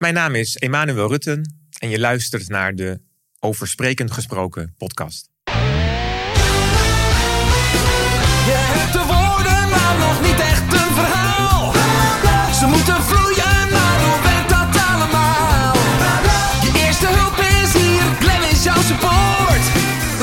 Mijn naam is Emanuel Rutten en je luistert naar de Over Sprekend Gesproken podcast. Je hebt de woorden, maar nog niet echt een verhaal. Ze moeten vloeien, maar hoe werkt dat allemaal? Je eerste hulp is hier, Glenn is jouw support.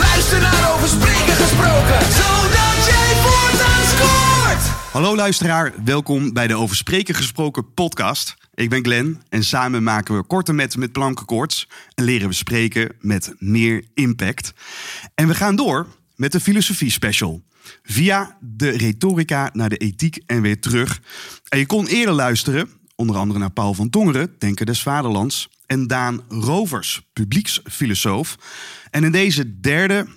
Luister naar over spreken gesproken, zodat jij voortaan scoort. Hallo luisteraar, welkom bij de Over Spreken Gesproken podcast. Ik ben Glenn en samen maken we korte metten met plankenkoorts en leren we spreken met meer impact. En we gaan door met de filosofie special. Via de retorica naar de ethiek en weer terug. En je kon eerder luisteren, onder andere naar Paul van Tongeren, Denker des Vaderlands, en Daan Rovers, publieksfilosoof. En in deze derde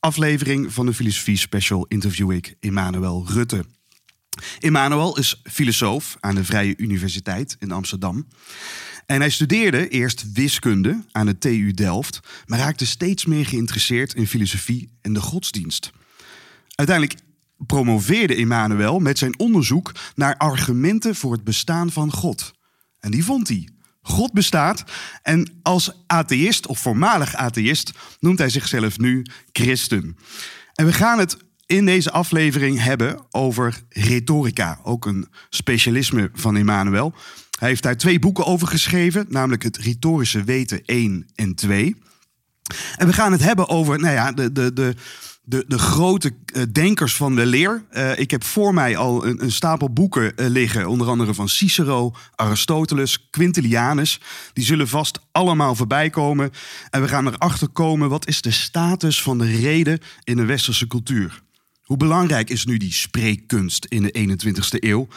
aflevering van de filosofie special interview ik Emmanuel Rutte. Emmanuel is filosoof aan de Vrije Universiteit in Amsterdam. En hij studeerde eerst wiskunde aan de TU Delft, maar raakte steeds meer geïnteresseerd in filosofie en de godsdienst. Uiteindelijk promoveerde Emmanuel met zijn onderzoek naar argumenten voor het bestaan van God. En die vond hij. God bestaat en als atheïst of voormalig atheïst noemt hij zichzelf nu christen. En we gaan het in deze aflevering hebben over retorica, ook een specialisme van Emmanuel. Hij heeft daar twee boeken over geschreven, namelijk het Retorische Weten 1 en 2. En we gaan het hebben over nou ja, de, de, de, de, de grote eh, denkers van de leer. Eh, ik heb voor mij al een, een stapel boeken eh, liggen, onder andere van Cicero, Aristoteles, Quintilianus. Die zullen vast allemaal voorbij komen. En we gaan erachter komen, wat is de status van de reden in de westerse cultuur? Hoe belangrijk is nu die spreekkunst in de 21ste eeuw?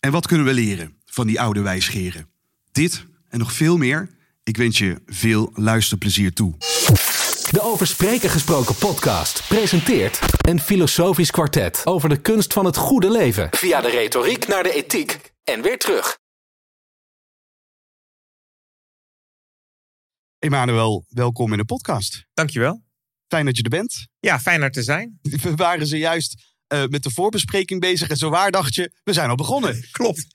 En wat kunnen we leren van die oude wijsgeren? Dit en nog veel meer. Ik wens je veel luisterplezier toe. De Over Spreken Gesproken podcast presenteert een filosofisch kwartet over de kunst van het goede leven. Via de retoriek naar de ethiek en weer terug. Emmanuel, welkom in de podcast. Dankjewel. Fijn dat je er bent. Ja, fijn er te zijn. We waren zojuist uh, met de voorbespreking bezig en zowaar dacht je, we zijn al begonnen. Klopt.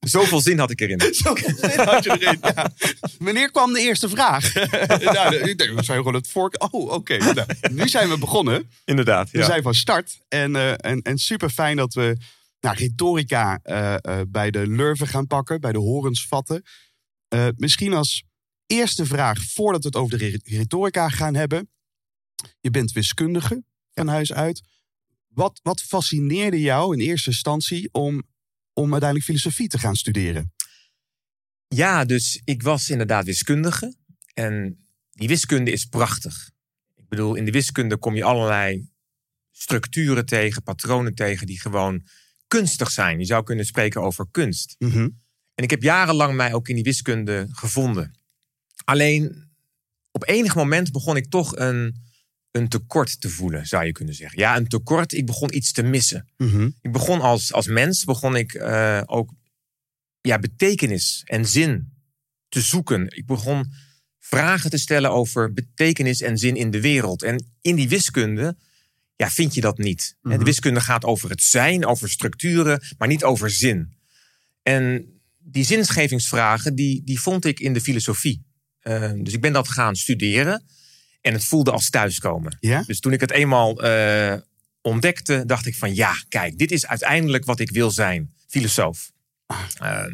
Zoveel zin had ik erin. Zoveel zin had je erin, ja. Wanneer kwam de eerste vraag? nou, ik denk, we zijn gewoon het vork. Oh, oké. Okay. Nou, nu zijn we begonnen. Inderdaad, ja. We zijn van start. En, uh, en, en super fijn dat we nou, retorica uh, bij de lurven gaan pakken, bij de horens vatten. misschien als eerste vraag, voordat we het over de retorica gaan hebben. Je bent wiskundige van huis uit. Wat, wat fascineerde jou in eerste instantie om, om uiteindelijk filosofie te gaan studeren? Ja, dus ik was inderdaad wiskundige. En die wiskunde is prachtig. Ik bedoel, in de wiskunde kom je allerlei structuren tegen, patronen tegen, die gewoon kunstig zijn. Je zou kunnen spreken over kunst. Mm -hmm. En ik heb jarenlang mij ook in die wiskunde gevonden. Alleen op enig moment begon ik toch een een tekort te voelen, zou je kunnen zeggen. Ja, een tekort. Ik begon iets te missen. Mm -hmm. Ik begon als, als mens, begon ik uh, ook ja, betekenis en zin te zoeken. Ik begon vragen te stellen over betekenis en zin in de wereld. En in die wiskunde ja, vind je dat niet. Mhm. De wiskunde gaat over het zijn, over structuren, maar niet over zin. En die zinsgevingsvragen, die, die vond ik in de filosofie. Uh, dus ik ben dat gaan studeren. En het voelde als thuiskomen. Ja? Dus toen ik het eenmaal uh, ontdekte, dacht ik van ja, kijk, dit is uiteindelijk wat ik wil zijn. Filosoof. Uh,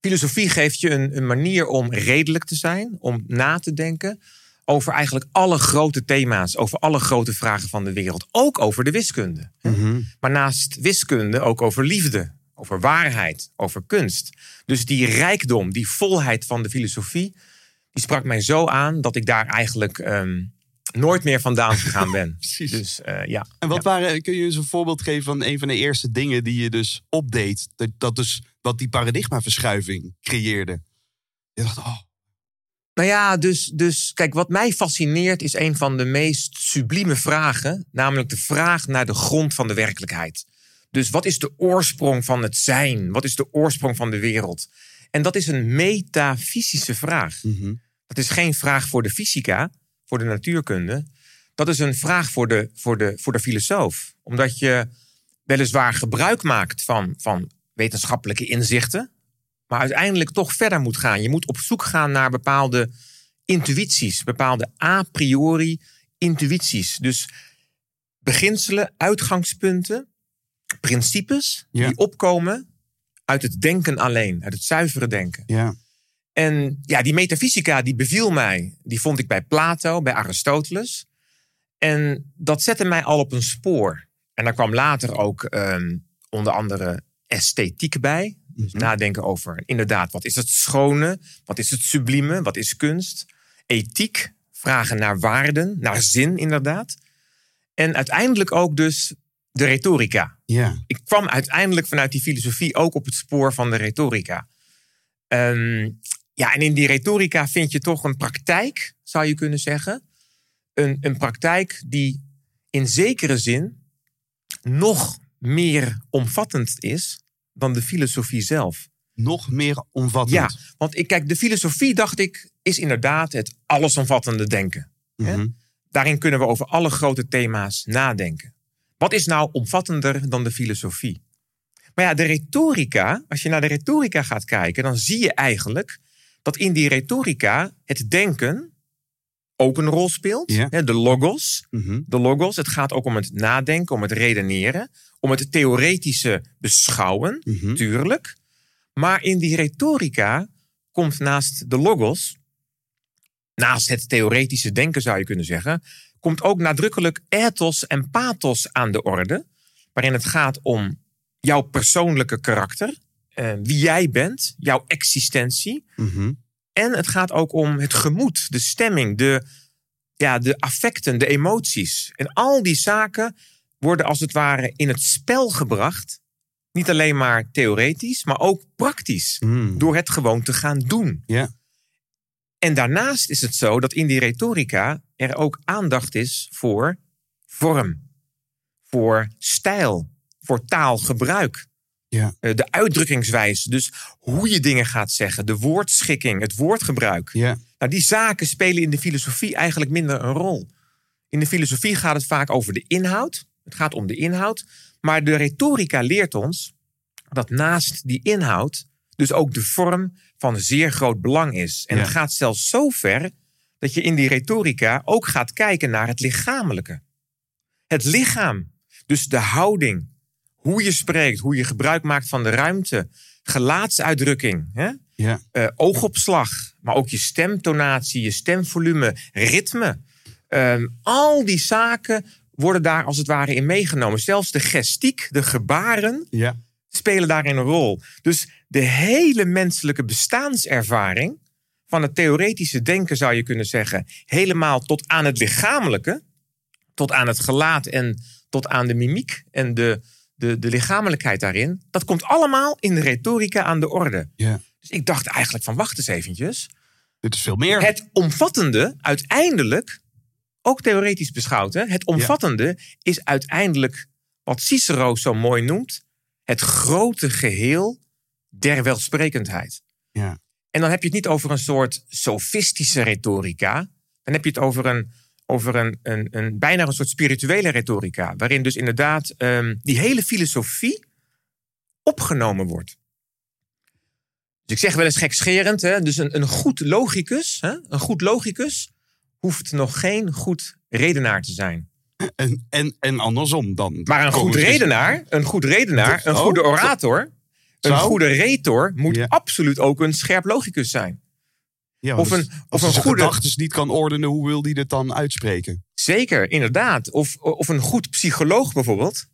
filosofie geeft je een, een, manier om redelijk te zijn, om na te denken over eigenlijk alle grote thema's, over alle grote vragen van de wereld. Ook over de wiskunde. Mm -hmm. Maar naast wiskunde ook over liefde, over waarheid, over kunst. Dus die rijkdom, die volheid van de filosofie die sprak mij zo aan dat ik daar eigenlijk um, nooit meer vandaan gegaan ben. Precies. Dus uh, ja. En wat ja. waren, kun je eens een voorbeeld geven van een van de eerste dingen die je dus opdeed? Dat, dat dus wat die paradigmaverschuiving creëerde. Je dacht, oh. Nou ja, dus, dus kijk, wat mij fascineert is een van de meest sublieme vragen, namelijk de vraag naar de grond van de werkelijkheid. Dus wat is de oorsprong van het zijn? Wat is de oorsprong van de wereld? En dat is een metafysische vraag. Mm -hmm. Dat is geen vraag voor de fysica, voor de natuurkunde. Dat is een vraag voor de, voor de, voor de filosoof. Omdat je weliswaar gebruik maakt van, van wetenschappelijke inzichten. maar uiteindelijk toch verder moet gaan. Je moet op zoek gaan naar bepaalde intuïties, bepaalde a priori intuïties. Dus beginselen, uitgangspunten, principes Ja. die opkomen uit het denken alleen, uit het zuivere denken. Ja. En ja, die metafysica die beviel mij. Die vond ik bij Plato, bij Aristoteles. En dat zette mij al op een spoor. En daar kwam later ook ehm, onder andere esthetiek bij. Dus nadenken over inderdaad, wat is het schone? Wat is het sublieme? Wat is kunst? Ethiek, vragen naar waarden, naar zin inderdaad. En uiteindelijk ook dus de retorica Ja. ik kwam uiteindelijk vanuit die filosofie ook op het spoor van de retorica. Ehm, ja, en in die retorica vind je toch een praktijk, zou je kunnen zeggen. Een, een praktijk die in zekere zin nog meer omvattend is dan de filosofie zelf. Nog meer omvattend. Ja, want ik, kijk, de filosofie, dacht ik, is inderdaad het allesomvattende denken. Mhm. Daarin kunnen we over alle grote thema's nadenken. Wat is nou omvattender dan de filosofie? Maar ja, de retorica, als je naar de retorica gaat kijken, dan zie je eigenlijk dat in die retorica het denken ook een rol speelt. Ja. De logos. Mhm. De logos, het gaat ook om het nadenken, om het redeneren, om het theoretische beschouwen, Mhm. tuurlijk. Maar in die retorica komt naast de logos, naast het theoretische denken zou je kunnen zeggen, komt ook nadrukkelijk ethos en pathos aan de orde, waarin het gaat om jouw persoonlijke karakter, eh, wie jij bent, jouw existentie. Mhm. En het gaat ook om het gemoed, de stemming, de, ja, de affecten, de emoties. En al die zaken worden als het ware in het spel gebracht. Niet alleen maar theoretisch, maar ook praktisch. Mm. Door het gewoon te gaan doen. Ja. En daarnaast is het zo dat in die retorica er ook aandacht is voor vorm, voor stijl, voor taalgebruik. Ja. Eh, De uitdrukkingswijze, dus hoe je dingen gaat zeggen, de woordschikking, het woordgebruik. Ja. Nou, die zaken spelen in de filosofie eigenlijk minder een rol. In de filosofie gaat het vaak over de inhoud. Het gaat om de inhoud. Maar de retorica leert ons dat naast die inhoud dus ook de vorm van zeer groot belang is. En Ja. het gaat zelfs zo ver dat je in die retorica ook gaat kijken naar het lichamelijke. Het lichaam, dus de houding, hoe je spreekt, hoe je gebruik maakt van de ruimte, gelaatsuitdrukking, hè? Ja. eh, oogopslag, maar ook je stemtonatie, je stemvolume, ritme. Ehm, al die zaken worden daar als het ware in meegenomen. Zelfs de gestiek, de gebaren, Ja. spelen daarin een rol. Dus de hele menselijke bestaanservaring van het theoretische denken zou je kunnen zeggen, helemaal tot aan het lichamelijke, tot aan het gelaat en tot aan de mimiek en de, de, de lichamelijkheid daarin, dat komt allemaal in de retorica aan de orde. Ja. Dus ik dacht eigenlijk van wacht eens eventjes. Dit is veel meer. Het omvattende, uiteindelijk, ook theoretisch beschouwd, hè, het omvattende is uiteindelijk wat Cicero zo mooi noemt, het grote geheel der welsprekendheid. Ja. En dan heb je het niet over een soort sofistische retorica, dan heb je het over een, over een, een, een bijna een soort spirituele retorica, waarin dus inderdaad ehm, die hele filosofie opgenomen wordt. Dus ik zeg wel eens gekscherend, hè? dus een, een goed logicus, hè? een goed logicus hoeft nog geen goed redenaar te zijn. En, en, en andersom dan. Maar een goed redenaar, een goed redenaar, een Oh, goede orator, een goede retor moet Ja. absoluut ook een scherp logicus zijn. Ja, of een- als of een goede- gedachten niet kan ordenen, hoe wil hij dit dan uitspreken? Zeker, inderdaad. Of, of een goed psycholoog bijvoorbeeld.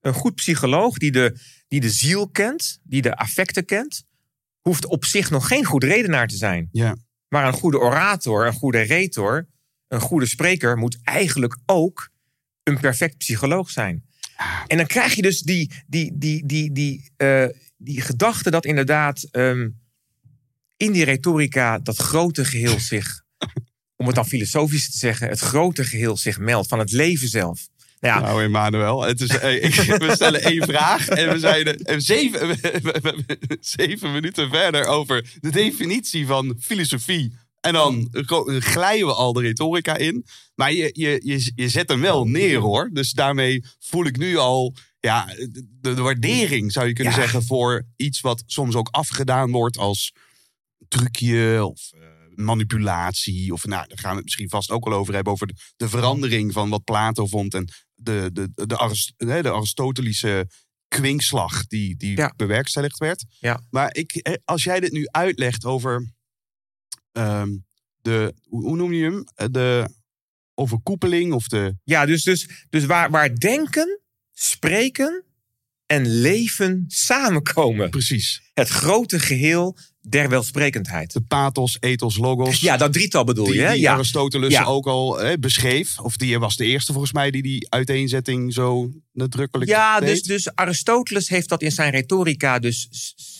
Een goed psycholoog die de, die de ziel kent, die de affecten kent, hoeft op zich nog geen goed redenaar te zijn. Ja. Maar een goede orator, een goede retor, een goede spreker moet eigenlijk ook een perfect psycholoog zijn. En dan krijg je dus die, die, die, die, die, eh, die gedachte dat inderdaad ehm, in die retorica dat grote geheel zich, om het dan filosofisch te zeggen, het grote geheel zich meldt van het leven zelf. Nou ja, Nou, Emmanuel, het is, eh, we stellen één vraag en we zijn er zeven, zeven minuten verder over de definitie van filosofie. En dan glijden we al de retorica in. Maar je, je, je, je zet hem wel neer hoor. Dus daarmee voel ik nu al ja, de, de waardering zou je kunnen Ja. zeggen voor iets wat soms ook afgedaan wordt als trucje of eh, manipulatie. Of nou, daar gaan we het misschien vast ook wel over hebben. Over de, de verandering van wat Plato vond en de, de, de, Arist- de Aristotelische kwinkslag die, die Ja. bewerkstelligd werd. Ja. Maar ik, als jij dit nu uitlegt over ehm, de, hoe, hoe noem je hem? Eh, De overkoepeling of de Ja, dus, dus, dus waar, waar denken, spreken en leven samenkomen. precies Het grote geheel der welsprekendheid. de pathos, ethos, logos. Ja, dat drietal bedoel die, je, hè? die Ja. Aristoteles Ja. ook al hè, beschreef. Of die was de eerste volgens mij die die uiteenzetting zo nadrukkelijk Ja, deed. dus, dus Aristoteles heeft dat in zijn retorica dus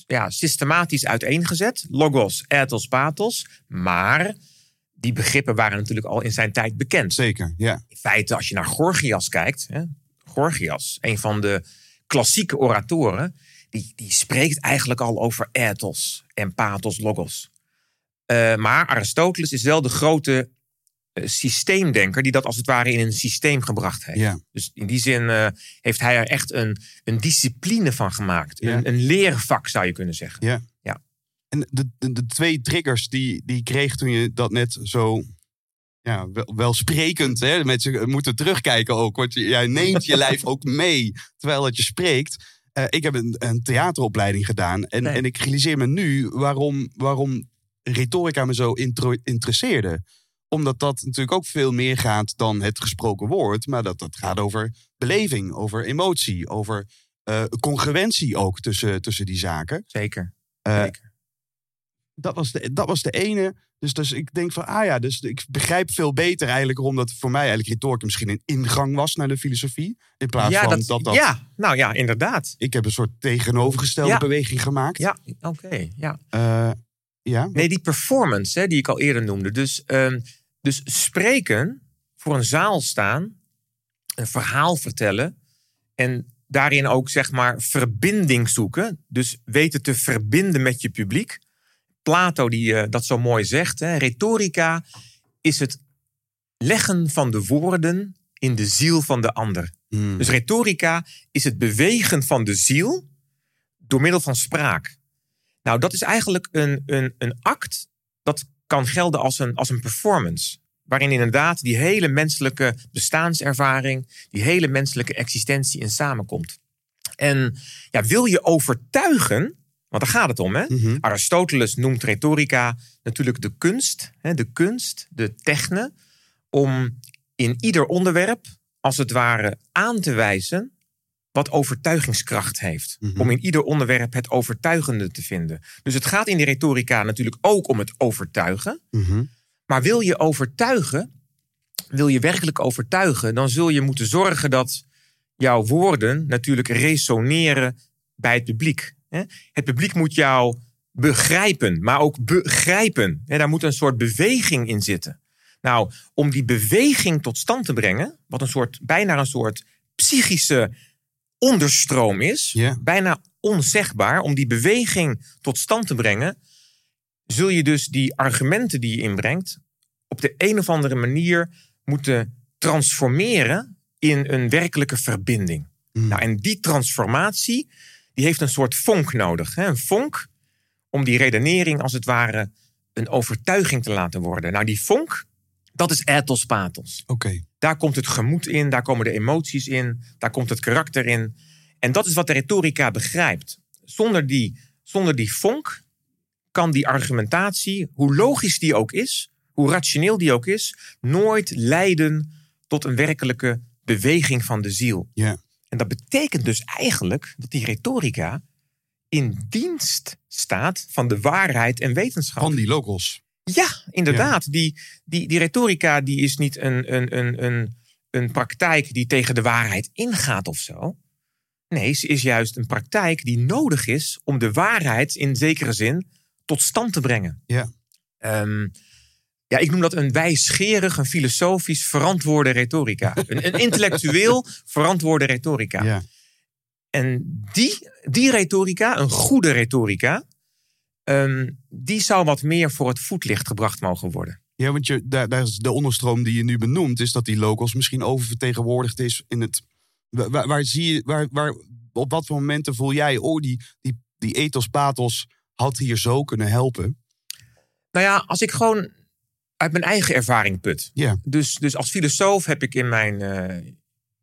ja, systematisch uiteengezet. Logos, ethos, pathos. Maar die begrippen waren natuurlijk al in zijn tijd bekend. Zeker, ja. In feite, als je naar Gorgias kijkt, hè, Gorgias, een van de klassieke oratoren, die, die spreekt eigenlijk al over ethos en pathos, logos. Eh, maar Aristoteles is wel de grote eh, systeemdenker die dat als het ware in een systeem gebracht heeft. ja. Dus in die zin eh, heeft hij er echt een, een discipline van gemaakt. Ja. Een, een leervak zou je kunnen zeggen. Ja. Ja. En de, de, de twee triggers die, die kreeg toen je dat net zo ja, wel, welsprekend, hè, mensen moeten terugkijken ook, want jij neemt je lijf ook mee terwijl dat je spreekt. Eh, ik heb een, een theateropleiding gedaan en, Nee. en ik realiseer me nu waarom, waarom retorica me zo intro- interesseerde. Omdat dat natuurlijk ook veel meer gaat dan het gesproken woord, maar dat, dat gaat over beleving, over emotie, over eh, congruentie ook tussen, tussen die zaken. Zeker. Eh, Zeker. Dat, was de, dat was de ene. Dus, dus ik denk van, ah ja, dus ik begrijp veel beter eigenlijk... omdat voor mij eigenlijk retorica misschien een ingang was naar de filosofie. In plaats ja, van dat, dat, dat, ja, nou ja, inderdaad. Ik heb een soort tegenovergestelde Ja. beweging gemaakt. Ja, oké. ja. Eh, ja. Nee, die performance hè, die ik al eerder noemde. Dus, ehm, dus spreken, voor een zaal staan, een verhaal vertellen en daarin ook zeg maar verbinding zoeken. Dus weten te verbinden met je publiek. Plato die eh, dat zo mooi zegt. Hè, retorica is het leggen van de woorden in de ziel van de ander. Hmm. Dus retorica is het bewegen van de ziel door middel van spraak. Nou, dat is eigenlijk een, een, een act dat kan gelden als een, als een performance. Waarin inderdaad die hele menselijke bestaanervaring, die hele menselijke existentie in samenkomt. En ja, wil je overtuigen, want daar gaat het om, hè? Mhm. Aristoteles noemt retorica natuurlijk de kunst, hè, de kunst, de techne, om in ieder onderwerp, als het ware, aan te wijzen wat overtuigingskracht heeft. Mhm. Om in ieder onderwerp het overtuigende te vinden. Dus het gaat in die retorica natuurlijk ook om het overtuigen. Mhm. Maar wil je overtuigen, wil je werkelijk overtuigen, dan zul je moeten zorgen dat jouw woorden natuurlijk resoneren bij het publiek. Het publiek moet jou begrijpen, maar ook begrijpen. Daar moet een soort beweging in zitten. Nou, om die beweging tot stand te brengen, wat een soort, bijna een soort psychische onderstroom is, bijna onzegbaar, om die beweging tot stand te brengen, zul je dus die argumenten die je inbrengt op de een of andere manier moeten transformeren in een werkelijke verbinding. Mm. Nou, en die transformatie die heeft een soort vonk nodig. Hè? Een vonk om die redenering als het ware een overtuiging te laten worden. Nou, die vonk, dat is ethos pathos. Oké. Daar komt het gemoed in, daar komen de emoties in, daar komt het karakter in. En dat is wat de retorica begrijpt. Zonder die, zonder die vonk kan die argumentatie, hoe logisch die ook is, hoe rationeel die ook is, nooit leiden tot een werkelijke beweging van de ziel. Ja. En dat betekent dus eigenlijk dat die retorica in dienst staat van de waarheid en wetenschap. Van die logos. Ja, inderdaad. Die, die, die retorica die is niet een, een, een, een, een praktijk die tegen de waarheid ingaat of zo. Nee, ze is juist een praktijk die nodig is om de waarheid in zekere zin tot stand te brengen. Ja. Ehm, ja, ik noem dat een wijsgerig, een filosofisch verantwoorde retorica. Een, een intellectueel verantwoorde retorica. Ja. En die, die retorica, een goede retorica, ehm, die zou wat meer voor het voetlicht gebracht mogen worden. Ja, want je, daar, daar is de onderstroom die je nu benoemt, is dat die logos misschien oververtegenwoordigd is in het waar zie je, waar, waar, op wat voor momenten voel jij, oh, die, die, die ethos pathos had hier zo kunnen helpen? Nou ja, als ik gewoon uit mijn eigen ervaring put. Ja. Dus, dus als filosoof heb ik in mijn eh,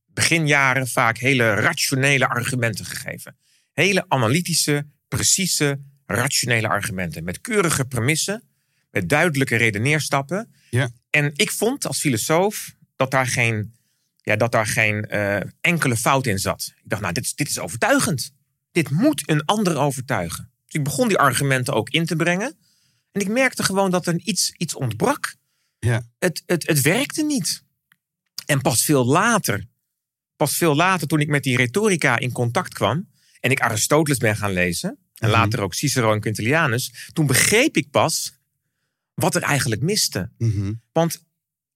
beginjaren vaak hele rationele argumenten gegeven. Hele analytische, precieze, rationele argumenten. Met keurige premissen, met duidelijke redeneerstappen. Ja. En ik vond als filosoof dat daar geen, ja, dat daar geen eh, enkele fout in zat. Ik dacht, nou, dit, dit is overtuigend. Dit moet een ander overtuigen. Dus ik begon die argumenten ook in te brengen. En ik merkte gewoon dat er iets, iets ontbrak. Ja. Het, het, het werkte niet. En pas veel later, pas veel later toen ik met die retorica in contact kwam... en ik Aristoteles ben gaan lezen... en Mhm. later ook Cicero en Quintilianus... toen begreep ik pas wat er eigenlijk miste. Mhm. Want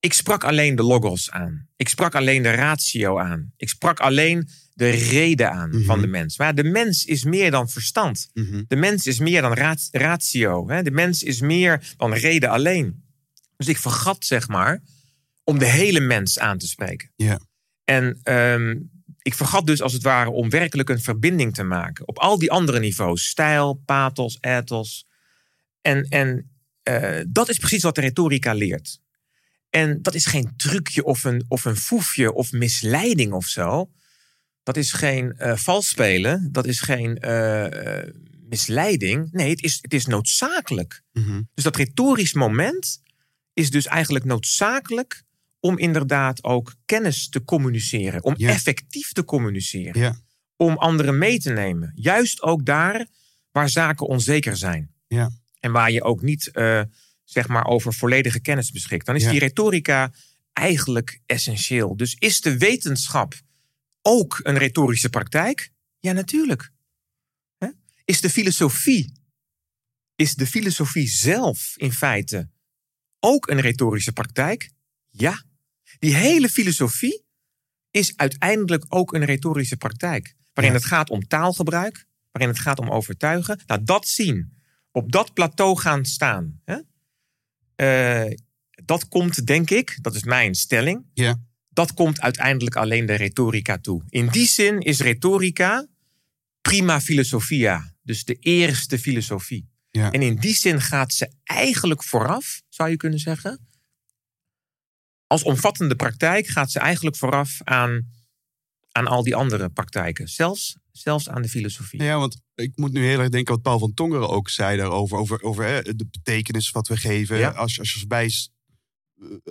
ik sprak alleen de logos aan. Ik sprak alleen de ratio aan. Ik sprak alleen de reden aan Mhm. van de mens. Maar de mens is meer dan verstand. Mhm. De mens is meer dan rat- ratio. Hè? De mens is meer dan reden alleen. Dus ik vergat, zeg maar, om de hele mens aan te spreken. Ja. En ehm, ik vergat dus als het ware om werkelijk een verbinding te maken. Op al die andere niveaus. Stijl, pathos, ethos. En, en eh, dat is precies wat de retorica leert. En dat is geen trucje of een, of een foefje of misleiding of zo. Dat is geen eh vals spelen. Dat is geen eh, eh, misleiding. Nee, het is, het is noodzakelijk. Mhm. Dus dat retorisch moment is dus eigenlijk noodzakelijk om inderdaad ook kennis te communiceren. Om Ja. effectief te communiceren. Ja. Om anderen mee te nemen. Juist ook daar waar zaken onzeker zijn. Ja. En waar je ook niet zeg maar over volledige kennis beschikt. Dan is Ja. die retorica eigenlijk essentieel. Dus is de wetenschap ook een retorische praktijk? Ja, natuurlijk. Is de filosofie, is de filosofie zelf in feite ook een retorische praktijk? Ja. Die hele filosofie is uiteindelijk ook een retorische praktijk. Waarin Ja. het gaat om taalgebruik, waarin het gaat om overtuigen. Nou, dat zien, op dat plateau gaan staan. Hè? Eh, dat komt, denk ik, dat is mijn stelling. Ja. Dat komt uiteindelijk alleen de retorica toe. In die zin is retorica prima filosofia. Dus de eerste filosofie. Ja. En in die zin gaat ze eigenlijk vooraf, zou je kunnen zeggen. Als omvattende praktijk gaat ze eigenlijk vooraf aan, aan al die andere praktijken. Zelfs, zelfs aan de filosofie. Ja, want ik moet nu heel erg denken wat Paul van Tongeren ook zei daarover. Over, over hè, de betekenis wat we geven. Ja. Als, als je bij,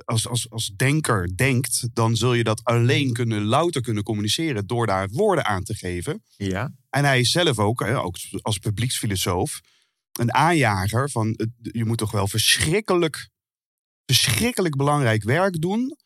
als, als, als denker denkt, dan zul je dat alleen kunnen, louter kunnen communiceren door daar woorden aan te geven. Ja. En hij is zelf ook, hè, ook als publieksfilosoof, een aanjager van je moet toch wel verschrikkelijk, verschrikkelijk belangrijk werk doen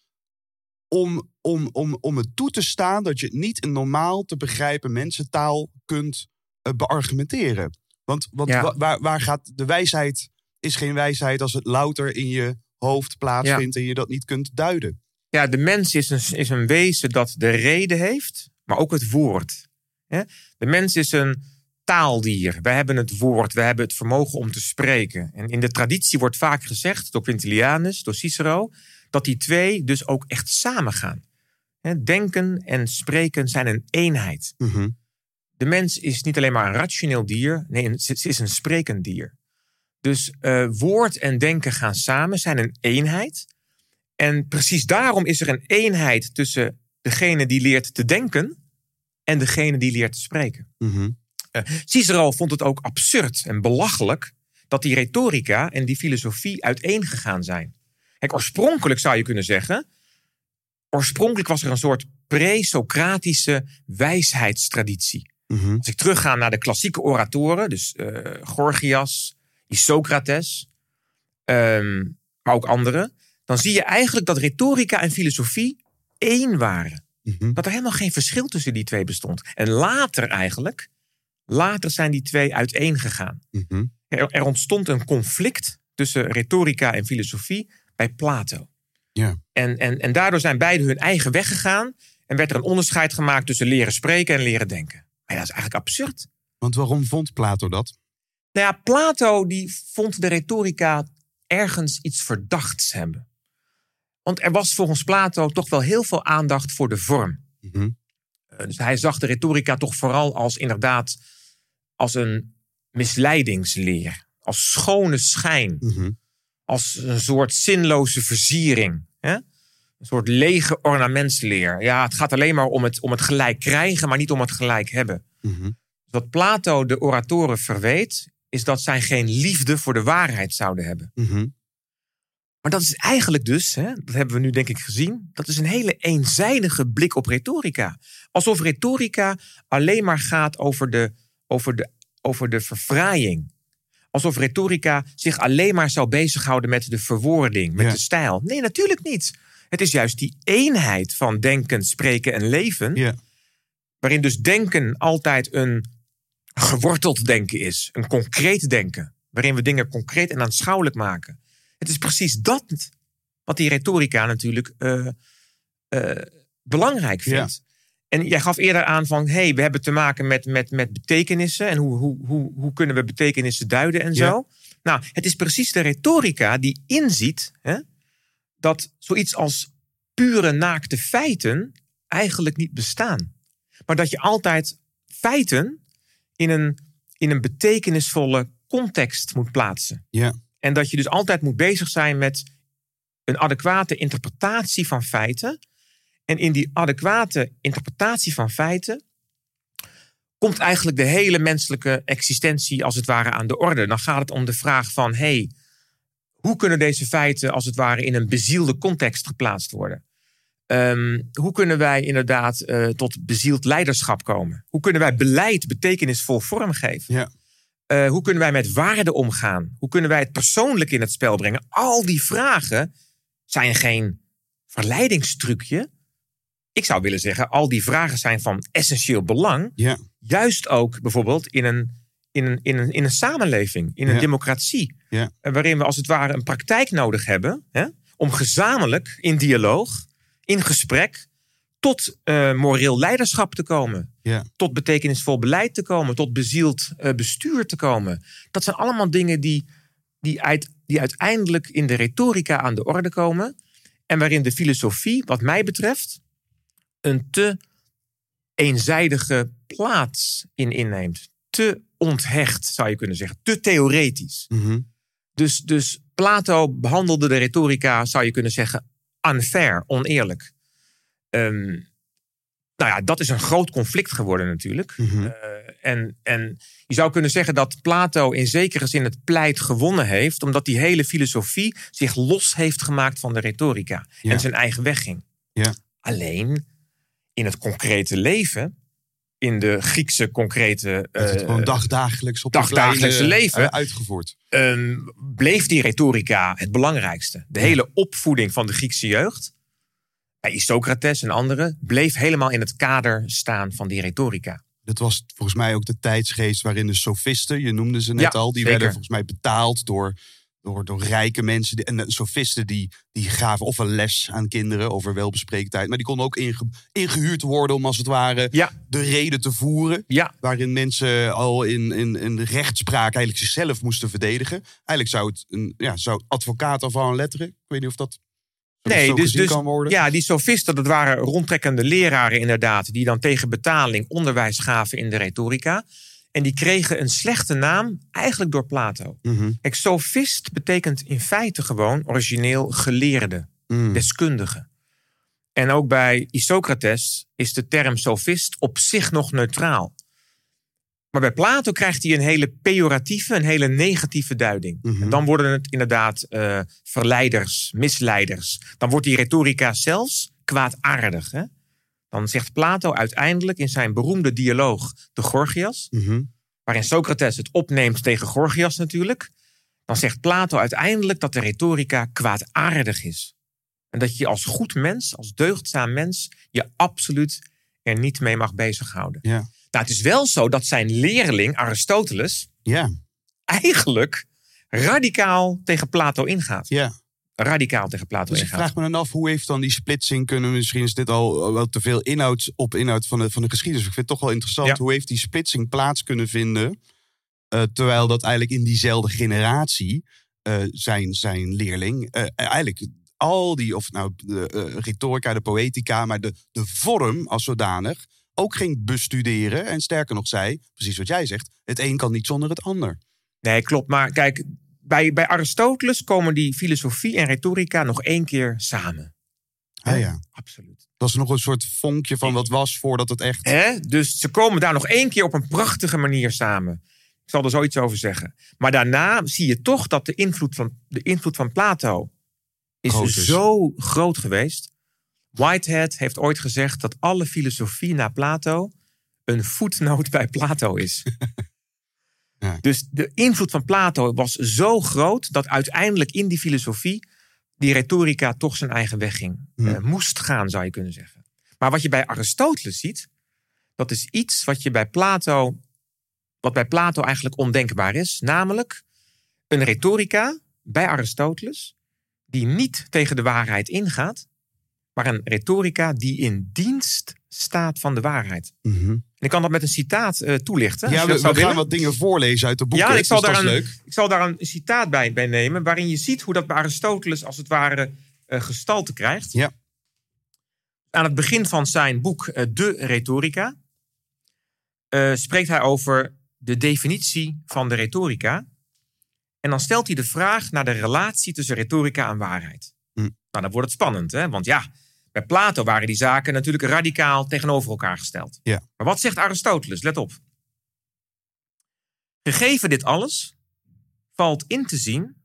om, om, om, om het toe te staan dat je niet in normaal te begrijpen mensentaal kunt eh, beargumenteren. Want, want Ja. wa- waar, waar gaat de wijsheid is geen wijsheid als het louter in je hoofd plaatsvindt en je dat niet kunt duiden. Ja, de mens is een, is een wezen dat de reden heeft, maar ook het woord. De mens is een taaldier. Wij hebben het woord, we hebben het vermogen om te spreken. En in de traditie wordt vaak gezegd, door Quintilianus, door Cicero, dat die twee dus ook echt samengaan. Hè, Denken en spreken zijn een eenheid. Mhm. De mens is niet alleen maar een rationeel dier, nee, ze is een sprekend dier. Dus eh, woord en denken gaan samen, zijn een eenheid. En precies daarom is er een eenheid tussen degene die leert te denken en degene die leert te spreken. Mhm. Cicero vond het ook absurd en belachelijk dat die retorica en die filosofie uiteengegaan zijn. Kijk, oorspronkelijk zou je kunnen zeggen, oorspronkelijk was er een soort pre-Socratische wijsheidstraditie. Mhm. Als ik terugga naar de klassieke oratoren, dus eh, Gorgias, Isocrates, ehm, maar ook anderen, dan zie je eigenlijk dat retorica en filosofie één waren. Mhm. Dat er helemaal geen verschil tussen die twee bestond. En later eigenlijk, later zijn die twee uiteengegaan. Mhm. Er, er ontstond een conflict tussen retorica en filosofie bij Plato. Ja. En, en, en daardoor zijn beiden hun eigen weg gegaan en werd er een onderscheid gemaakt tussen leren spreken en leren denken. Maar dat is eigenlijk absurd. Want waarom vond Plato dat? Nou ja, Plato die vond de retorica ergens iets verdachts hebben. Want er was volgens Plato toch wel heel veel aandacht voor de vorm. Mhm. Eh, dus hij zag de retorica toch vooral als inderdaad als een misleidingsleer. Als schone schijn. Mhm. Als een soort zinloze versiering. Hè? Een soort lege ornamentsleer. Ja, het gaat alleen maar om het, om het gelijk krijgen, maar niet om het gelijk hebben. Mhm. Wat Plato de oratoren verweet, is dat zij geen liefde voor de waarheid zouden hebben. Mhm. Maar dat is eigenlijk dus, hè, dat hebben we nu denk ik gezien, dat is een hele eenzijdige blik op retorica. Alsof retorica alleen maar gaat over de, over de, over de verfraaiing. Alsof retorica zich alleen maar zou bezighouden met de verwoording, met Ja. de stijl. Nee, natuurlijk niet. Het is juist die eenheid van denken, spreken en leven, Ja. waarin dus denken altijd een geworteld denken is, een concreet denken, waarin we dingen concreet en aanschouwelijk maken. Het is precies dat wat die retorica natuurlijk eh, eh, belangrijk vindt. En jij gaf eerder aan van, hé, hey, we hebben te maken met, met, met betekenissen en hoe, hoe, hoe, hoe kunnen we betekenissen duiden en Ja. zo. Nou, het is precies de retorica die inziet hè, dat zoiets als pure naakte feiten eigenlijk niet bestaan. Maar dat je altijd feiten in een, in een betekenisvolle context moet plaatsen. Ja. En dat je dus altijd moet bezig zijn met een adequate interpretatie van feiten. En in die adequate interpretatie van feiten komt eigenlijk de hele menselijke existentie als het ware aan de orde. Dan gaat het om de vraag van, hey, hoe kunnen deze feiten als het ware in een bezielde context geplaatst worden? Ehm, hoe kunnen wij inderdaad eh, tot bezield leiderschap komen? Hoe kunnen wij beleid betekenisvol vormgeven? Ja. Eh, hoe kunnen wij met waarden omgaan? Hoe kunnen wij het persoonlijk in het spel brengen? Al die vragen zijn geen verleidingstrucje. Ik zou willen zeggen, al die vragen zijn van essentieel belang. Ja. Juist ook bijvoorbeeld in een, in een, in een, in een samenleving, in een Ja. democratie. Ja. Eh, Waarin we als het ware een praktijk nodig hebben. Hè, om gezamenlijk in dialoog, in gesprek, tot eh, moreel leiderschap te komen Ja. tot betekenisvol beleid te komen, tot bezield eh, bestuur te komen. Dat zijn allemaal dingen die, die, uit, die uiteindelijk in de retorica aan de orde komen. En waarin de filosofie, wat mij betreft, een te eenzijdige plaats in inneemt. Te onthecht, zou je kunnen zeggen. Te theoretisch. Mhm. Dus, dus Plato behandelde de retorica, zou je kunnen zeggen, unfair, oneerlijk. Ehm, nou ja, dat is een groot conflict geworden natuurlijk. Mhm. Eh, en, en je zou kunnen zeggen dat Plato in zekere zin het pleit gewonnen heeft, omdat die hele filosofie zich los heeft gemaakt van de retorica Ja. en zijn eigen weg ging. Ja. Alleen in het concrete leven, in de Griekse concrete het eh, gewoon dagdagelijks op dagdagelijkse kleine, leven. eh, uitgevoerd. ehm, bleef die retorica het belangrijkste. De Ja. hele opvoeding van de Griekse jeugd, bij Socrates en anderen, bleef helemaal in het kader staan van die retorica. Dat was volgens mij ook de tijdsgeest waarin de sofisten, je noemde ze net Ja, al, die zeker. werden volgens mij betaald door, door, door rijke mensen. Die- En sofisten die, die gaven of een les aan kinderen over welbespreektheid. Maar die konden ook inge- ingehuurd worden om als het ware Ja, de reden te voeren. ja, Waarin mensen al in, in, in de rechtspraak eigenlijk zichzelf moesten verdedigen. Eigenlijk zou het een ja, zou advocaat of een letteren. Ik weet niet of dat Nee, dus, dus ja, die sofisten, dat waren rondtrekkende leraren inderdaad, die dan tegen betaling onderwijs gaven in de retorica. En die kregen een slechte naam, eigenlijk door Plato. Kijk, sofist betekent in feite gewoon origineel geleerde, Mm. deskundige. En ook bij Isocrates is de term sofist op zich nog neutraal. Maar bij Plato krijgt hij een hele pejoratieve, een hele negatieve duiding. Mhm. En dan worden het inderdaad eh, verleiders, misleiders. Dan wordt die retorica zelfs kwaadaardig. Hè? Dan zegt Plato uiteindelijk in zijn beroemde dialoog de Gorgias, Mhm. waarin Socrates het opneemt tegen Gorgias natuurlijk. Dan zegt Plato uiteindelijk dat de retorica kwaadaardig is. En dat je als goed mens, als deugdzaam mens, je absoluut er niet mee mag bezighouden. Ja. Nou, het is wel zo dat zijn leerling Aristoteles Ja, eigenlijk radicaal tegen Plato ingaat. ja. Radicaal tegen Plato Dus ik vraag me dan af, hoe heeft dan die splitsing kunnen... Misschien is dit al wel te veel inhoud op inhoud van de, van de geschiedenis. Ik vind het toch wel interessant. Ja. Hoe heeft die splitsing plaats kunnen vinden... eh, terwijl dat eigenlijk in diezelfde generatie eh, zijn, zijn leerling... eh, eigenlijk al die, of nou de eh, retorica, de poëtica... maar de, de vorm als zodanig ook ging bestuderen. En sterker nog zei, precies wat jij zegt, het een kan niet zonder het ander. Nee, klopt. Maar kijk, bij, bij Aristoteles komen die filosofie en retorica nog één keer samen. Ah, ja. Absoluut. Dat is nog een soort vonkje van wat was voordat het echt... Hè? Dus ze komen daar nog één keer op een prachtige manier samen. Ik zal er zoiets over zeggen. Maar daarna zie je toch dat de invloed van, de invloed van Plato is Groot is. zo groot geweest. Whitehead heeft ooit gezegd dat alle filosofie na Plato een voetnoot bij Plato is. Ja. Dus de invloed van Plato was zo groot dat uiteindelijk in die filosofie die retorica toch zijn eigen weg ging. Eh, moest gaan, zou je kunnen zeggen. Maar wat je bij Aristoteles ziet, dat is iets wat je bij Plato, wat bij Plato eigenlijk ondenkbaar is, namelijk een retorica bij Aristoteles die niet tegen de waarheid ingaat, maar een retorica die in dienst staat van de waarheid. Mhm. En ik kan dat met een citaat eh, toelichten. Ja, we, gaan willen. wat dingen voorlezen uit de boeken. Ja, ik zal, dus daar een, ik zal daar een citaat bij, bij nemen. waarin je ziet hoe dat bij Aristoteles als het ware eh, gestalte krijgt. Ja. Aan het begin van zijn boek eh, De Retorica. eh, spreekt hij over de definitie van de retorica. En dan stelt hij de vraag naar de relatie tussen retorica en waarheid. Hm. Nou, dan wordt het spannend, hè? want ja, bij Plato waren die zaken natuurlijk radicaal tegenover elkaar gesteld. Ja. Maar wat zegt Aristoteles? Let op. Gegeven dit alles, valt in te zien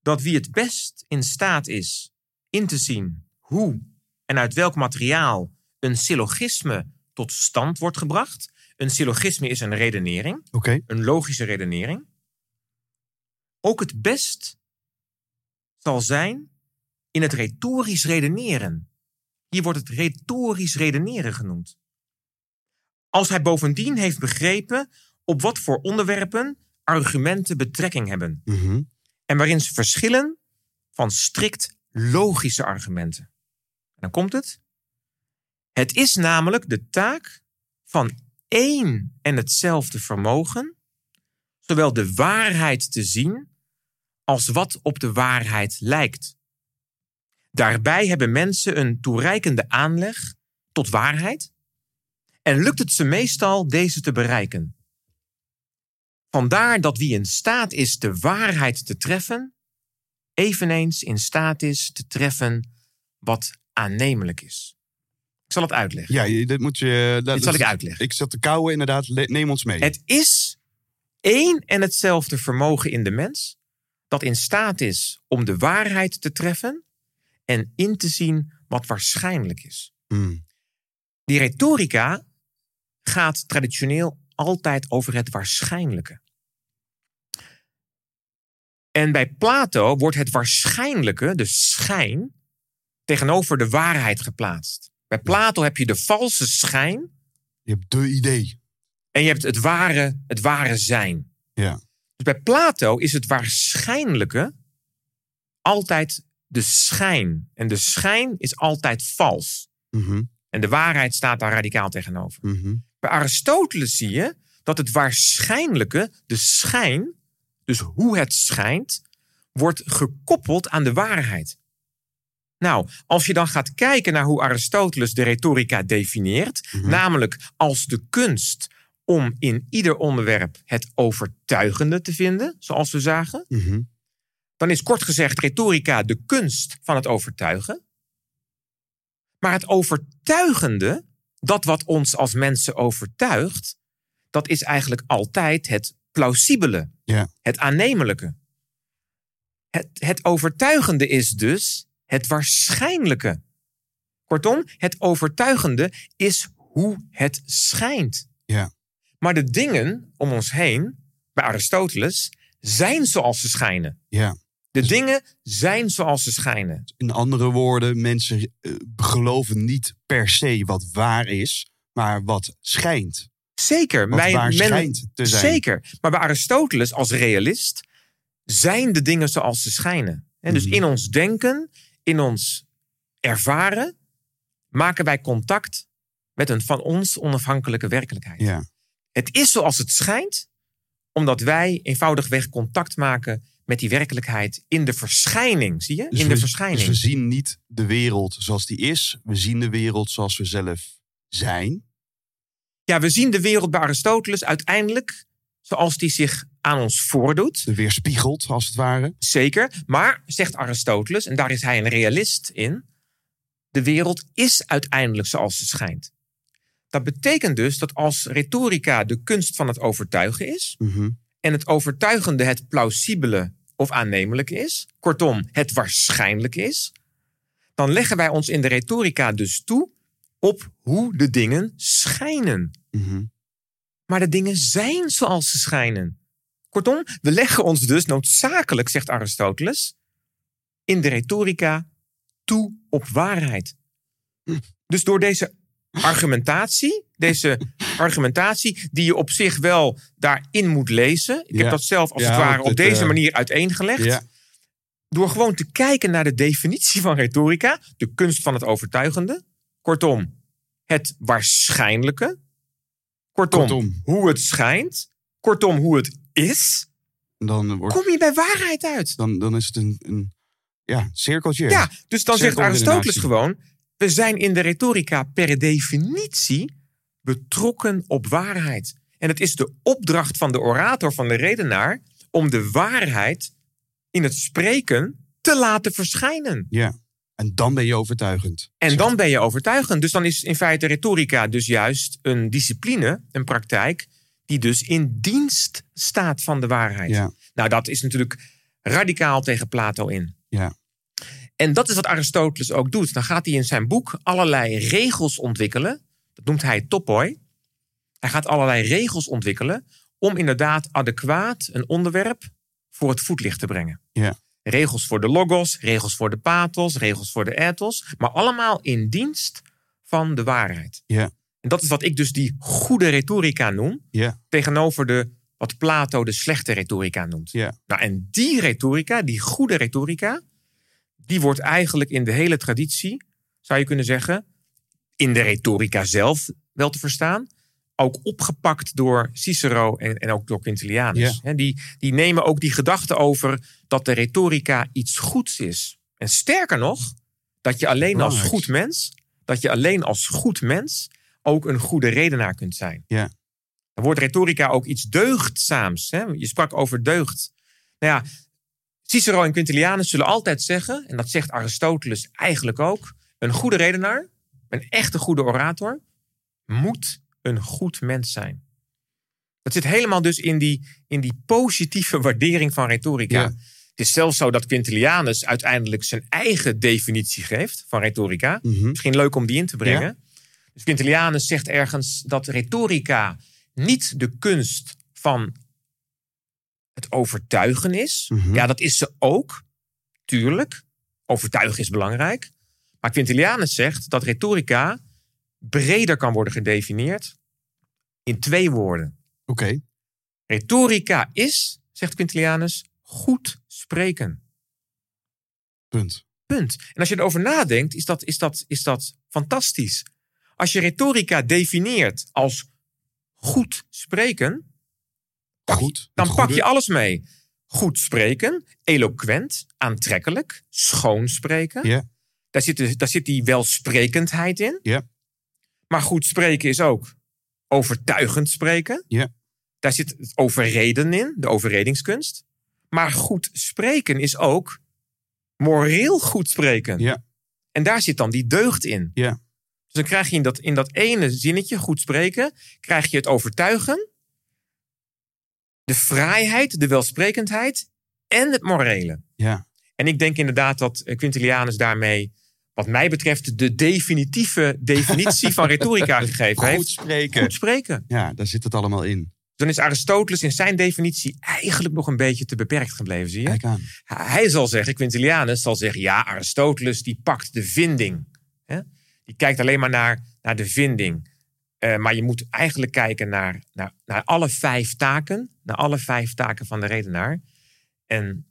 dat wie het best in staat is in te zien hoe en uit welk materiaal een syllogisme tot stand wordt gebracht. Een syllogisme is een redenering, een logische redenering. Ook het best zal zijn in het retorisch redeneren. Hier wordt het retorisch redeneren genoemd. Als hij bovendien heeft begrepen op wat voor onderwerpen argumenten betrekking hebben Mhm. en waarin ze verschillen van strikt logische argumenten. En dan komt het. Het is namelijk de taak van één en hetzelfde vermogen, zowel de waarheid te zien als wat op de waarheid lijkt. Daarbij hebben mensen een toereikende aanleg tot waarheid en lukt het ze meestal deze te bereiken. Vandaar dat wie in staat is de waarheid te treffen, eveneens in staat is te treffen wat aannemelijk is. Ik zal het uitleggen. Ja, dit moet je... Dat, Dit zal ik uitleggen. Ik zat te kauwen, inderdaad. Neem ons mee. Het is één en hetzelfde vermogen in de mens dat in staat is om de waarheid te treffen en in te zien wat waarschijnlijk is. Mm. Die retorica gaat traditioneel altijd over het waarschijnlijke. En bij Plato wordt het waarschijnlijke, de schijn, tegenover de waarheid geplaatst. Bij Plato heb je de valse schijn Je hebt de idee. en je hebt het ware, het ware zijn. Ja. Dus bij Plato is het waarschijnlijke altijd de schijn. En de schijn is altijd vals. Mhm. En de waarheid staat daar radicaal tegenover. Mhm. Bij Aristoteles zie je dat het waarschijnlijke, de schijn, dus hoe het schijnt, wordt gekoppeld aan de waarheid. Nou, als je dan gaat kijken naar hoe Aristoteles de retorica definieert, Mhm. namelijk als de kunst om in ieder onderwerp het overtuigende te vinden, zoals we zagen, Mhm. Dan is kort gezegd retorica de kunst van het overtuigen. Maar het overtuigende, dat wat ons als mensen overtuigt, dat is eigenlijk altijd het plausibele, Ja. het aannemelijke. Het, het overtuigende is dus het waarschijnlijke. Kortom, het overtuigende is hoe het schijnt. Ja. Maar de dingen om ons heen, bij Aristoteles, zijn zoals ze schijnen. Ja. De dingen zijn zoals ze schijnen. In andere woorden, mensen eh, geloven niet per se wat waar is, maar wat schijnt. Zeker. Wat waar men- schijnt te zijn. Zeker. Maar bij Aristoteles als realist zijn de dingen zoals ze schijnen. En dus Mhm. in ons denken, in ons ervaren, maken wij contact met een van ons onafhankelijke werkelijkheid. Ja. Het is zoals het schijnt, omdat wij eenvoudigweg contact maken met die werkelijkheid in de verschijning. Zie je? Dus in de we- verschijning. Dus we zien niet de wereld zoals die is. We zien de wereld zoals we zelf zijn. Ja, we zien de wereld bij Aristoteles uiteindelijk zoals die zich aan ons voordoet. Weerspiegeld, als het ware. Zeker. Maar, zegt Aristoteles, en daar is hij een realist in, de wereld is uiteindelijk zoals ze schijnt. Dat betekent dus dat als retorica de kunst van het overtuigen is, Mhm. en het overtuigende het plausibele of aannemelijke is, kortom, het waarschijnlijk is, dan leggen wij ons in de retorica dus toe op hoe de dingen schijnen. Mhm. Maar de dingen zijn zoals ze schijnen. Kortom, we leggen ons dus noodzakelijk, zegt Aristoteles, in de retorica toe op waarheid. Dus door deze argumentatie, deze argumentatie die je op zich wel daarin moet lezen. Ik Ja. heb dat zelf als Ja, het ware op deze eh, manier uiteengelegd. Ja. Door gewoon te kijken naar de definitie van retorica, de kunst van het overtuigende. Kortom, het waarschijnlijke. Kortom, Kortom. hoe het schijnt. Kortom, hoe het is. Dan, wordt, Kom je bij waarheid uit. dan, dan is het een, een ja, cirkeltje. Ja, dus dan zegt Aristoteles gewoon: we zijn in de retorica per definitie betrokken op waarheid. En het is de opdracht van de orator, van de redenaar, om de waarheid in het spreken te laten verschijnen. Ja. En dan ben je overtuigend. En dan ben je overtuigend. Dus dan is in feite retorica dus juist een discipline, een praktijk, die dus in dienst staat van de waarheid. Ja. Nou, dat is natuurlijk radicaal tegen Plato in. Ja. En dat is wat Aristoteles ook doet. Dan gaat hij in zijn boek allerlei regels ontwikkelen. Dat noemt hij topoi. Hij gaat allerlei regels ontwikkelen om inderdaad adequaat een onderwerp voor het voetlicht te brengen. Ja. Regels voor de logos, regels voor de pathos, regels voor de ethos. Maar allemaal in dienst van de waarheid. Ja. En dat is wat ik dus die goede retorica noem. Ja. Tegenover de, wat Plato de slechte retorica noemt. Ja. Nou, en die retorica, die goede retorica, die wordt eigenlijk in de hele traditie, zou je kunnen zeggen, in de retorica zelf wel te verstaan, ook opgepakt door Cicero en, en ook door Quintilianus. Ja. Die, die nemen ook die gedachte over dat de retorica iets goeds is. En sterker nog, dat je alleen als goed mens, dat je alleen als goed mens ook een goede redenaar kunt zijn. Ja. Dan wordt retorica ook iets deugdzaams. Hè? Je sprak over deugd. Nou ja, Cicero en Quintilianus zullen altijd zeggen, en dat zegt Aristoteles eigenlijk ook, een goede redenaar, een echte goede orator, moet een goed mens zijn. Dat zit helemaal dus in die, in die positieve waardering van retorica. Ja. Het is zelfs zo dat Quintilianus uiteindelijk zijn eigen definitie geeft van retorica. Mhm. Misschien leuk om die in te brengen. Dus Quintilianus zegt ergens dat retorica niet de kunst van het overtuigen is. Mhm. Ja, dat is ze ook. Tuurlijk. Overtuigen is belangrijk. Maar Quintilianus zegt dat retorica breder kan worden gedefinieerd in twee woorden. Oké. Retorica is, zegt Quintilianus, goed spreken. Punt. Punt. En als je erover nadenkt, is dat, is dat, is dat fantastisch. Als je retorica definieert als goed spreken, Goed. dan pak je alles mee. Goed spreken, eloquent, aantrekkelijk, schoon spreken. Ja. Daar, zit, daar zit die welsprekendheid in. Ja. Maar goed spreken is ook overtuigend spreken. Ja. Daar zit het overreden in, de overredingskunst. Maar goed spreken is ook moreel goed spreken. Ja. En daar zit dan die deugd in. Ja. Dus dan krijg je in dat, in dat ene zinnetje, goed spreken, krijg je het overtuigen, de vrijheid, de welsprekendheid en het morele. Ja. En ik denk inderdaad dat eh, Quintilianus daarmee, wat mij betreft, de definitieve definitie van retorica gegeven Goed heeft. spreken. Goed spreken. Ja, daar zit het allemaal in. Dan is Aristoteles in zijn definitie eigenlijk nog een beetje te beperkt gebleven, zie je? Kijk aan. Hij zal zeggen, Quintilianus zal zeggen, ja, Aristoteles die pakt de vinding. Hè? Die kijkt alleen maar naar, naar de vinding. Eh, maar je moet eigenlijk kijken naar, naar, naar alle vijf taken. Naar alle vijf taken van de redenaar. En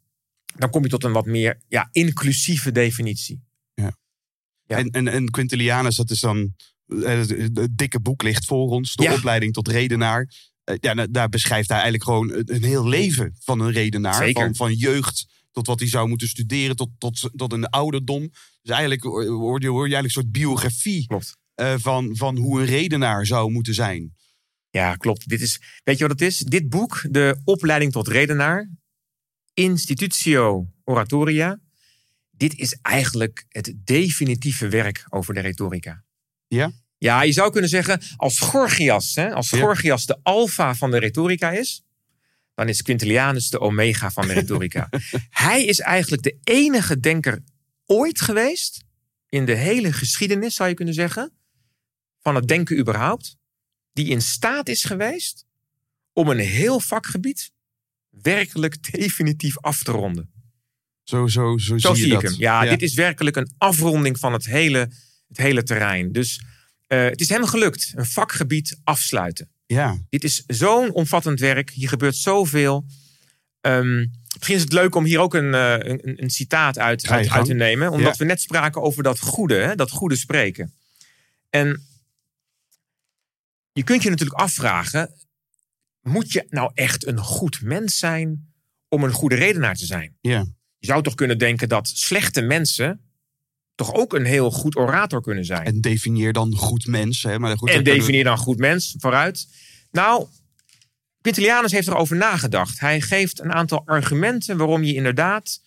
dan kom je tot een wat meer ja, inclusieve definitie. Ja. En, en, en Quintilianus, dat is dan. eh, Het dikke boek ligt voor ons. De Ja. opleiding tot redenaar. Eh, Ja, da- daar beschrijft hij eigenlijk gewoon een, heel leven van een redenaar. Van, van jeugd tot wat hij zou moeten studeren, tot, tot, tot een ouderdom. Dus eigenlijk hoor je, hoor je eigenlijk een soort biografie Klopt. Eh, van, van hoe een redenaar zou moeten zijn. Ja, klopt. Dit is, weet je wat het is? Dit boek, de opleiding tot redenaar, Institutio Oratoria. Dit is eigenlijk het definitieve werk over de retorica. Ja? Ja, je zou kunnen zeggen, als Gorgias, hè, als Ja. Gorgias de alfa van de retorica is, dan is Quintilianus de omega van de retorica. Hij is eigenlijk de enige denker ooit geweest, in de hele geschiedenis zou je kunnen zeggen, van het denken überhaupt, die in staat is geweest om een heel vakgebied werkelijk definitief af te ronden. Zo, zo, zo, Zo zie je ik dat. hem. Ja, dit is werkelijk een afronding van het hele, het hele terrein. Dus eh, het is hem gelukt, een vakgebied afsluiten. Ja, Dit is zo'n omvattend werk. Hier gebeurt zoveel. Ehm, misschien is het leuk om hier ook een, eh, een, een citaat uit, uit, te nemen. Omdat Ja. we net spraken over dat goede, hè, dat goede spreken. En je kunt je natuurlijk afvragen: moet je nou echt een goed mens zijn om een goede redenaar te zijn? ja. Je zou toch kunnen denken dat slechte mensen toch ook een heel goed orator kunnen zijn. En definieer dan goed mens. Hè? Maar goed, En definieer dan goed mens vooruit. Nou, Quintilianus heeft erover nagedacht. Hij geeft een aantal argumenten waarom je inderdaad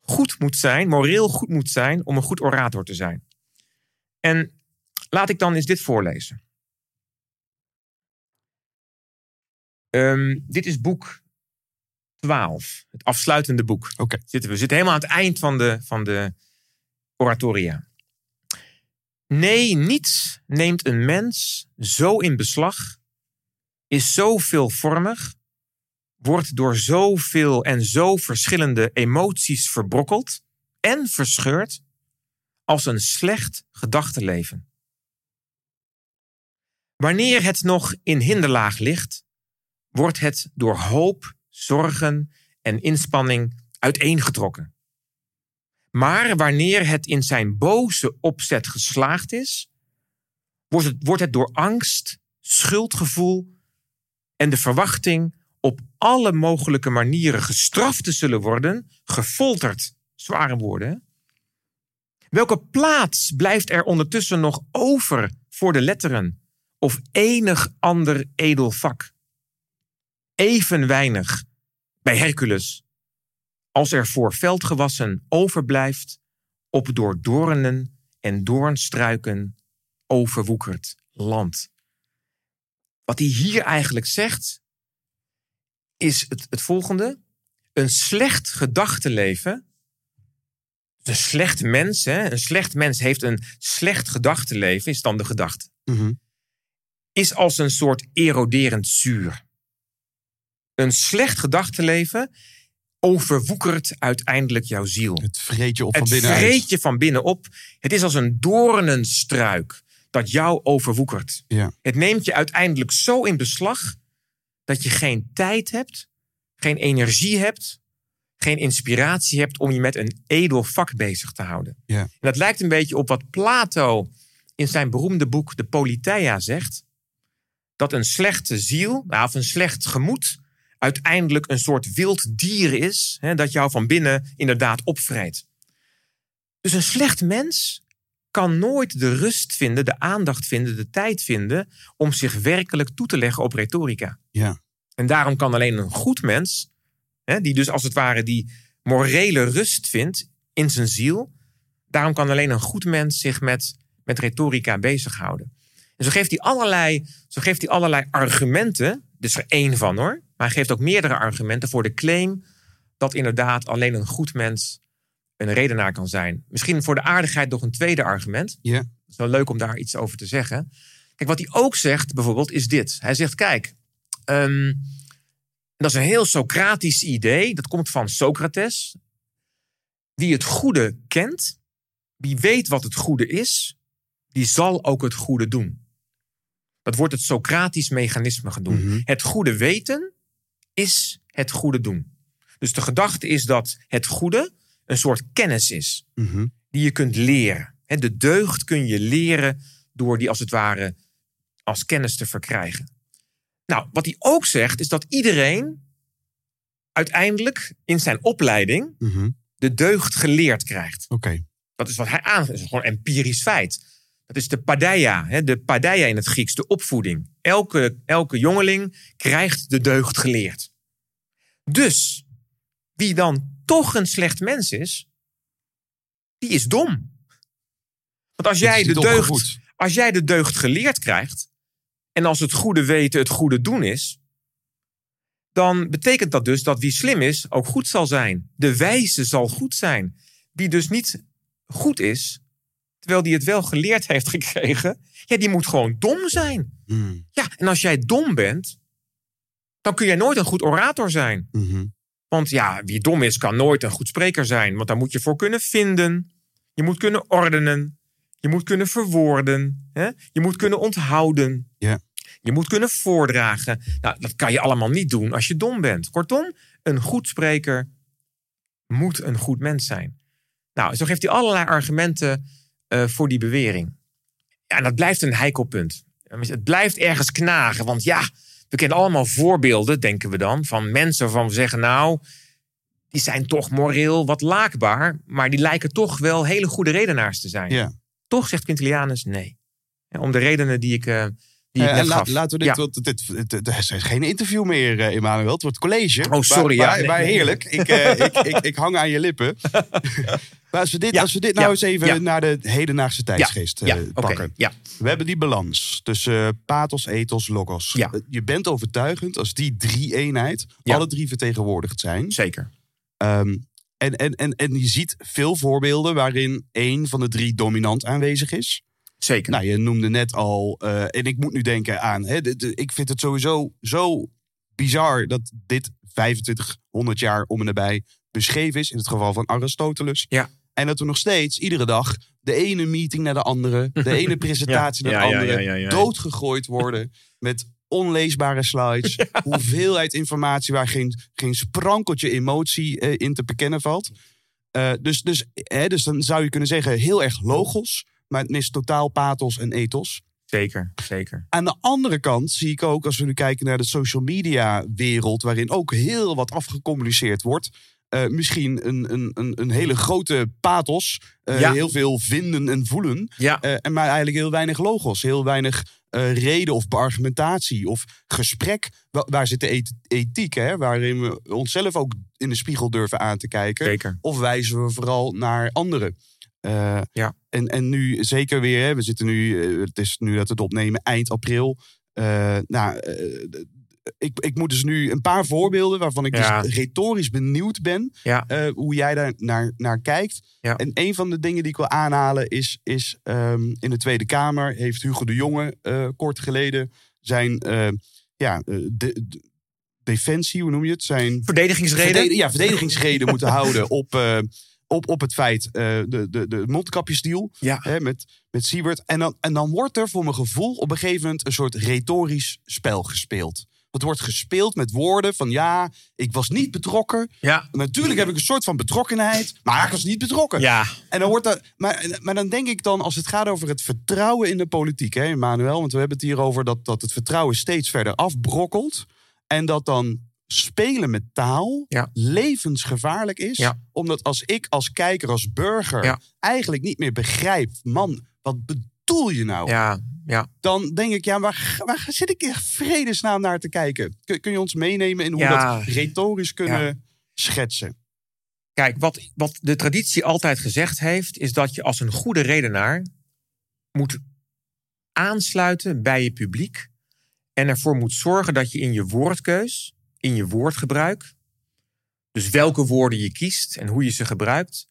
goed moet zijn, moreel goed moet zijn, om een goed orator te zijn. En laat ik dan eens dit voorlezen. Ehm, dit is boek 12, het afsluitende boek. Oké. Zitten we zitten helemaal aan het eind van de, van de oratoria. Nee, niets neemt een mens zo in beslag, is zo veelvormig, wordt door zoveel en zo verschillende emoties verbrokkeld en verscheurd als een slecht gedachtenleven. Wanneer het nog in hinderlaag ligt, wordt het door hoop, zorgen en inspanning uiteengetrokken. Maar wanneer het in zijn boze opzet geslaagd is, wordt het, wordt het door angst, schuldgevoel en de verwachting op alle mogelijke manieren gestraft te zullen worden, gefolterd, zware woorden. Welke plaats blijft er ondertussen nog over voor de letteren of enig ander edel vak? Even weinig bij Hercules als er voor veldgewassen overblijft op door doornen en doornstruiken overwoekerd land. Wat hij hier eigenlijk zegt, is het, het volgende. Een slecht gedachtenleven, een slecht mens, hè, een slecht mens heeft een slecht gedachtenleven, is dan de gedachte, Mhm. is als een soort eroderend zuur. Een slecht gedachtenleven overwoekert uiteindelijk jouw ziel. Het vreet je op van Het binnenuit. vreet je van binnenop. Het is als een doornenstruik dat jou overwoekert. Ja. Het neemt je uiteindelijk zo in beslag dat je geen tijd hebt, geen energie hebt, geen inspiratie hebt om je met een edel vak bezig te houden. Ja. En dat lijkt een beetje op wat Plato in zijn beroemde boek De Politeia zegt. Dat een slechte ziel, nou, of een slecht gemoed, uiteindelijk een soort wild dier is, hè, dat jou van binnen inderdaad opvreet. Dus een slecht mens kan nooit de rust vinden, de aandacht vinden, de tijd vinden om zich werkelijk toe te leggen op retorica. Ja. En daarom kan alleen een goed mens, hè, die dus als het ware die morele rust vindt in zijn ziel, daarom kan alleen een goed mens zich met, met retorica bezighouden. En zo geeft hij allerlei, zo geeft hij allerlei argumenten, dit is er één van hoor, maar hij geeft ook meerdere argumenten voor de claim dat inderdaad alleen een goed mens een redenaar kan zijn. Misschien voor de aardigheid nog een tweede argument. Ja. Het is wel leuk om daar iets over te zeggen. Kijk, wat hij ook zegt bijvoorbeeld is dit. Hij zegt, kijk, ehm, dat is een heel Socratisch idee. Dat komt van Socrates. Wie het goede kent, wie weet wat het goede is, die zal ook het goede doen. Dat wordt het Socratisch mechanisme genoemd. Mhm. Het goede weten is het goede doen. Dus de gedachte is dat het goede een soort kennis is Mhm. die je kunt leren. De deugd kun je leren door die als het ware als kennis te verkrijgen. Nou, wat hij ook zegt is dat iedereen uiteindelijk in zijn opleiding Mhm. de deugd geleerd krijgt. Oké. Dat is wat hij aangeeft. Dat is gewoon een empirisch feit. Dat is de paideia, hè, de paideia in het Grieks, de opvoeding. Elke, elke jongeling krijgt de deugd geleerd. Dus wie dan toch een slecht mens is, die is dom. Want als jij, de deugd, als jij de deugd geleerd krijgt, en als het goede weten het goede doen is, dan betekent dat dus dat wie slim is ook goed zal zijn. De wijze zal goed zijn. Wie dus niet goed is, terwijl die het wel geleerd heeft gekregen, ja, die moet gewoon dom zijn. Hmm. Ja, en als jij dom bent, dan kun jij nooit een goed orator zijn. Mhm. Want ja, wie dom is, kan nooit een goed spreker zijn. Want daar moet je voor kunnen vinden. Je moet kunnen ordenen. Je moet kunnen verwoorden. Hè? Je moet kunnen onthouden. Je moet kunnen voordragen. Nou, dat kan je allemaal niet doen als je dom bent. Kortom, een goed spreker moet een goed mens zijn. Nou, zo geeft hij allerlei argumenten eh, voor die bewering. Ja, en dat blijft een heikel punt. Het blijft ergens knagen. Want ja, we kennen allemaal voorbeelden, denken we dan, van mensen waarvan we zeggen, nou, die zijn toch moreel wat laakbaar, maar die lijken toch wel hele goede redenaars te zijn. Ja. Toch zegt Quintilianus nee. Om de redenen die ik, eh, die Eh, la- laten we dit, Ja. want dit, dit, dit is geen interview meer, eh, Emmanuel. Het wordt college. Oh, sorry, Maar, ja. maar, Nee, maar nee. heerlijk. Ik, eh, ik, ik, ik hang aan je lippen. maar als we dit, Ja, als we dit nou eens even naar de hedendaagse tijdsgeest pakken. ja. We hebben die balans tussen pathos, ethos, logos. Je bent overtuigend als die drie eenheid, alle drie vertegenwoordigd zijn. Zeker. Ehm, en, en, en, en je ziet veel voorbeelden waarin één van de drie dominant aanwezig is. Zeker. Nou, je noemde net al, eh, en ik moet nu denken aan, hè, de- de- ik vind het sowieso zo bizar dat dit 2500 jaar om en nabij beschreven is, in het geval van Aristoteles. Ja. En dat we nog steeds iedere dag de ene meeting naar de andere, de ene presentatie Ja, naar de ja, andere, ja. doodgegooid worden met onleesbare slides, hoeveelheid informatie waar geen, geen sprankeltje emotie eh, in te bekennen valt. Eh, dus, dus, hè, dus dan zou je kunnen zeggen, heel erg logos, maar het mist totaal pathos en ethos. Zeker. Zeker. Aan de andere kant zie ik ook, als we nu kijken naar de social media wereld, waarin ook heel wat afgecommuniceerd wordt. eh, misschien een, een, een, een hele grote pathos, eh, Ja. heel veel vinden en voelen. Ja. eh, en maar eigenlijk heel weinig logos, heel weinig reden of beargumentatie of gesprek. Wa- waar zit de eth- ethiek, hè? waarin we onszelf ook in de spiegel durven aan te kijken. Zeker. Of wijzen we vooral naar anderen? Eh, Ja. en, en nu zeker weer, hè, we zitten nu, eh, het is nu dat we het opnemen, eind april. Eh, nou, ik, ik moet dus nu een paar voorbeelden waarvan ik Ja. dus retorisch benieuwd ben Ja. hoe jij daar naar, naar kijkt. Ja. En een van de dingen die ik wil aanhalen is, is ehm, in de Tweede Kamer heeft Hugo de Jonge kort geleden zijn ja, de, de- defensie, hoe noem je het? Zijn Verdedigingsreden. Verdedig- ja, verdedigingsreden moeten houden op, op, op het feit, eh, de, de, de mondkapjesdeal Ja. hè, met, met Siebert. En dan, en dan wordt er voor mijn gevoel op een gegeven moment een soort retorisch spel gespeeld. Het wordt gespeeld met woorden van ja, ik was niet betrokken. Ja. Natuurlijk heb ik een soort van betrokkenheid, maar ik was niet betrokken. Ja. En dan wordt dat. Maar, maar dan denk ik dan, als het gaat over het vertrouwen in de politiek, hè, Manuel, want we hebben het hier over dat, dat het vertrouwen steeds verder afbrokkelt. En dat dan spelen met taal Ja. levensgevaarlijk is. Ja. Omdat als ik als kijker, als burger, Ja. eigenlijk niet meer begrijp, man, wat bedoel je nou? Ja. Ja. Dan denk ik, ja, waar, waar zit ik in vredesnaam naar te kijken? Kun, kun je ons meenemen in hoe we dat retorisch kunnen schetsen? Kijk, wat, wat de traditie altijd gezegd heeft, is dat je als een goede redenaar moet aansluiten bij je publiek en ervoor moet zorgen dat je in je woordkeus, in je woordgebruik, dus welke woorden je kiest en hoe je ze gebruikt,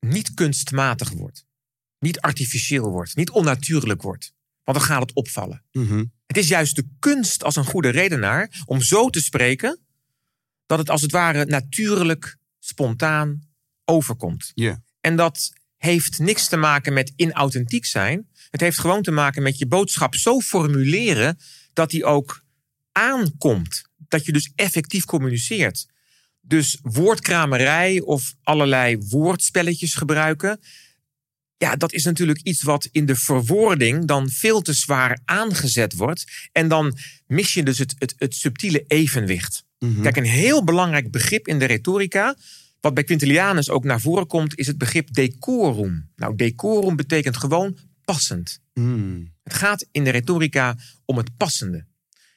niet kunstmatig wordt, niet artificieel wordt, niet onnatuurlijk wordt, want dan gaat het opvallen. Mhm. Het is juist de kunst als een goede redenaar om zo te spreken dat het als het ware natuurlijk, spontaan overkomt. Ja. En dat heeft niks te maken met inauthentiek zijn. Het heeft gewoon te maken met je boodschap zo formuleren dat die ook aankomt. Dat je dus effectief communiceert. Dus woordkramerij of allerlei woordspelletjes gebruiken. Ja, dat is natuurlijk iets wat in de verwoording dan veel te zwaar aangezet wordt. En dan mis je dus het, het, het subtiele evenwicht. Mhm. Kijk, een heel belangrijk begrip in de retorica, wat bij Quintilianus ook naar voren komt, is het begrip decorum. Nou, decorum betekent gewoon passend. Hmm. Het gaat in de retorica om het passende.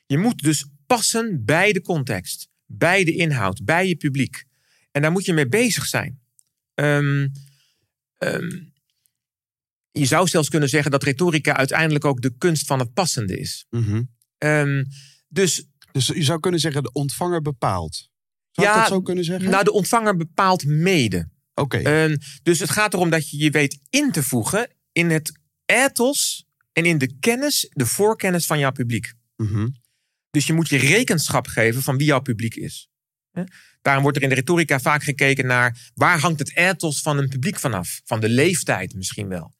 Je moet dus passen bij de context, bij de inhoud, bij je publiek. En daar moet je mee bezig zijn. Ehm, ehm, je zou zelfs kunnen zeggen dat retorica uiteindelijk ook de kunst van het passende is. Mhm. Ehm, dus Dus je zou kunnen zeggen, de ontvanger bepaalt. Zou Ja, ik dat zo kunnen zeggen? nou, de ontvanger bepaalt mede. Oké. Dus het gaat erom dat je je weet in te voegen in het ethos en in de kennis, de voorkennis van jouw publiek. Mhm. Dus je moet je rekenschap geven van wie jouw publiek is. Daarom wordt er in de retorica vaak gekeken naar waar hangt het ethos van een publiek vanaf? Van de leeftijd misschien wel.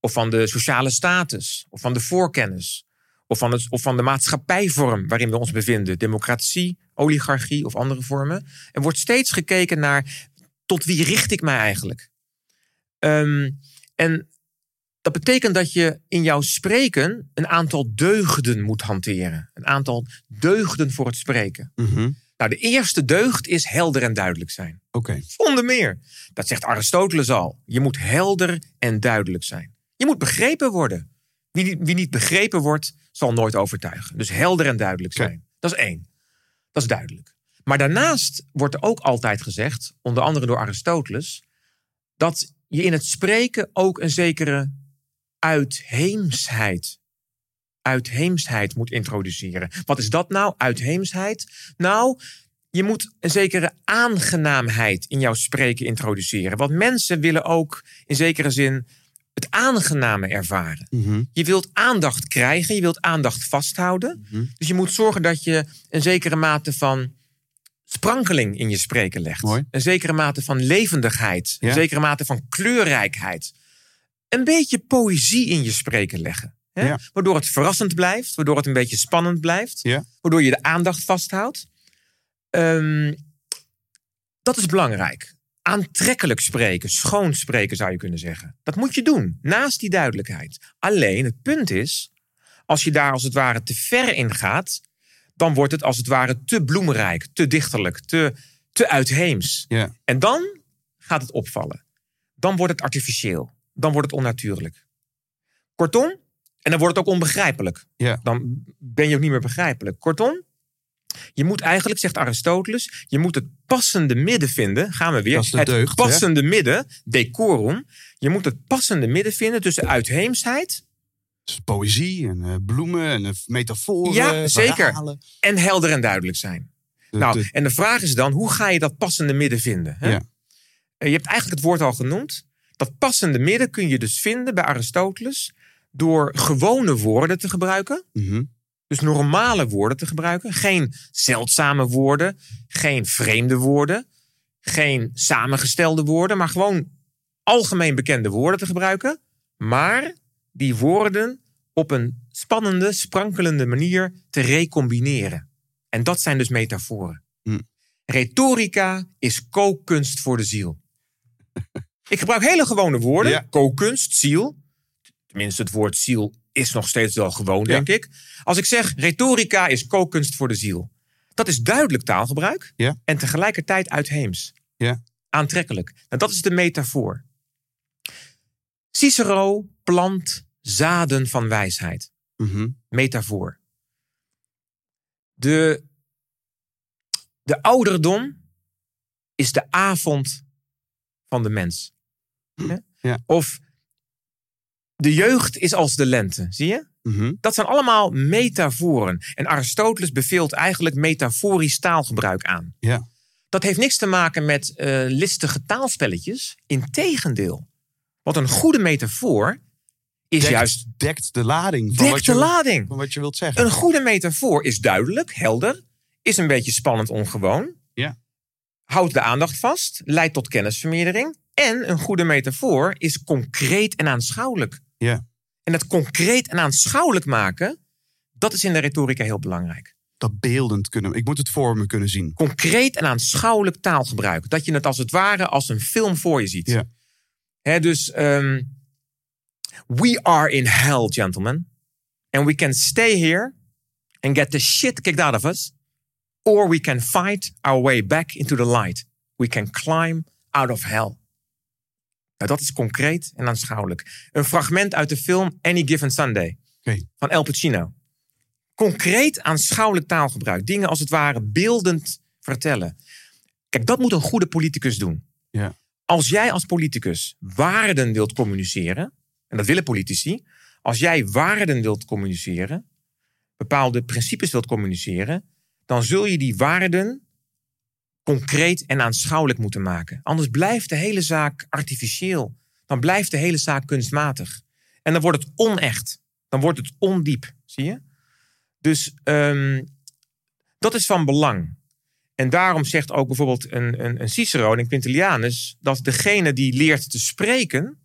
Of van de sociale status. Of van de voorkennis. Of van, het, of van de maatschappijvorm waarin we ons bevinden. Democratie, oligarchie of andere vormen. Er wordt steeds gekeken naar tot wie richt ik mij eigenlijk? Ehm, en dat betekent dat je in jouw spreken een aantal deugden moet hanteren. Een aantal deugden voor het spreken. Mhm. Nou, de eerste deugd is helder en duidelijk zijn. Oké. Zonder meer. Dat zegt Aristoteles al. Je moet helder en duidelijk zijn. Je moet begrepen worden. Wie niet, wie niet begrepen wordt, zal nooit overtuigen. Dus helder en duidelijk zijn. Dat is één. Dat is duidelijk. Maar daarnaast wordt er ook altijd gezegd, onder andere door Aristoteles, dat je in het spreken ook een zekere uitheemsheid, uitheemsheid moet introduceren. Wat is dat nou, uitheemsheid? Nou, je moet een zekere aangenaamheid in jouw spreken introduceren. Want mensen willen ook in zekere zin het aangename ervaren. Mhm. Je wilt aandacht krijgen, je wilt aandacht vasthouden. Mhm. Dus je moet zorgen dat je een zekere mate van sprankeling in je spreken legt. Mooi. Een zekere mate van levendigheid, Ja. een zekere mate van kleurrijkheid. Een beetje poëzie in je spreken leggen. Hè? Ja. Waardoor het verrassend blijft, waardoor het een beetje spannend blijft, Ja. waardoor je de aandacht vasthoudt. Ehm, dat is belangrijk. Aantrekkelijk spreken, schoon spreken zou je kunnen zeggen. Dat moet je doen, naast die duidelijkheid. Alleen het punt is, als je daar als het ware te ver in gaat, dan wordt het als het ware te bloemrijk, te dichterlijk, te, te uitheems. Ja. En dan gaat het opvallen. Dan wordt het artificieel. Dan wordt het onnatuurlijk. Kortom, en dan wordt het ook onbegrijpelijk. Ja. Dan ben je ook niet meer begrijpelijk. Kortom, je moet eigenlijk, zegt Aristoteles, je moet het passende midden vinden. Gaan we weer. De het deugd, hè? passende midden, decorum. Je moet het passende midden vinden tussen uitheemsheid Dus poëzie en eh, bloemen en eh, metaforen. Ja, zeker. verhalen. en helder en duidelijk zijn. De- Nou, de- en de vraag is dan, hoe ga je dat passende midden vinden? Hè? Ja. Eh, Je hebt eigenlijk het woord al genoemd. Dat passende midden kun je dus vinden bij Aristoteles door gewone woorden te gebruiken. Mhm. Dus normale woorden te gebruiken. Geen zeldzame woorden, geen vreemde woorden, geen samengestelde woorden, maar gewoon algemeen bekende woorden te gebruiken. Maar die woorden op een spannende, sprankelende manier te recombineren. En dat zijn dus metaforen. Hm. Retorica is kookkunst voor de ziel. Ik gebruik hele gewone woorden. Ja. Kookkunst, ziel. Tenminste, het woord ziel is nog steeds wel gewoon, Ja. denk ik. Als ik zeg retorica is kookkunst voor de ziel. Dat is duidelijk taalgebruik. Ja. En tegelijkertijd uitheems. Ja. Aantrekkelijk. Nou, dat is de metafoor. Cicero plant zaden van wijsheid. Mhm. Metafoor. De, de ouderdom is de avond van de mens. Ja. Of de jeugd is als de lente. Zie je? Mhm. Dat zijn allemaal metaforen. En Aristoteles beveelt eigenlijk metaforisch taalgebruik aan. Ja. Dat heeft niks te maken met eh, listige taalspelletjes. Integendeel. Want een goede metafoor is Dekt, juist dekt de lading van, wat dekt je, de lading. van wat je wilt zeggen. Een goede metafoor is duidelijk, helder, is een beetje spannend ongewoon. Ja. Houdt de aandacht vast, leidt tot kennisvermeerdering. En een goede metafoor is concreet en aanschouwelijk. Ja. En dat concreet en aanschouwelijk maken, dat is in de retorica heel belangrijk. Dat beeldend kunnen. Ik moet het voor me kunnen zien. Concreet en aanschouwelijk taalgebruik. Dat je het als het ware als een film voor je ziet. Ja. Hè, dus ehm, we are in hell, gentlemen. And we can stay here and get the shit kicked out of us. Or we can fight our way back into the light. We can climb out of hell. Nou, dat is concreet en aanschouwelijk. Een fragment uit de film Any Given Sunday van El Pacino. Concreet aanschouwelijk taalgebruik. Dingen als het ware beeldend vertellen. Kijk, dat moet een goede politicus doen. Ja. Als jij als politicus waarden wilt communiceren, en dat willen politici, als jij waarden wilt communiceren, bepaalde principes wilt communiceren, dan zul je die waarden concreet en aanschouwelijk moeten maken. Anders blijft de hele zaak artificieel. Dan blijft de hele zaak kunstmatig. En dan wordt het onecht. Dan wordt het ondiep. Zie je? Dus ehm, dat is van belang. En daarom zegt ook bijvoorbeeld een, een, een Cicero in Quintilianus dat degene die leert te spreken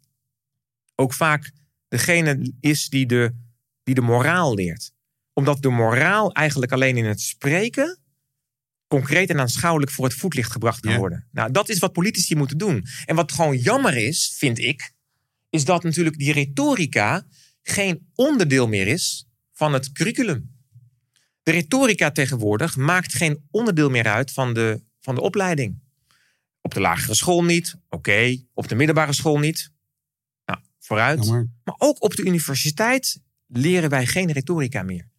ook vaak degene is die de, die de moraal leert. Omdat de moraal eigenlijk alleen in het spreken concreet en aanschouwelijk voor het voetlicht gebracht kan Ja. worden. Nou, dat is wat politici moeten doen. En wat gewoon jammer is, vind ik, is dat natuurlijk die retorica geen onderdeel meer is van het curriculum. De retorica tegenwoordig maakt geen onderdeel meer uit van de, van de opleiding. Op de lagere school niet, oké. Op de middelbare school niet. Nou, vooruit. Jammer. Maar ook op de universiteit leren wij geen retorica meer.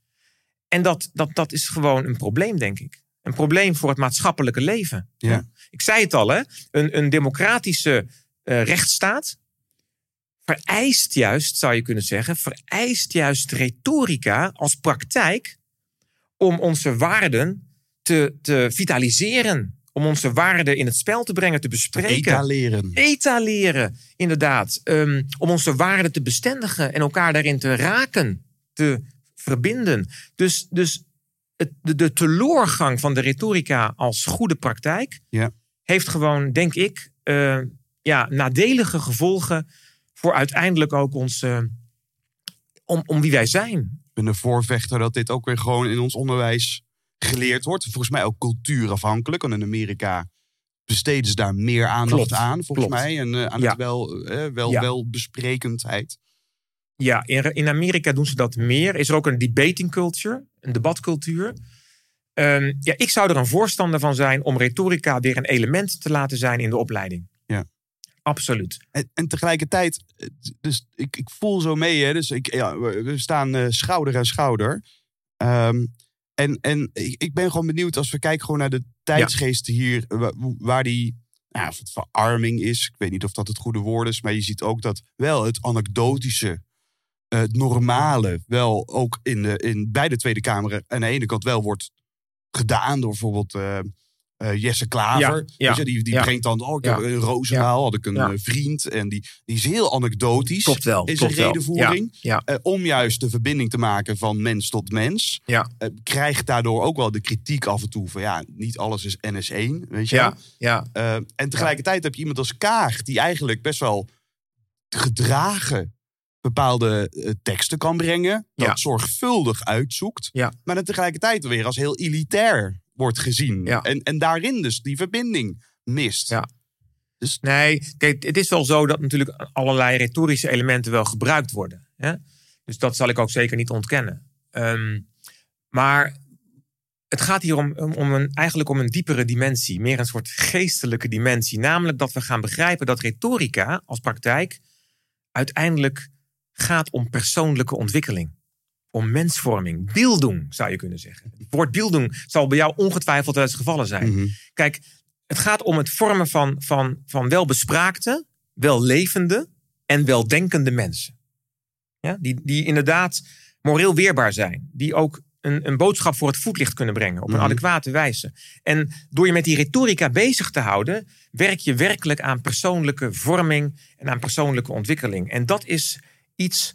En dat, dat, dat is gewoon een probleem, denk ik. Een probleem voor het maatschappelijke leven. Ja. Ik zei het al, hè? Een, een democratische eh, rechtsstaat vereist juist, zou je kunnen zeggen, vereist juist retorica als praktijk om onze waarden te, te vitaliseren. Om onze waarden in het spel te brengen, te bespreken Etaleren. etaleren, inderdaad. Ehm, om onze waarden te bestendigen en elkaar daarin te raken, te verbinden. Dus, dus het, de, de teloorgang van de retorica als goede praktijk Ja. heeft gewoon, denk ik, eh, ja, nadelige gevolgen voor uiteindelijk ook ons, eh, om, om wie wij zijn. Ik ben een voorvechter dat dit ook weer gewoon in ons onderwijs geleerd wordt. Volgens mij ook cultuurafhankelijk. Want in Amerika besteden ze daar meer aandacht Klopt, aan, volgens klopt. mij. En eh, aan Ja. het wel, eh, wel, Ja. welbesprekendheid. Ja, in, in Amerika doen ze dat meer. Is er ook een debating culture, een debatcultuur. Ehm, ja, ik zou er een voorstander van zijn om retorica weer een element te laten zijn in de opleiding. Ja. Absoluut. En, en tegelijkertijd, eh, dus ik, ik voel zo mee. Hè, dus ik, ja, we staan eh, schouder aan schouder. Ehm, en en ik, ik ben gewoon benieuwd als we kijken gewoon naar de tijdsgeest hier. wa- Waar die of het verarming is. Ik weet niet of dat het goede woord is. Maar je ziet ook dat wel het anekdotische, het normale, wel ook in, de, in bij de Tweede Kamer aan de ene kant wel wordt gedaan door bijvoorbeeld. eh, eh, Jesse Klaver, Ja, die, die brengt dan, oh, ik heb een Rozendaal, had ik een eh, vriend. En die, die is heel anekdotisch Klopt wel. in zijn redenvoering. Eh, om juist de verbinding te maken van mens tot mens. ja, Eh, krijgt daardoor ook wel de kritiek af en toe van ja, niet alles is NS1, weet je ja, Eh, en tegelijkertijd heb je iemand als Kaag die eigenlijk best wel gedragen bepaalde eh, teksten kan brengen. Dat Ja. zorgvuldig uitzoekt. Ja. Maar dan tegelijkertijd weer als heel elitair wordt gezien. Ja. En, en daarin dus die verbinding mist. Ja. Dus Nee, kijk, het is wel zo dat natuurlijk allerlei retorische elementen wel gebruikt worden. Hè? Dus dat zal ik ook zeker niet ontkennen. Ehm, maar het gaat hier om, om een, eigenlijk om een diepere dimensie, meer een soort geestelijke dimensie. Namelijk dat we gaan begrijpen dat retorica als praktijk uiteindelijk gaat om persoonlijke ontwikkeling. Om mensvorming, beelding zou je kunnen zeggen. Het woord beelding zal bij jou ongetwijfeld wel eens gevallen zijn. mhm. Kijk, het gaat om het vormen van, van, van welbespraakte, wellevende en weldenkende mensen. Ja, die, die inderdaad moreel weerbaar zijn. Die ook een, een boodschap voor het voetlicht kunnen brengen op een Mhm. adequate wijze. En door je met die retorica bezig te houden, werk je werkelijk aan persoonlijke vorming en aan persoonlijke ontwikkeling. En dat is iets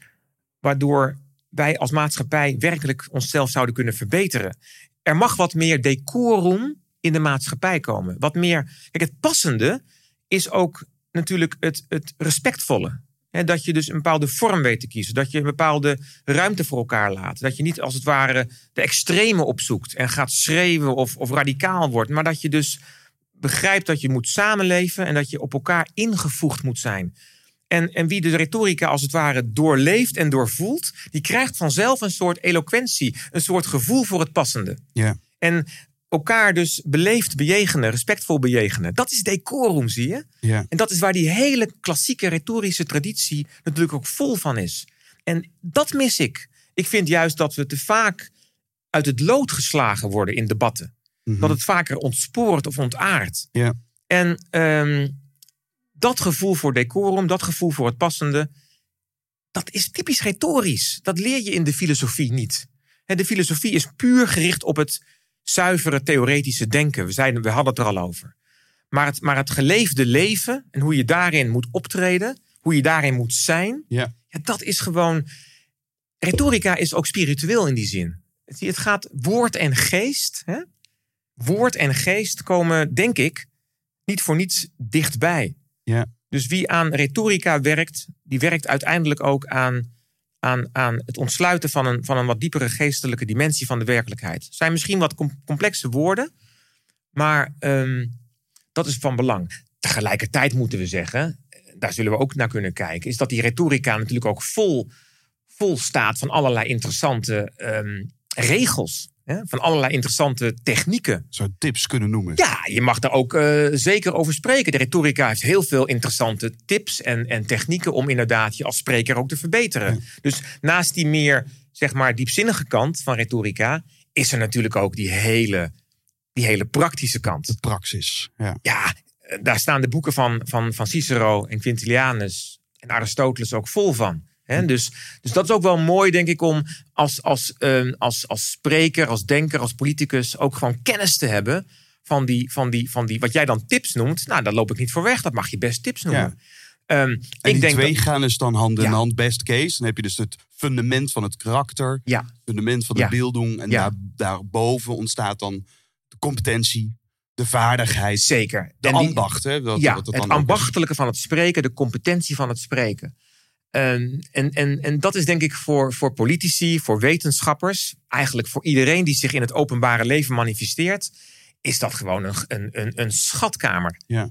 waardoor wij als maatschappij werkelijk onszelf zouden kunnen verbeteren. Er mag wat meer decorum in de maatschappij komen. Wat meer. Kijk, het passende is ook natuurlijk het, het respectvolle. Hè, dat je dus een bepaalde vorm weet te kiezen. Dat je een bepaalde ruimte voor elkaar laat. Dat je niet als het ware de extreme opzoekt en gaat schreeuwen of, of radicaal wordt. Maar dat je dus begrijpt dat je moet samenleven en dat je op elkaar ingevoegd moet zijn. En, en wie de retorica als het ware doorleeft en doorvoelt, die krijgt vanzelf een soort eloquentie, een soort gevoel voor het passende. Ja. En elkaar dus beleefd bejegenen, respectvol bejegenen. Dat is decorum, zie je? Ja. En dat is waar die hele klassieke retorische traditie natuurlijk ook vol van is. En dat mis ik. Ik vind juist dat we te vaak uit het lood geslagen worden in debatten. Dat het vaker ontspoort of ontaart. Ja. En ehm, dat gevoel voor decorum, dat gevoel voor het passende, dat is typisch retorisch. Dat leer je in de filosofie niet. De filosofie is puur gericht op het zuivere theoretische denken. We, zeiden, we hadden het er al over. Maar het, maar het geleefde leven en hoe je daarin moet optreden, hoe je daarin moet zijn, Ja. ja, dat is gewoon. Retorica is ook spiritueel in die zin. Het, het gaat woord en geest. Hè? Woord en geest komen, denk ik, niet voor niets dichtbij. Ja. Dus wie aan retorica werkt, die werkt uiteindelijk ook aan, aan, aan het ontsluiten van een, van een wat diepere geestelijke dimensie van de werkelijkheid. Het zijn misschien wat com- complexe woorden, maar ehm, dat is van belang. Tegelijkertijd moeten we zeggen, daar zullen we ook naar kunnen kijken, is dat die retorica natuurlijk ook vol, vol staat van allerlei interessante ehm, regels. Hè? Van allerlei interessante technieken. Zou tips kunnen noemen. Ja, je mag daar ook eh, zeker over spreken. De retorica heeft heel veel interessante tips en, en technieken om inderdaad je als spreker ook te verbeteren. Dus naast die meer, zeg maar, diepzinnige kant van retorica, is er natuurlijk ook die hele, die hele praktische kant. De praxis. Ja. Ja, eh, daar staan de boeken van, van, van Cicero en Quintilianus en Aristoteles ook vol van. Dus, dus dat is ook wel mooi, denk ik, om als, als, eh, als, als spreker, als denker, als politicus ook gewoon kennis te hebben van die, van die, van die, wat jij dan tips noemt. Nou, daar loop ik niet voor weg. Dat mag je best tips noemen. Ja. Ehm, En ik die denk twee dat- gaan dus dan hand in Ja. hand. Best case. Dan heb je dus het fundament van het karakter. ja, fundament van de Ja. beelding. En daar, daarboven ontstaat dan de competentie, de vaardigheid, zeker. de En die-. Hè, ja, het is. ambachtelijke van het spreken, de competentie van het spreken. Ehm, en, en, en dat is denk ik voor, voor politici, voor wetenschappers, eigenlijk voor iedereen die zich in het openbare leven manifesteert, is dat gewoon een, een, een, schatkamer. Ja.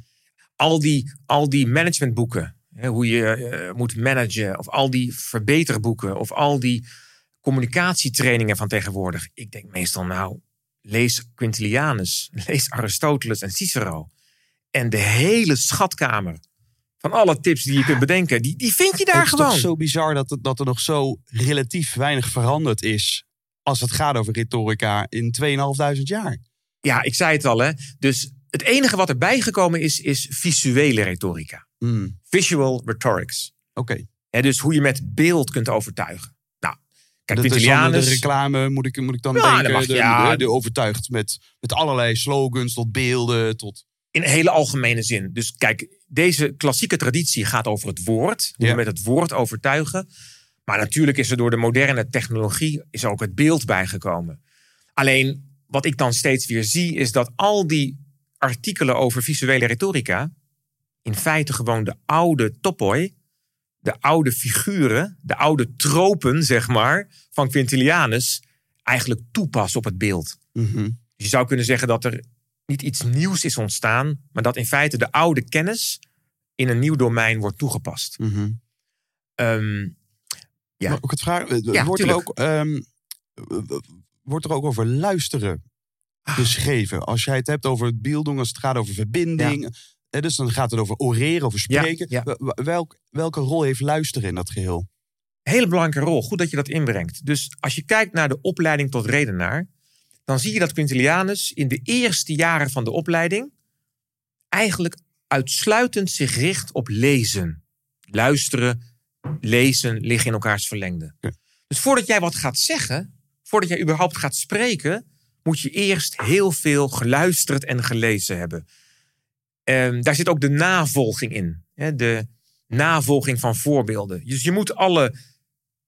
Al, die, al die managementboeken, hoe je eh, moet managen, of al die verbeterboeken, of al die communicatietrainingen van tegenwoordig. Ik denk meestal, nou, lees Quintilianus, lees Aristoteles en Cicero. En de hele schatkamer van alle tips die je kunt bedenken, die, die vind je daar Het is gewoon. toch zo bizar dat, het- dat er nog zo relatief weinig veranderd is. als het gaat over retorica in 2500 jaar. Ja, ik zei het al, hè. Dus het enige wat erbij gekomen is, is visuele retorica. Hmm, Visual rhetorics. Oké. Hè, dus hoe je met beeld kunt overtuigen. Nou, kijk, dan de Quintilianus... reclame, moet ik, moet ik dan Ja, dat denken. mag- de, ja. de, de overtuigd met, met allerlei slogans tot beelden. Tot, in hele algemene zin. Dus kijk, deze klassieke traditie gaat over het woord. Hoe Ja. we met het woord overtuigen. Maar natuurlijk is er door de moderne technologie is ook het beeld bijgekomen. Alleen wat ik dan steeds weer zie is dat al die artikelen over visuele retorica in feite gewoon de oude topoi, de oude figuren, de oude tropen zeg maar van Quintilianus eigenlijk toepassen op het beeld. Dus je zou kunnen zeggen dat er niet iets nieuws is ontstaan, maar dat in feite de oude kennis in een nieuw domein wordt toegepast. Mhm. Ehm, Ja. Maar ook het vraag, eh, Ja, wordt, er ook, ehm, eh, wordt er ook over luisteren Ah. beschreven? Als jij het hebt over het beelding, als het gaat over verbinding. dus dan gaat het over oreren, over spreken. ja. Wel- wel- Welk, welke rol heeft luisteren in dat geheel? hele belangrijke rol. Goed dat je dat inbrengt. Dus als je kijkt naar de opleiding tot redenaar, dan zie je dat Quintilianus in de eerste jaren van de opleiding eigenlijk uitsluitend zich richt op lezen. Luisteren, lezen liggen in elkaars verlengde. Ja. Dus voordat jij wat gaat zeggen, voordat jij überhaupt gaat spreken, moet je eerst heel veel geluisterd en gelezen hebben. Ehm, daar zit ook de navolging in. Hè, de navolging van voorbeelden. Dus je moet alle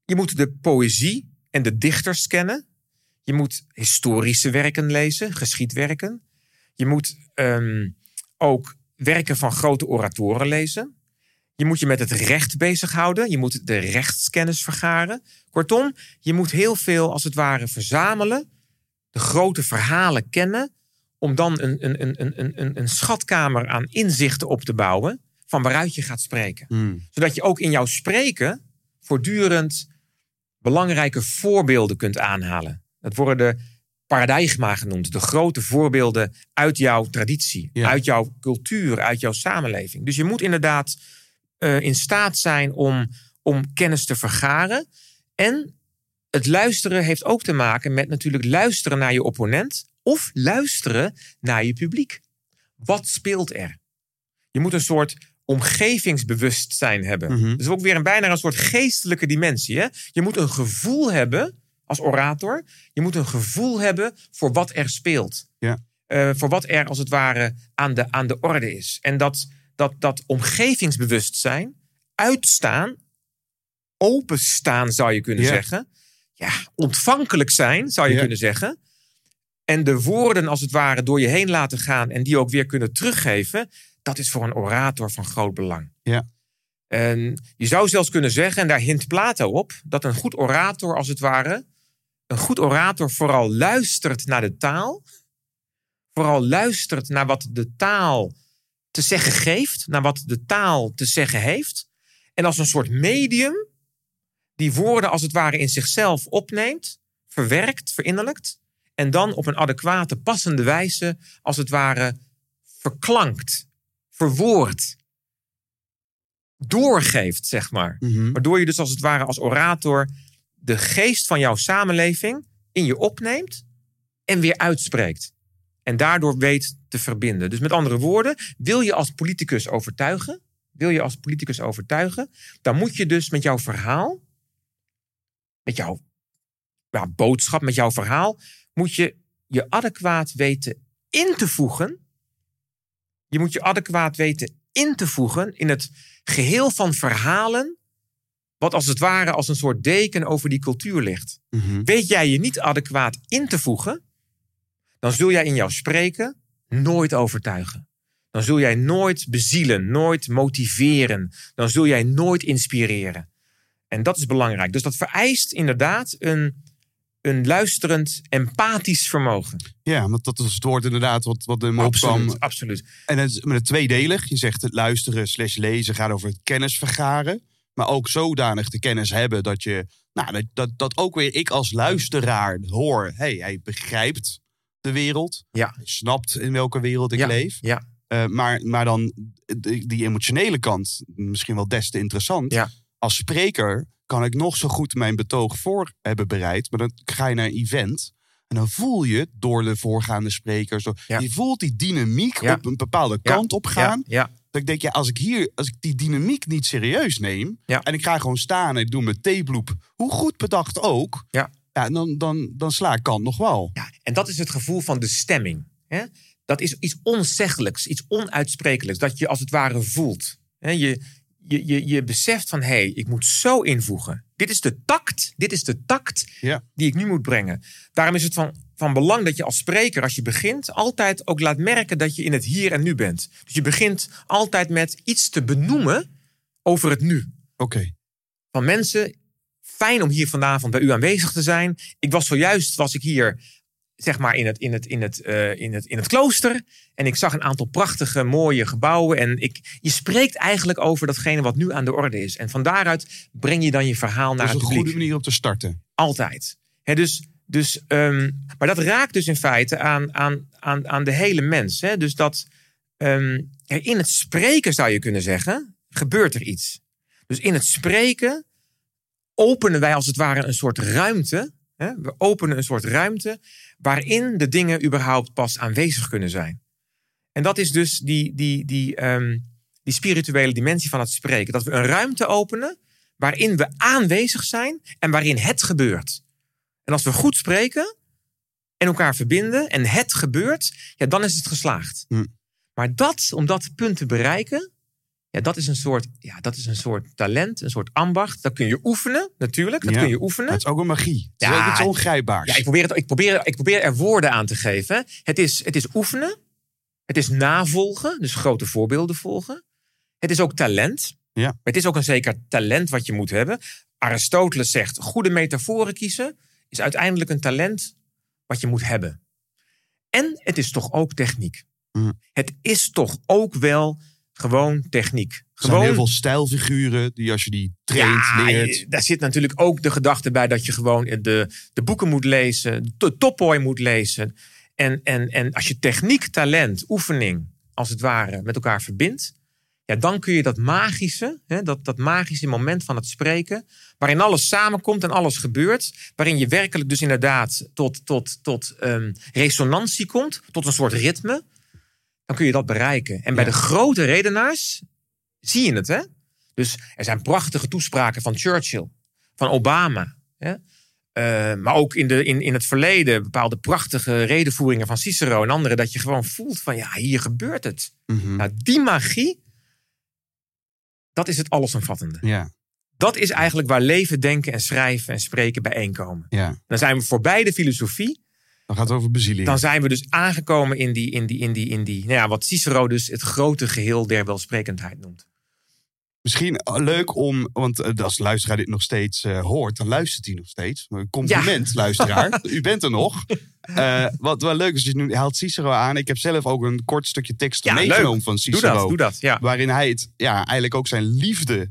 je moet de poëzie en de dichters kennen. Je moet historische werken lezen, geschiedwerken. Je moet ehm, ook werken van grote oratoren lezen. Je moet je met het recht bezighouden. Je moet de rechtskennis vergaren. Kortom, je moet heel veel, als het ware, verzamelen. De grote verhalen kennen. Om dan een, een, een, een, een, een schatkamer aan inzichten op te bouwen. Van waaruit je gaat spreken zodat je ook in jouw spreken voortdurend belangrijke voorbeelden kunt aanhalen. Dat worden de paradigma genoemd. De grote voorbeelden uit jouw traditie, Ja. uit jouw cultuur, uit jouw samenleving. Dus je moet inderdaad eh, in staat zijn om, om kennis te vergaren. En het luisteren heeft ook te maken met natuurlijk luisteren naar je opponent of luisteren naar je publiek. Wat speelt er? Je moet een soort omgevingsbewustzijn hebben. Dus ook weer een, bijna een soort geestelijke dimensie. Hè? Je moet een gevoel hebben als orator. Je moet een gevoel hebben voor wat er speelt. Ja. Eh, voor wat er als het ware aan de, aan de orde is. En dat, dat, dat omgevingsbewustzijn, uitstaan, openstaan zou je kunnen Ja. zeggen. Ja, ontvankelijk zijn zou je Ja. kunnen zeggen. En de woorden als het ware door je heen laten gaan en die ook weer kunnen teruggeven. Dat is voor een orator van groot belang. Ja. En je zou zelfs kunnen zeggen, en daar hint Plato op, dat een goed orator als het ware, een goed orator vooral luistert naar de taal. Vooral luistert naar wat de taal te zeggen geeft, naar wat de taal te zeggen heeft. En als een soort medium die woorden als het ware in zichzelf opneemt, verwerkt, verinnerlijkt. En dan op een adequate, passende wijze, als het ware, verklankt, verwoordt, doorgeeft, zeg maar. Mhm. Waardoor je dus als het ware als orator de geest van jouw samenleving in je opneemt en weer uitspreekt. En daardoor weet te verbinden. Dus met andere woorden, wil je als politicus overtuigen, wil je als politicus overtuigen, dan moet je dus met jouw verhaal, met jouw ja, boodschap, met jouw verhaal, moet je je adequaat weten in te voegen. Je moet je adequaat weten in te voegen in het geheel van verhalen, wat als het ware als een soort deken over die cultuur ligt. Mhm. Weet jij je niet adequaat in te voegen, dan zul jij in jouw spreken nooit overtuigen. Dan zul jij nooit bezielen, nooit motiveren. Dan zul jij nooit inspireren. En dat is belangrijk. Dus dat vereist inderdaad een, een luisterend, empathisch vermogen. Ja, want dat is het woord inderdaad wat, wat in me opkwam. Absoluut, absoluut. En het is met het tweedelig. Je zegt het luisteren slash lezen gaat over het kennis vergaren. Maar ook zodanig de kennis hebben dat je... Nou, dat, dat, dat ook weer ik als luisteraar hoor. hey, hij begrijpt de wereld. Ja. Hij snapt in welke wereld ik ja, leef. Ja, Eh, maar, maar dan die, die emotionele kant, misschien wel des te interessant. Ja. Als spreker kan ik nog zo goed mijn betoog voor hebben bereid. Maar dan ga je naar een event. En dan voel je door de voorgaande sprekers. Ja. Je voelt die dynamiek Ja. op een bepaalde kant op gaan. Dat ik denk, ja, als ik hier, als ik die dynamiek niet serieus neem. Ja. En ik ga gewoon staan en ik doe mijn theebloep. Hoe goed bedacht ook. Ja. Ja, dan, dan, dan sla ik kant nog wel. Ja, en dat is het gevoel van de stemming. Hè? Dat is iets onzeggelijks, iets onuitsprekelijks. Dat je als het ware voelt. Hè? Je, je, je, je beseft van, hé, hey, ik moet zo invoegen. Dit is de tact, dit is de tact Ja. die ik nu moet brengen. Daarom is het van, van belang dat je als spreker, als je begint, altijd ook laat merken dat je in het hier en nu bent. Dus je begint altijd met iets te benoemen over het nu Oké. van mensen. Fijn om hier vanavond bij u aanwezig te zijn. Ik was zojuist was ik hier, zeg maar, in het, in het, in het, eh, in het, in het klooster. En ik zag een aantal prachtige, mooie gebouwen. En ik, je spreekt eigenlijk over datgene wat nu aan de orde is. En van daaruit breng je dan je verhaal naar Dat is het een publiek. goede manier om te starten. Altijd. Hè, dus, dus, ehm, maar dat raakt dus in feite aan, aan, aan, aan de hele mens. Hè? Dus dat ehm, in het spreken, zou je kunnen zeggen, gebeurt er iets. Dus in het spreken openen wij als het ware een soort ruimte. Hè? We openen een soort ruimte waarin de dingen überhaupt pas aanwezig kunnen zijn. En dat is dus die, die, die, ehm, die spirituele dimensie van het spreken. Dat we een ruimte openen waarin we aanwezig zijn en waarin het gebeurt. En als we goed spreken en elkaar verbinden en het gebeurt, ja, dan is het geslaagd. Hm. Maar dat, om dat punt te bereiken, ja, dat, is een soort, ja, dat is een soort talent, een soort ambacht. Dat kun je oefenen, natuurlijk. Dat Ja. kun je oefenen. Het is ook een magie. Het is Ja, ook iets ongrijpbaars. Ja, ik probeer, het, ik, probeer, ik probeer er woorden aan te geven. Het is, het is oefenen. Het is navolgen, dus grote voorbeelden volgen. Het is ook talent. Ja. Het is ook een zeker talent wat je moet hebben. Aristoteles zegt, goede metaforen kiezen is uiteindelijk een talent wat je moet hebben. En het is toch ook techniek. Mhm. Het is toch ook wel Gewoon techniek. Er zijn heel veel stijlfiguren die als je die traint, ja, leert. daar zit natuurlijk ook de gedachte bij dat je gewoon de, de boeken moet lezen, de topboy moet lezen. En, en, en als je techniek, talent, oefening, als het ware, met elkaar verbindt, ja, dan kun je dat magische, hè, dat, dat magische moment van het spreken, waarin alles samenkomt en alles gebeurt, waarin je werkelijk dus inderdaad tot, tot, tot ehm, resonantie komt, tot een soort ritme, dan kun je dat bereiken. En bij Ja. de grote redenaars zie je het, hè? Dus er zijn prachtige toespraken van Churchill, van Obama. Hè? Eh, maar ook in, de, in, in het verleden bepaalde prachtige redenvoeringen van Cicero en anderen. Dat je gewoon voelt van ja, hier gebeurt het. Mhm. Nou, die magie, dat is het allesomvattende. Ja, Dat is eigenlijk waar leven, denken en schrijven en spreken bijeenkomen. ja. Dan zijn we voorbij de filosofie. Dan gaat het over bezieling. Dan zijn we dus aangekomen in die, in die, in die, in die nou ja, wat Cicero dus het grote geheel der welsprekendheid noemt. Misschien leuk om, want eh, als luisteraar dit nog steeds eh, hoort, dan luistert hij nog steeds. Compliment, luisteraar. U bent er nog. Eh, wat wel leuk is, nu hij haalt Cicero aan. Ik heb zelf ook een kort stukje tekst Ja, meegenomen leuk. van Doe Cicero. dat, doe dat. Ja. Waarin hij het, ja, eigenlijk ook zijn liefde,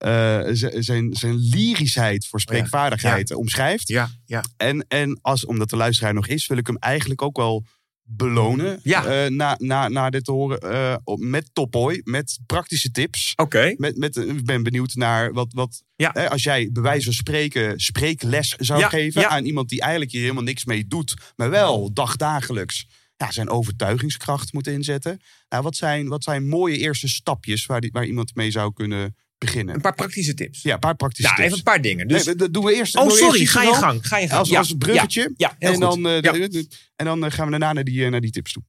eh, zijn, zijn lyrischheid voor spreekvaardigheid omschrijft. Ja, ja. En, en als, omdat de luisteraar nog is, wil ik hem eigenlijk ook wel belonen. Ja. eh, na, na, na dit te horen. eh, op- met Topboy, met praktische tips. Oké. Met, met, eh, ik ben benieuwd naar wat, wat Ja. hè, als jij bij wijze van spreken spreekles zou Ja, geven aan iemand die eigenlijk hier helemaal niks mee doet, maar wel dagdagelijks ja, zijn overtuigingskracht moet inzetten. Nou, wat, zijn, wat zijn mooie eerste stapjes waar, die, waar iemand mee zou kunnen beginnen? Een paar praktische tips. Ja, een paar praktische Ja, tips. even een paar dingen. Dus, Nee, dat doen we eerst. oh, we sorry. eerst Ga je gang. Ga je gang. Als, Ja, als een bruggetje. Ja, ja, heel en, dan, eh, de- en dan eh, gaan we daarna naar die, eh, naar die tips toe.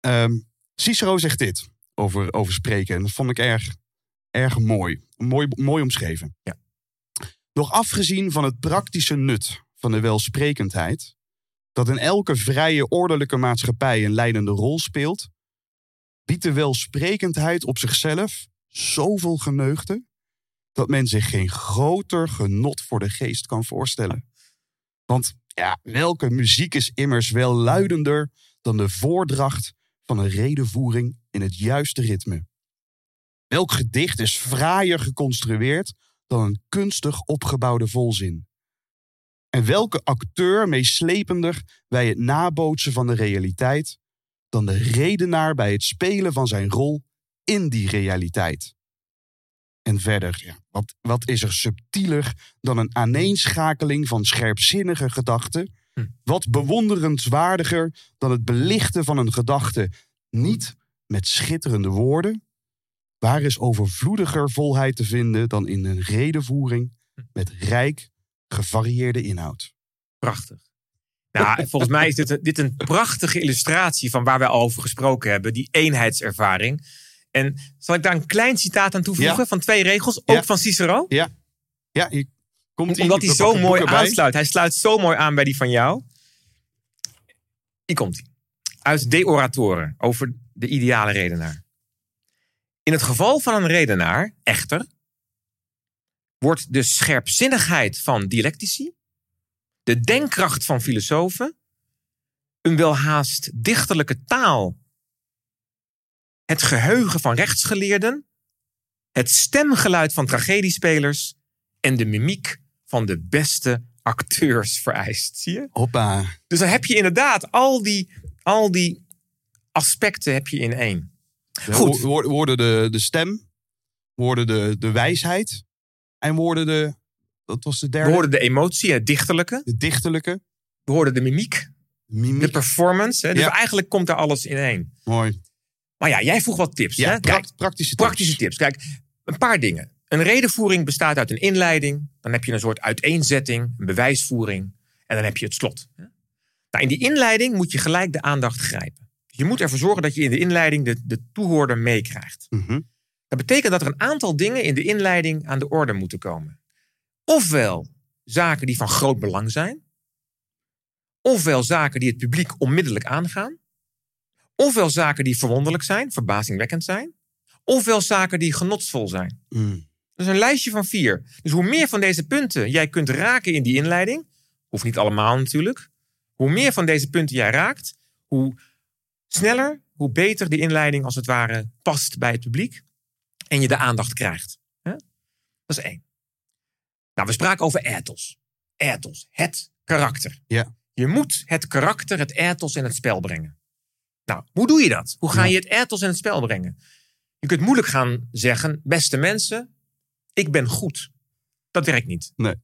Ehm, Cicero zegt dit over, over spreken. En dat vond ik erg, erg mooi. Mooi, mooi omschreven. Ja. Nog afgezien van het praktische nut van de welsprekendheid, dat in elke vrije, ordelijke maatschappij een leidende rol speelt, biedt de welsprekendheid op zichzelf zoveel geneugten dat men zich geen groter genot voor de geest kan voorstellen. Want ja, welke muziek is immers wel luidender dan de voordracht van een redenvoering in het juiste ritme? Welk gedicht is fraaier geconstrueerd dan een kunstig opgebouwde volzin? En welke acteur meeslepender bij het nabootsen van de realiteit dan de redenaar bij het spelen van zijn rol in die realiteit? En verder, ja, wat, wat is er subtieler dan een aaneenschakeling van scherpzinnige gedachten? Hm. Wat bewonderenswaardiger dan het belichten van een gedachte niet met schitterende woorden? Waar is overvloediger volheid te vinden dan in een redenvoering met rijk, gevarieerde inhoud? Prachtig. Nou, volgens mij is dit, een- dit een prachtige illustratie van waar we al over gesproken hebben. Die eenheidservaring. En zal ik daar een klein citaat aan toevoegen Ja. van twee regels? Ook Ja. van Cicero? Ja, hier komt ie. Omdat hij zo mooi aansluit. Hij sluit zo mooi aan bij die van jou. Hier komt hij. Uit De Oratoren over de ideale redenaar. In het geval van een redenaar, echter, wordt de scherpzinnigheid van dialectici, de denkkracht van filosofen, een welhaast dichterlijke taal, het geheugen van rechtsgeleerden, het stemgeluid van tragediespelers en de mimiek van de beste acteurs vereist. Zie je? Hoppa. Dus dan heb je inderdaad al die, al die aspecten heb je in één. Goed. Wo- wo- Worden de, de stem, worden de, de wijsheid en worden de, wat was de We derde? hoorden de emotie, het dichterlijke. De dichterlijke, We hoorden de mimiek, mimiek. de performance. Hè? Dus Ja. eigenlijk komt daar alles in één. Mooi. Maar ja, jij vroeg wat tips. Ja, hè? Kijk, praktische tips. praktische tips. Kijk, een paar dingen. Een redenvoering bestaat uit een inleiding. Dan heb je een soort uiteenzetting, een bewijsvoering. En dan heb je het slot. Nou, in die inleiding moet je gelijk de aandacht grijpen. Je moet ervoor zorgen dat je in de inleiding de, de toehoorder meekrijgt. Mhm. Dat betekent dat er een aantal dingen in de inleiding aan de orde moeten komen. Ofwel zaken die van groot belang zijn. Ofwel zaken die het publiek onmiddellijk aangaan. Ofwel zaken die verwonderlijk zijn, verbazingwekkend zijn. Ofwel zaken die genotsvol zijn. Mm. Dat is een lijstje van vier. Dus hoe meer van deze punten jij kunt raken in die inleiding, hoeft niet allemaal natuurlijk. Hoe meer van deze punten jij raakt, hoe sneller, hoe beter de inleiding als het ware past bij het publiek en je de aandacht krijgt. Dat is één. Nou, we spraken over ethos. Ethos, het karakter. Ja. Je moet het karakter, het ethos in het spel brengen. Nou, hoe doe je dat? Hoe ga je het ethos in het spel brengen? Je kunt moeilijk gaan zeggen, beste mensen, ik ben goed. Dat werkt niet. Nee.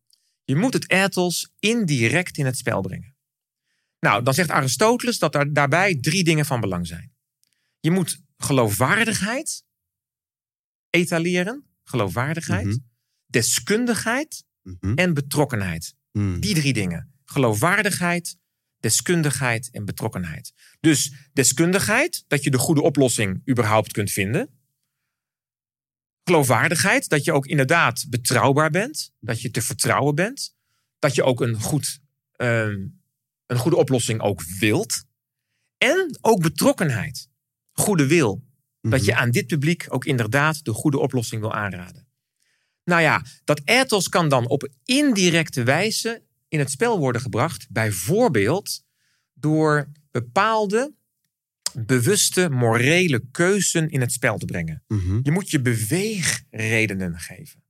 Je moet het ethos indirect in het spel brengen. Nou, dan zegt Aristoteles dat er daarbij drie dingen van belang zijn. Je moet geloofwaardigheid etaleren, geloofwaardigheid, Mhm. deskundigheid Mhm. en betrokkenheid. Mm. Die drie dingen. Geloofwaardigheid, deskundigheid en betrokkenheid. Dus deskundigheid, dat je de goede oplossing überhaupt kunt vinden. Geloofwaardigheid, dat je ook inderdaad betrouwbaar bent. Dat je te vertrouwen bent. Dat je ook een, goed, ehm, een goede oplossing ook wilt. En ook betrokkenheid. Goede wil. Dat je aan dit publiek ook inderdaad de goede oplossing wil aanraden. Nou ja, dat ethos kan dan op indirecte wijze in het spel worden gebracht. Bijvoorbeeld door bepaalde bewuste morele keuzen in het spel te brengen. Mhm. Je moet je beweegredenen geven.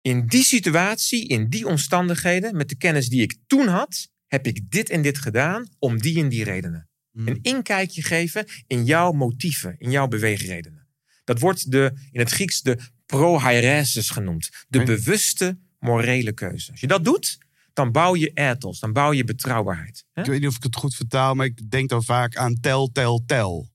In die situatie, in die omstandigheden, met de kennis die ik toen had, heb ik dit en dit gedaan om die en die redenen. Mhm. Een inkijkje geven in jouw motieven, in jouw beweegredenen. Dat wordt de, in het Grieks de prohairesis genoemd. De bewuste morele keuze. Als je dat doet, dan bouw je ethos, dan bouw je betrouwbaarheid. Hè? Ik weet niet of ik het goed vertaal, maar ik denk dan vaak aan tel, tel, tel.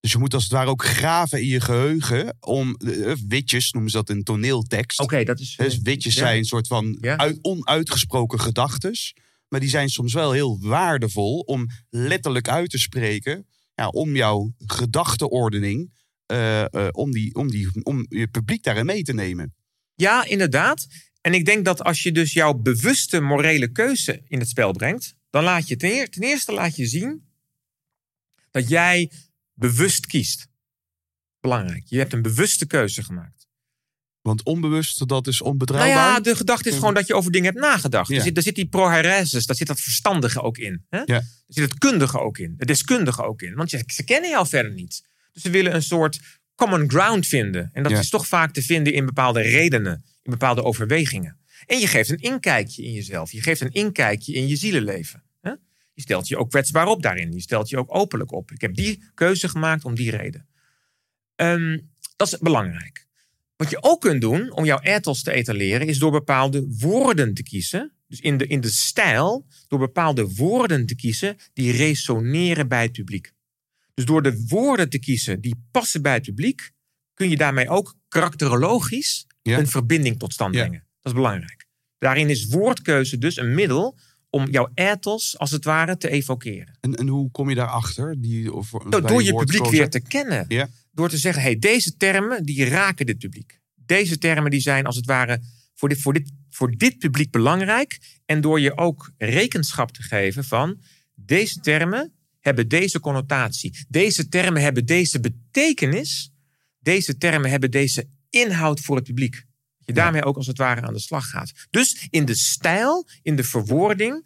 Dus je moet als het ware ook graven in je geheugen om eh, witjes, noemen ze dat in toneeltekst. Oké, dat is. Dus witjes ja. zijn een soort van Ja. uit, onuitgesproken gedachtes. Maar die zijn soms wel heel waardevol om letterlijk uit te spreken. Ja, om jouw gedachteordening, eh, eh, om, die, om, die, om je publiek daarin mee te nemen. Ja, inderdaad. En ik denk dat als je dus jouw bewuste morele keuze in het spel brengt, dan laat je ten, ten eerste laat je zien dat jij bewust kiest. Belangrijk. Je hebt een bewuste keuze gemaakt. Want onbewust, dat is Nou onbetrouwbaar. ja, de gedachte is gewoon dat je over dingen hebt nagedacht. Ja. Er, zit, daar zit die prohairesis, daar zit dat verstandige ook in. Hè? Ja. Er zit het kundige ook in, het deskundige ook in. Want ze kennen jou verder niet. Dus ze willen een soort common ground vinden. En dat Ja. is toch vaak te vinden in bepaalde redenen, in bepaalde overwegingen. En je geeft een inkijkje in jezelf. Je geeft een inkijkje in je zielenleven. Je stelt je ook kwetsbaar op daarin. Je stelt je ook openlijk op. Ik heb die keuze gemaakt om die reden. Ehm, dat is belangrijk. Wat je ook kunt doen om jouw ethos te etaleren, is door bepaalde woorden te kiezen. Dus in de, in de stijl, door bepaalde woorden te kiezen die resoneren bij het publiek. Dus door de woorden te kiezen die passen bij het publiek, kun je daarmee ook karakterologisch Ja. een verbinding tot stand Ja. brengen. Dat is belangrijk. Daarin is woordkeuze dus een middel om jouw ethos als het ware te evokeren. En, en hoe kom je daarachter? Die, of, Nou, door je publiek weer te kennen. Ja. Door te zeggen, hey, deze termen die raken dit publiek. Deze termen die zijn als het ware voor dit, voor, dit, voor dit publiek belangrijk. En door je ook rekenschap te geven van deze termen hebben deze connotatie. Deze termen hebben deze betekenis. Deze termen hebben deze inhoud voor het publiek. Dat je daarmee ook als het ware aan de slag gaat. Dus in de stijl, in de verwoording,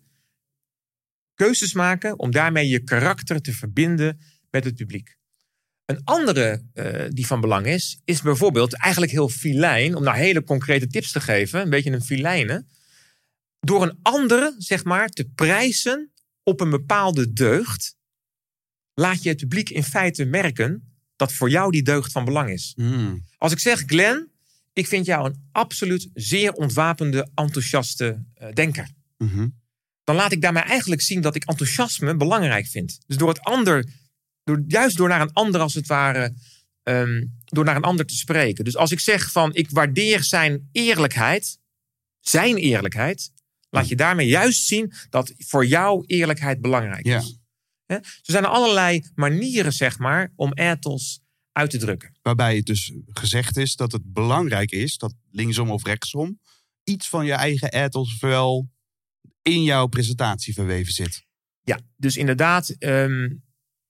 keuzes maken om daarmee je karakter te verbinden met het publiek. Een andere eh, die van belang is, is bijvoorbeeld eigenlijk heel filijn, om nou hele concrete tips te geven, een beetje een filijne, door een andere, zeg maar, te prijzen op een bepaalde deugd, laat je het publiek in feite merken dat voor jou die deugd van belang is. Hmm. Als ik zeg, Glenn, ik vind jou een absoluut zeer ontwapende, enthousiaste eh, denker Mhm. dan laat ik daarmee eigenlijk zien dat ik enthousiasme belangrijk vind. Dus door het ander, door, juist door naar een ander als het ware, ehm, door naar een ander te spreken. Dus als ik zeg van ik waardeer zijn eerlijkheid, zijn eerlijkheid, laat je daarmee juist zien dat voor jou eerlijkheid belangrijk is. Hè? Zo zijn er allerlei manieren, zeg maar, om ethos uit te drukken. Waarbij het dus gezegd is dat het belangrijk is dat linksom of rechtsom iets van je eigen ethos wel in jouw presentatie verweven zit. Ja, dus inderdaad, ehm,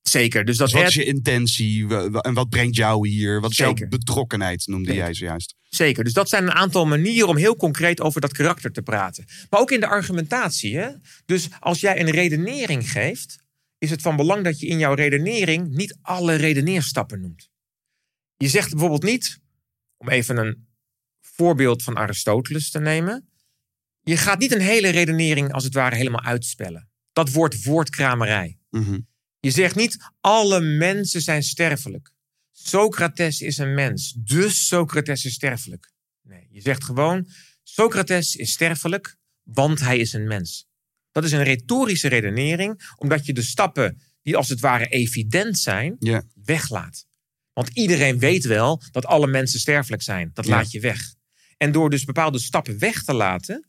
zeker. Dus dat Dus wat is je intentie en wat brengt jou hier? Wat is jouw betrokkenheid, noemde Zeker. jij zojuist. Zeker. Dus dat zijn een aantal manieren om heel concreet over dat karakter te praten. Maar ook in de argumentatie. Hè? Dus als jij een redenering geeft, is het van belang dat je in jouw redenering niet alle redeneerstappen noemt. Je zegt bijvoorbeeld niet, om even een voorbeeld van Aristoteles te nemen. Je gaat niet een hele redenering als het ware helemaal uitspellen. Dat wordt woordkramerij. Mhm. Je zegt niet, alle mensen zijn sterfelijk. Socrates is een mens, dus Socrates is sterfelijk. Nee, je zegt gewoon, Socrates is sterfelijk, want hij is een mens. Dat is een retorische redenering, omdat je de stappen die als het ware evident zijn, weglaat. Want iedereen weet wel dat alle mensen sterfelijk zijn. Dat laat je weg. En door dus bepaalde stappen weg te laten,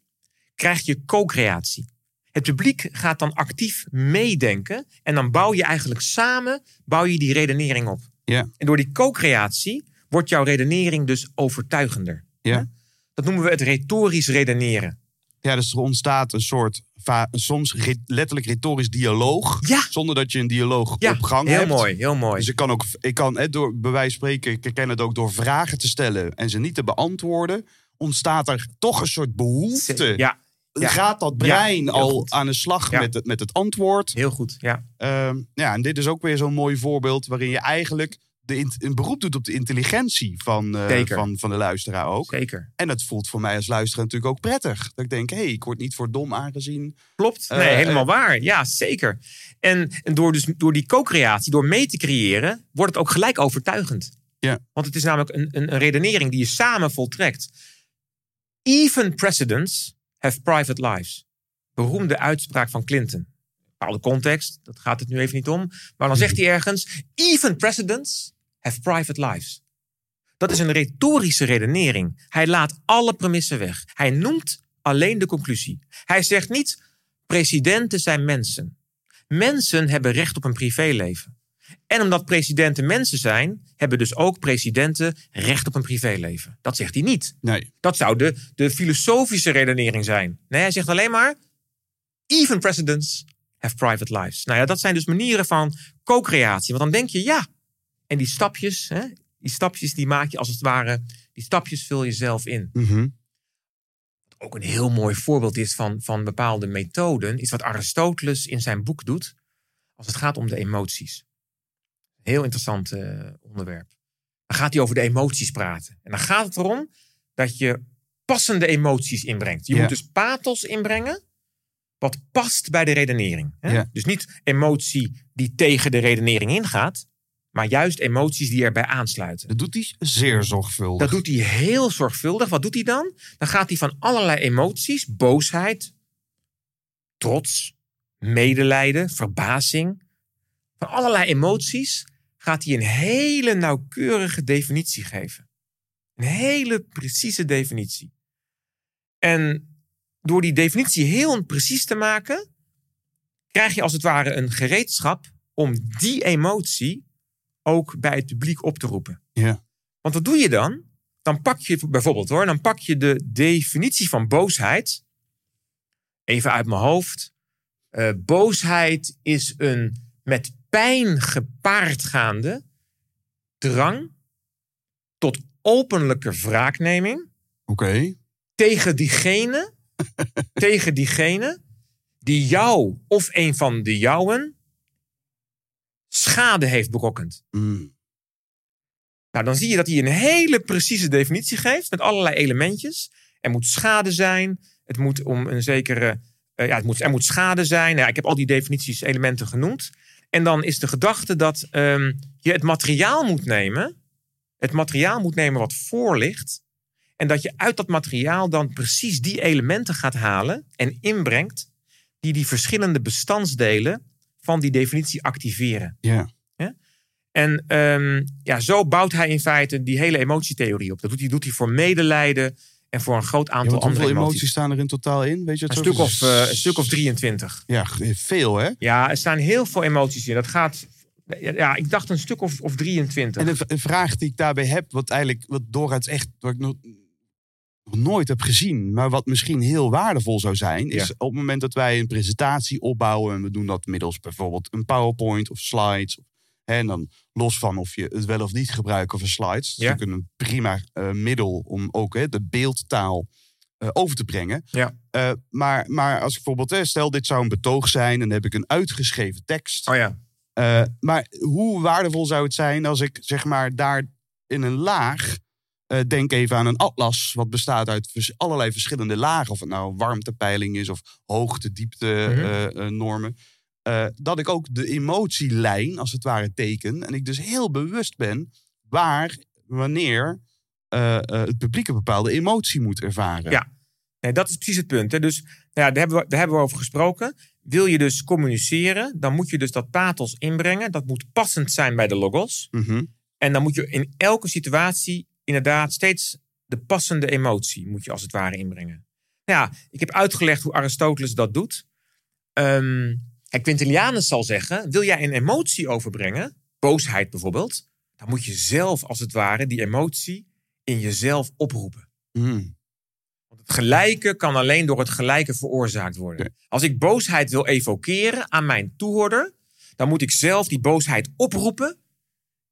krijg je co-creatie. Het publiek gaat dan actief meedenken en dan bouw je eigenlijk samen bouw je die redenering op. Ja. En door die co-creatie wordt jouw redenering dus overtuigender. Ja. Dat noemen we het retorisch redeneren. Ja, dus er ontstaat een soort, soms re- letterlijk retorisch dialoog. Ja. Zonder dat je een dialoog Ja, op gang heel hebt. mooi, heel mooi. Dus ik kan ook, ik kan hè, door, bij wijze van spreken, ik ken het ook door vragen te stellen en ze niet te beantwoorden, ontstaat er toch een soort behoefte. ja, ja. Gaat dat brein heel al goed. aan de slag met, het, met het antwoord? heel goed. Ja. Ehm, ja, en dit is ook weer zo'n mooi voorbeeld waarin je eigenlijk de, een beroep doet op de intelligentie van, eh, van, van de luisteraar ook. Zeker. En dat voelt voor mij als luisteraar natuurlijk ook prettig. Dat ik denk, hé, hey, ik word niet voor dom aangezien. Klopt. Eh, Nee, helemaal waar. Ja, zeker. En, en door, dus, door die co-creatie, door mee te creëren, wordt het ook gelijk overtuigend. Ja. Want het is namelijk een, een, een redenering die je samen voltrekt. Even presidents have private lives. Beroemde uitspraak van Clinton. Bepaalde context, dat gaat het nu even niet om. Maar dan zegt hij ergens: Even presidents have private lives. Dat is een retorische redenering. Hij laat alle premissen weg. Hij noemt alleen de conclusie. Hij zegt niet: presidenten zijn mensen. Mensen hebben recht op een privéleven. En omdat presidenten mensen zijn, hebben dus ook presidenten recht op een privéleven. Dat zegt hij niet. Nee. Dat zou de, de filosofische redenering zijn. Nee, hij zegt alleen maar: even presidents have private lives. Nou ja, dat zijn dus manieren van co-creatie. Want dan denk je, ja. En die stapjes, hè, die stapjes die maak je als het ware, die stapjes vul je zelf in. Mhm. Ook een heel mooi voorbeeld is van, van bepaalde methoden, is wat Aristoteles in zijn boek doet als het gaat om de emoties. Heel interessant eh, onderwerp. Dan gaat hij over de emoties praten. En dan gaat het erom dat je passende emoties inbrengt. Je Ja. moet dus pathos inbrengen wat past bij de redenering. Hè? Ja. Dus niet emotie die tegen de redenering ingaat, maar juist emoties die erbij aansluiten. Dat doet hij zeer zorgvuldig. Dat doet hij heel zorgvuldig. Wat doet hij dan? Dan gaat hij van allerlei emoties, boosheid, trots, medelijden, verbazing. Van allerlei emoties gaat hij een hele nauwkeurige definitie geven. Een hele precieze definitie. En door die definitie heel precies te maken, krijg je als het ware een gereedschap om die emotie ook bij het publiek op te roepen. Ja. Want wat doe je dan? Dan pak je bijvoorbeeld hoor, dan pak je de definitie van boosheid. Even uit mijn hoofd. Eh, boosheid is een met pijn gepaardgaande drang tot openlijke wraakneming Oké. tegen diegene, tegen diegene die jou of een van de jouwen schade heeft berokkend. Mm. Nou, dan zie je dat hij een hele precieze definitie geeft met allerlei elementjes. Er moet schade zijn. Het moet om een zekere. eh, ja, het moet, er moet schade zijn. Nou, ja, ik heb al die definities, elementen genoemd. En dan is de gedachte dat ehm, je het materiaal moet nemen. Het materiaal moet nemen wat voor ligt. En dat je uit dat materiaal dan precies die elementen gaat halen en inbrengt. die die verschillende bestandsdelen van die definitie activeren. Ja. En ehm, ja, zo bouwt hij in feite die hele emotietheorie op. Dat doet hij, doet hij voor medelijden en voor een groot aantal hoeveel andere emoties. emoties. staan er in totaal in? Weet je het Een stuk, of, eh, een stuk of 23. Ja, veel hè? Ja, er staan heel veel emoties in. Dat gaat, ja, ik dacht een stuk of, of 23. En een, vraag die ik daarbij heb, wat eigenlijk wat doorgaans echt ik nog, nog nooit heb gezien, maar wat misschien heel waardevol zou zijn, is Ja. op het moment dat wij een presentatie opbouwen en we doen dat middels bijvoorbeeld een PowerPoint of slides. hè, En dan los van of je het wel of niet gebruikt over slides. Dat is natuurlijk een prima eh, middel om ook hè, de beeldtaal eh, over te brengen. Ja. Eh, maar, maar als ik bijvoorbeeld, eh, stel dit zou een betoog zijn en dan heb ik een uitgeschreven tekst. Oh ja. Maar hoe waardevol zou het zijn als ik zeg maar daar in een laag. Eh, denk even aan een atlas, wat bestaat uit allerlei verschillende lagen. Of het nou warmtepeiling is of hoogte, diepte, Mhm. eh, eh, normen. Dat ik ook de emotielijn, als het ware, teken. En ik dus heel bewust ben waar, wanneer het publiek een bepaalde emotie moet ervaren. Ja. Nee, dat is precies het punt. Hè. Dus nou ja, daar, hebben we, daar hebben we over gesproken. Wil je dus communiceren, dan moet je dus dat pathos inbrengen. Dat moet passend zijn bij de logos. Mhm. En dan moet je in elke situatie inderdaad steeds de passende emotie, moet je als het ware inbrengen. Nou ja, ik heb uitgelegd hoe Aristoteles dat doet. En Quintilianus zal zeggen, wil jij een emotie overbrengen, boosheid bijvoorbeeld, dan moet je zelf als het ware die emotie in jezelf oproepen. Mhm. Want het gelijke kan alleen door het gelijke veroorzaakt worden. Als ik boosheid wil evokeren aan mijn toehoorder, dan moet ik zelf die boosheid oproepen.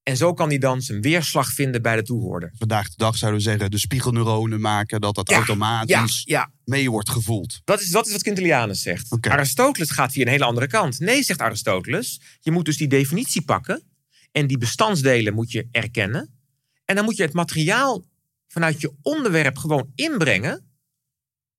En zo kan die dan zijn weerslag vinden bij de toehoorder. Vandaag de dag zouden we zeggen de spiegelneuronen maken, dat dat Ja, automatisch Ja, ja. mee wordt gevoeld. Dat, is, dat is wat Quintilianus zegt. Aristoteles gaat via een hele andere kant. Nee, zegt Aristoteles, je moet dus die definitie pakken. En die bestandsdelen moet je erkennen. En dan moet je het materiaal vanuit je onderwerp gewoon inbrengen.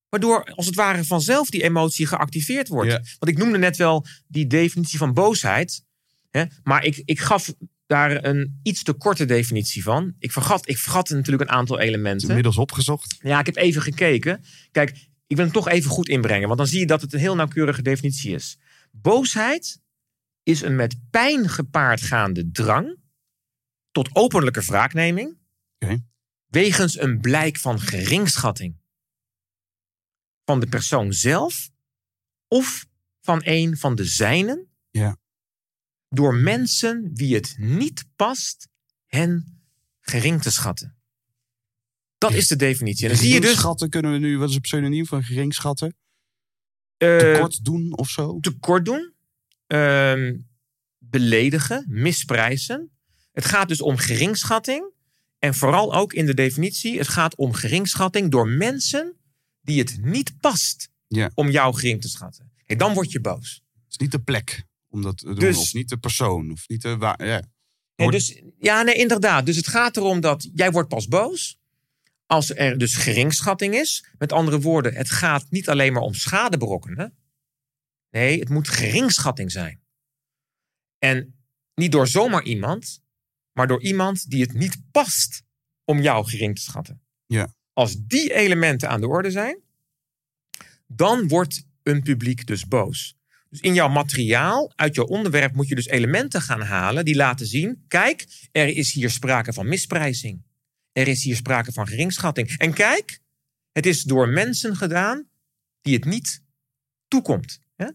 Waardoor als het ware vanzelf die emotie geactiveerd wordt. Want ik noemde net wel die definitie van boosheid. Hè, maar ik, ik gaf daar een iets te korte definitie van. Ik vergat, ik vergat natuurlijk een aantal elementen. inmiddels opgezocht. Ja, ik heb even gekeken. Kijk, ik wil hem toch even goed inbrengen, want dan zie je dat het een heel nauwkeurige definitie is. Boosheid is een met pijn gepaard gaande drang tot openlijke wraakneming. Wegens een blijk van geringschatting van de persoon zelf of van een van de zijnen. Ja. Door mensen wie het niet past hen gering te schatten. Dat is de definitie. En dan zie je dus Geringschatten kunnen we nu, wat is het pseudoniem van geringschatten? eh, Tekort doen of zo? tekort doen, ehm, beledigen, misprijzen. Het gaat dus om geringschatting. En vooral ook in de definitie, het gaat om geringschatting door mensen die het niet past Ja. om jou gering te schatten. Dan word je boos. Het is niet de plek om dat te doen. Dus- of niet de persoon. Of niet de... wa- Ja. Nee, dus, ja, nee, inderdaad. Dus het gaat erom dat jij wordt pas boos als er dus geringschatting is. Met andere woorden, het gaat niet alleen maar om schade berokkenen. Nee, het moet geringschatting zijn. En niet door zomaar iemand, maar door iemand die het niet past om jou gering te schatten. Ja. Als die elementen aan de orde zijn, dan wordt een publiek dus boos. Dus in jouw materiaal, uit jouw onderwerp, moet je dus elementen gaan halen die laten zien: kijk, er is hier sprake van misprijzing. Er is hier sprake van geringschatting. En kijk, het is door mensen gedaan die het niet toekomt. Hè?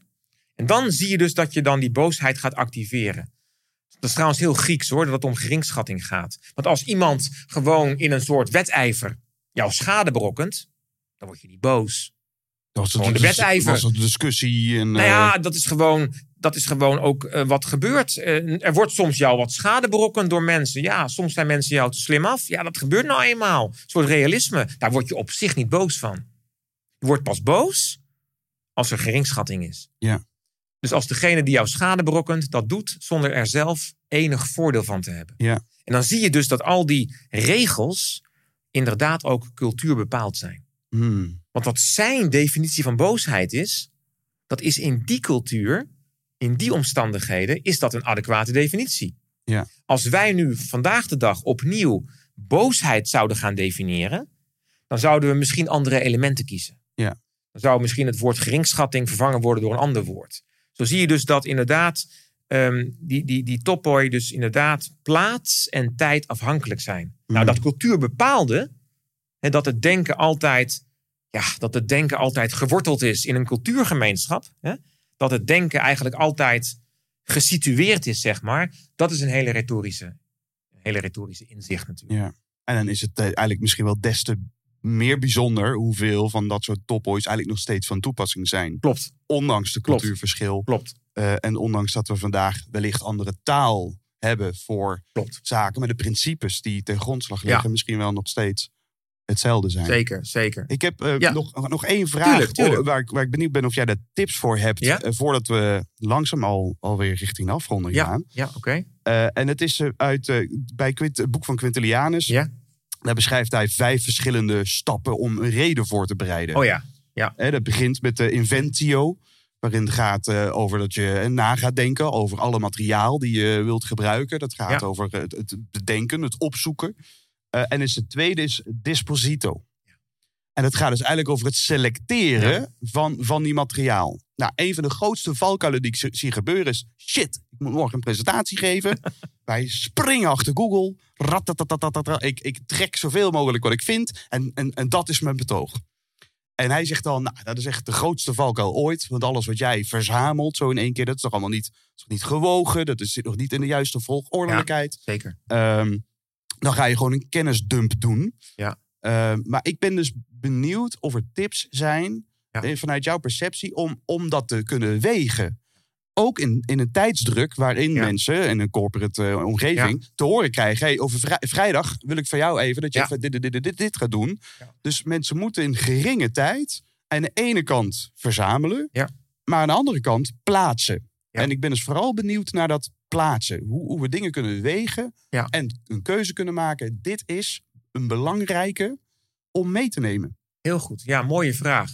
En dan zie je dus dat je dan die boosheid gaat activeren. Dat is trouwens heel Grieks hoor, dat het om geringschatting gaat. Want als iemand gewoon in een soort wedijver jouw schade berokkent, dan word je niet boos. Dat was de, wedijver. was dat de discussie. En, Nou eh, ja, dat is gewoon, dat is gewoon ook eh, wat gebeurt. Eh, er wordt soms jou wat schade berokkend door mensen. Ja, soms zijn mensen jou te slim af. Ja, dat gebeurt nou eenmaal. Een soort realisme. Daar word je op zich niet boos van. Je wordt pas boos als er geringschatting is. Ja. Dus als degene die jou schade berokkent dat doet zonder er zelf enig voordeel van te hebben. Ja. En dan zie je dus dat al die regels inderdaad ook cultuur bepaald zijn. hmm. Want wat zijn definitie van boosheid is, dat is in die cultuur, in die omstandigheden, is dat een adequate definitie. Ja. Als wij nu vandaag de dag opnieuw boosheid zouden gaan definiëren, dan zouden we misschien andere elementen kiezen. Ja. Dan zou misschien het woord geringschatting vervangen worden door een ander woord. Zo zie je dus dat inderdaad ehm, die, die, die topoi dus inderdaad plaats en tijd afhankelijk zijn. Nou, Mhm. dat cultuur bepaalde hè, dat het denken altijd ja, dat het denken altijd geworteld is in een cultuurgemeenschap. Hè? Dat het denken eigenlijk altijd gesitueerd is, zeg maar. Dat is een hele retorische, een hele retorische inzicht natuurlijk. Ja. En dan is het eh, eigenlijk misschien wel des te meer bijzonder hoeveel van dat soort topboys eigenlijk nog steeds van toepassing zijn. Klopt, Ondanks de cultuurverschil. klopt, eh, en ondanks dat we vandaag wellicht andere taal hebben voor klopt. zaken. Maar de principes die ten grondslag Ja. liggen misschien wel nog steeds hetzelfde zijn. Zeker, zeker. Ik heb eh, Ja. nog, nog één vraag Tuurlijk, tuurlijk. Waar, ik, waar ik benieuwd ben of jij daar tips voor hebt. Ja? eh, voordat we langzaam al, alweer richting de afronding Ja, gaan. ja oké. Eh, en het is uit bij Quint- het boek van Quintilianus. Ja. Daar beschrijft hij vijf verschillende stappen om een reden voor te bereiden. Oh ja. Hè, dat begint met de inventio. Waarin het gaat over dat je na gaat denken over alle materiaal die je wilt gebruiken. Dat gaat Ja. over het, het bedenken, het opzoeken. Eh, en is het tweede is disposito. En het gaat dus eigenlijk over het selecteren van, van die materiaal. Nou, een van de grootste valkuilen die ik zie- gebeuren is... shit, ik moet morgen een presentatie geven. Wij springen achter Google. Ratatatatata. Ik, ik trek zoveel mogelijk wat ik vind. En, en, en dat is mijn betoog. En hij zegt dan, nou, dat is echt de grootste valkuil ooit. Want alles wat jij verzamelt zo in één keer... dat is toch allemaal niet, is toch niet gewogen. Dat is, zit nog niet in de juiste volgordelijkheid. Zeker. Ehm, dan ga je gewoon een kennisdump doen. Ja. Ehm, maar ik ben dus benieuwd of er tips zijn Ja. eh, vanuit jouw perceptie om, om dat te kunnen wegen. Ook in, in een tijdsdruk waarin Ja. mensen in een corporate eh, omgeving te horen krijgen: hey, over vrij- vrijdag wil ik van jou even dat je dit, dit, dit, dit, dit gaat doen. Dus mensen moeten in geringe tijd aan de ene kant verzamelen, Ja. maar aan de andere kant plaatsen. Ja. En ik ben dus vooral benieuwd naar dat plaatsen. Hoe, hoe we dingen kunnen wegen Ja. en een keuze kunnen maken. Dit is een belangrijke om mee te nemen. Heel goed. Ja, mooie vraag.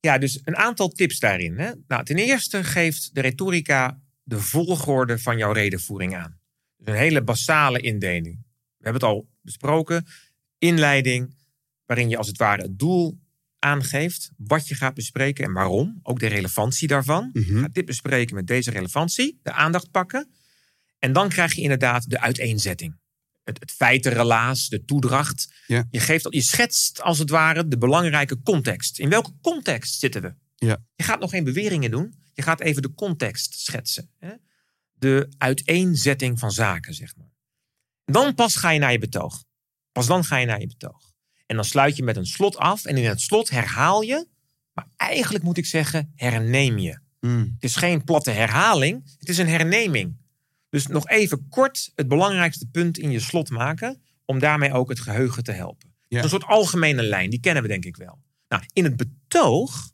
Ja, dus een aantal tips daarin. Hè? Nou, ten eerste geeft de retorica de volgorde van jouw redenvoering aan. Dus een hele basale indeling. We hebben het al besproken. Inleiding, waarin je als het ware het doel aangeeft. Wat je gaat bespreken en waarom. Ook de relevantie daarvan. Je gaat dit bespreken met deze relevantie. De aandacht pakken. En dan krijg je inderdaad de uiteenzetting. Het, het feitenrelaas, de toedracht. Ja. Je, geeft, je schetst als het ware de belangrijke context. In welke context zitten we? Ja. Je gaat nog geen beweringen doen. Je gaat even de context schetsen. Hè? De uiteenzetting van zaken, zeg maar. Dan pas ga je naar je betoog. Pas dan ga je naar je betoog. En dan sluit je met een slot af. En in het slot herhaal je. Maar eigenlijk moet ik zeggen, herneem je. Het is geen platte herhaling. Het is een herneming. Dus nog even kort het belangrijkste punt in je slot maken. Om daarmee ook het geheugen te helpen. Ja. Een soort algemene lijn. Die kennen we denk ik wel. Nou, in het betoog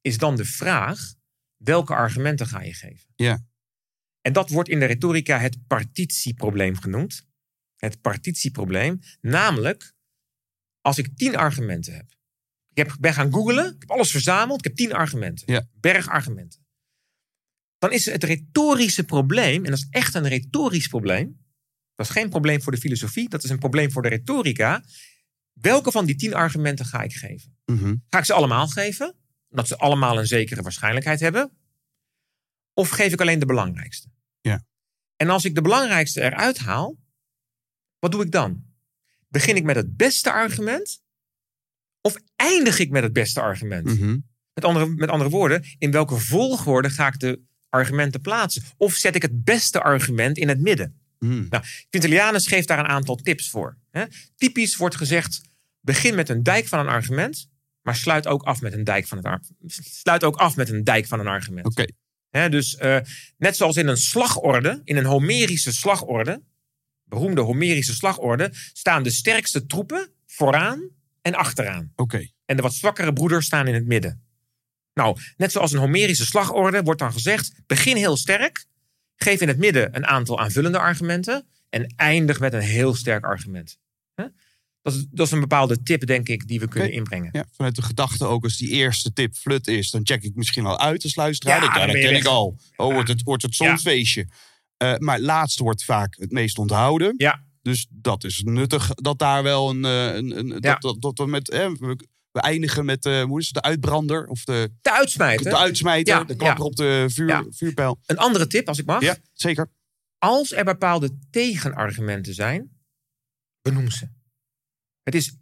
is dan de vraag. Welke argumenten ga je geven? Ja. En dat wordt in de retorica het partitieprobleem genoemd. Het partitieprobleem. Namelijk, als ik tien argumenten heb. Ik heb, ben gaan googlen. Ik heb alles verzameld. Ik heb tien argumenten. Ja. Berg argumenten. Dan is het retorische probleem. En dat is echt een retorisch probleem. Dat is geen probleem voor de filosofie. Dat is een probleem voor de retorica. Welke van die tien argumenten ga ik geven? Mhm. Ga ik ze allemaal geven? Omdat ze allemaal een zekere waarschijnlijkheid hebben? Of geef ik alleen de belangrijkste? Ja. En als ik de belangrijkste eruit haal, wat doe ik dan? Begin ik met het beste argument? Of eindig ik met het beste argument? Mhm. Met, andere, met andere woorden, in welke volgorde ga ik de argumenten plaatsen? Of zet ik het beste argument in het midden? Mhm. Nou, Quintilianus geeft daar een aantal tips voor. Hè. Typisch wordt gezegd: begin met een dijk van een argument, maar sluit ook af met een dijk van, het sluit ook af met een dijk van een argument. Oké. Hè, dus eh, net zoals in een slagorde, in een Homerische slagorde, beroemde Homerische slagorde, staan de sterkste troepen vooraan en achteraan. Oké. En de wat zwakkere broeders staan in het midden. Nou, net zoals een Homerische slagorde wordt dan gezegd: begin heel sterk, geef in het midden een aantal aanvullende argumenten en eindig met een heel sterk argument. Dat, is, dat is een bepaalde tip, denk ik, die we kunnen inbrengen. Ja, vanuit de gedachte ook als die eerste tip flut is, dan check ik misschien al uit als luisteraar. Ja, dat ken weg. ik al. Oh, wordt het, wordt het zo'n feestje. Eh, maar het laatste wordt vaak het meest onthouden. Ja, Dus dat is nuttig dat daar wel een. eh, een, een Ja. dat, dat, dat we met. hè, we, eindigen met hoe is het, de uitbrander of de, de uitsmijter, Ja, de klapper ja. op de vuur, vuurpijl. Een andere tip, als ik mag. Ja, zeker. Als er bepaalde tegenargumenten zijn, benoem ze. Het is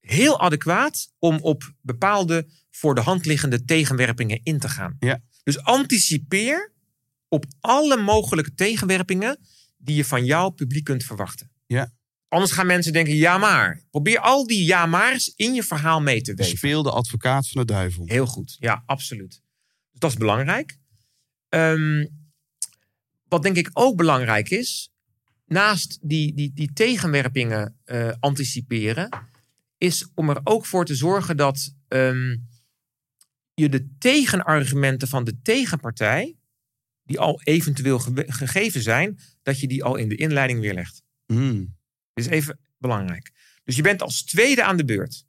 heel adequaat om op bepaalde voor de hand liggende tegenwerpingen in te gaan. Ja. Dus anticipeer op alle mogelijke tegenwerpingen die je van jouw publiek kunt verwachten. Ja. Anders gaan mensen denken, ja maar. Probeer al die ja maar's in je verhaal mee te weven. speel de advocaat van de duivel. Heel goed, ja, absoluut. Dus dat is belangrijk. Ehm, wat denk ik ook belangrijk is, naast die, die, die tegenwerpingen eh, anticiperen, is om er ook voor te zorgen dat ehm, je de tegenargumenten van de tegenpartij, die al eventueel ge- gegeven zijn, dat je die al in de inleiding weerlegt. Hmm. Dit is even belangrijk. Dus je bent als tweede aan de beurt.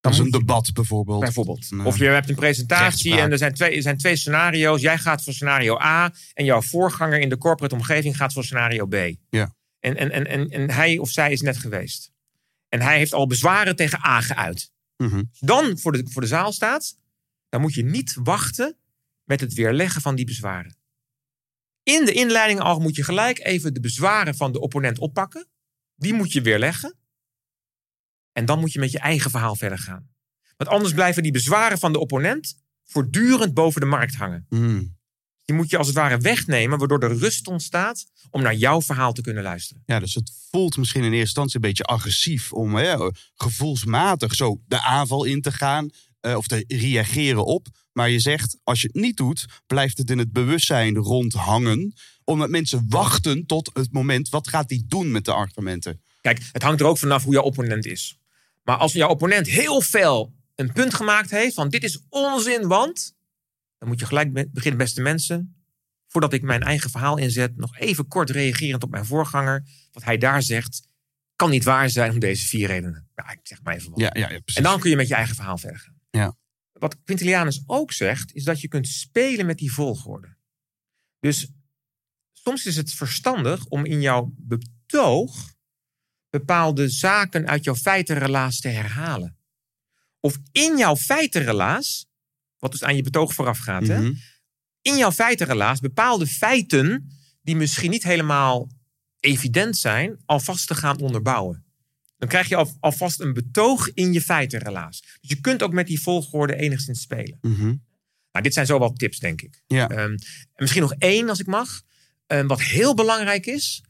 Dat is een je- debat bijvoorbeeld. Bijvoorbeeld. Of je hebt een presentatie en er zijn, twee, er zijn twee scenario's. Jij gaat voor scenario A en jouw voorganger in de corporate omgeving gaat voor scenario B. Ja. En, en, en, en, en hij of zij is net geweest. En hij heeft al bezwaren tegen A geuit. Mhm. Dan voor de, voor de zaal staat, dan moet je niet wachten met het weerleggen van die bezwaren. In de inleiding al moet je gelijk even de bezwaren van de opponent oppakken. Die moet je weerleggen. En dan moet je met je eigen verhaal verder gaan. Want anders blijven die bezwaren van de opponent voortdurend boven de markt hangen. Hmm. Die moet je als het ware wegnemen, waardoor er rust ontstaat om naar jouw verhaal te kunnen luisteren. Ja, dus het voelt misschien in eerste instantie een beetje agressief om hè, gevoelsmatig zo de aanval in te gaan eh, of te reageren op. Maar je zegt, als je het niet doet, blijft het in het bewustzijn rondhangen. Omdat mensen wachten tot het moment, wat gaat die doen met de argumenten? Kijk, het hangt er ook vanaf hoe jouw opponent is. Maar als jouw opponent heel fel een punt gemaakt heeft van dit is onzin, want... Dan moet je gelijk be- beginnen, beste mensen. Voordat ik mijn eigen verhaal inzet, nog even kort reagerend op mijn voorganger. Wat hij daar zegt, kan niet waar zijn om deze vier redenen. Ja, ik zeg maar even wat. Ja, ja. En dan kun je met je eigen verhaal verder gaan. Ja. Wat Quintilianus ook zegt, is dat je kunt spelen met die volgorde. Dus soms is het verstandig om in jouw betoog bepaalde zaken uit jouw feitenrelaas te herhalen. Of in jouw feitenrelaas, wat dus aan je betoog vooraf gaat, hè, Mhm. in jouw feitenrelaas bepaalde feiten die misschien niet helemaal evident zijn, alvast te gaan onderbouwen. Dan krijg je al, alvast een betoog in je feitenrelaas. Dus je kunt ook met die volgorde enigszins spelen. Mhm. Nou, dit zijn zo tips, denk ik. Ja. Ehm, en misschien nog één, als ik mag. Ehm, wat heel belangrijk is,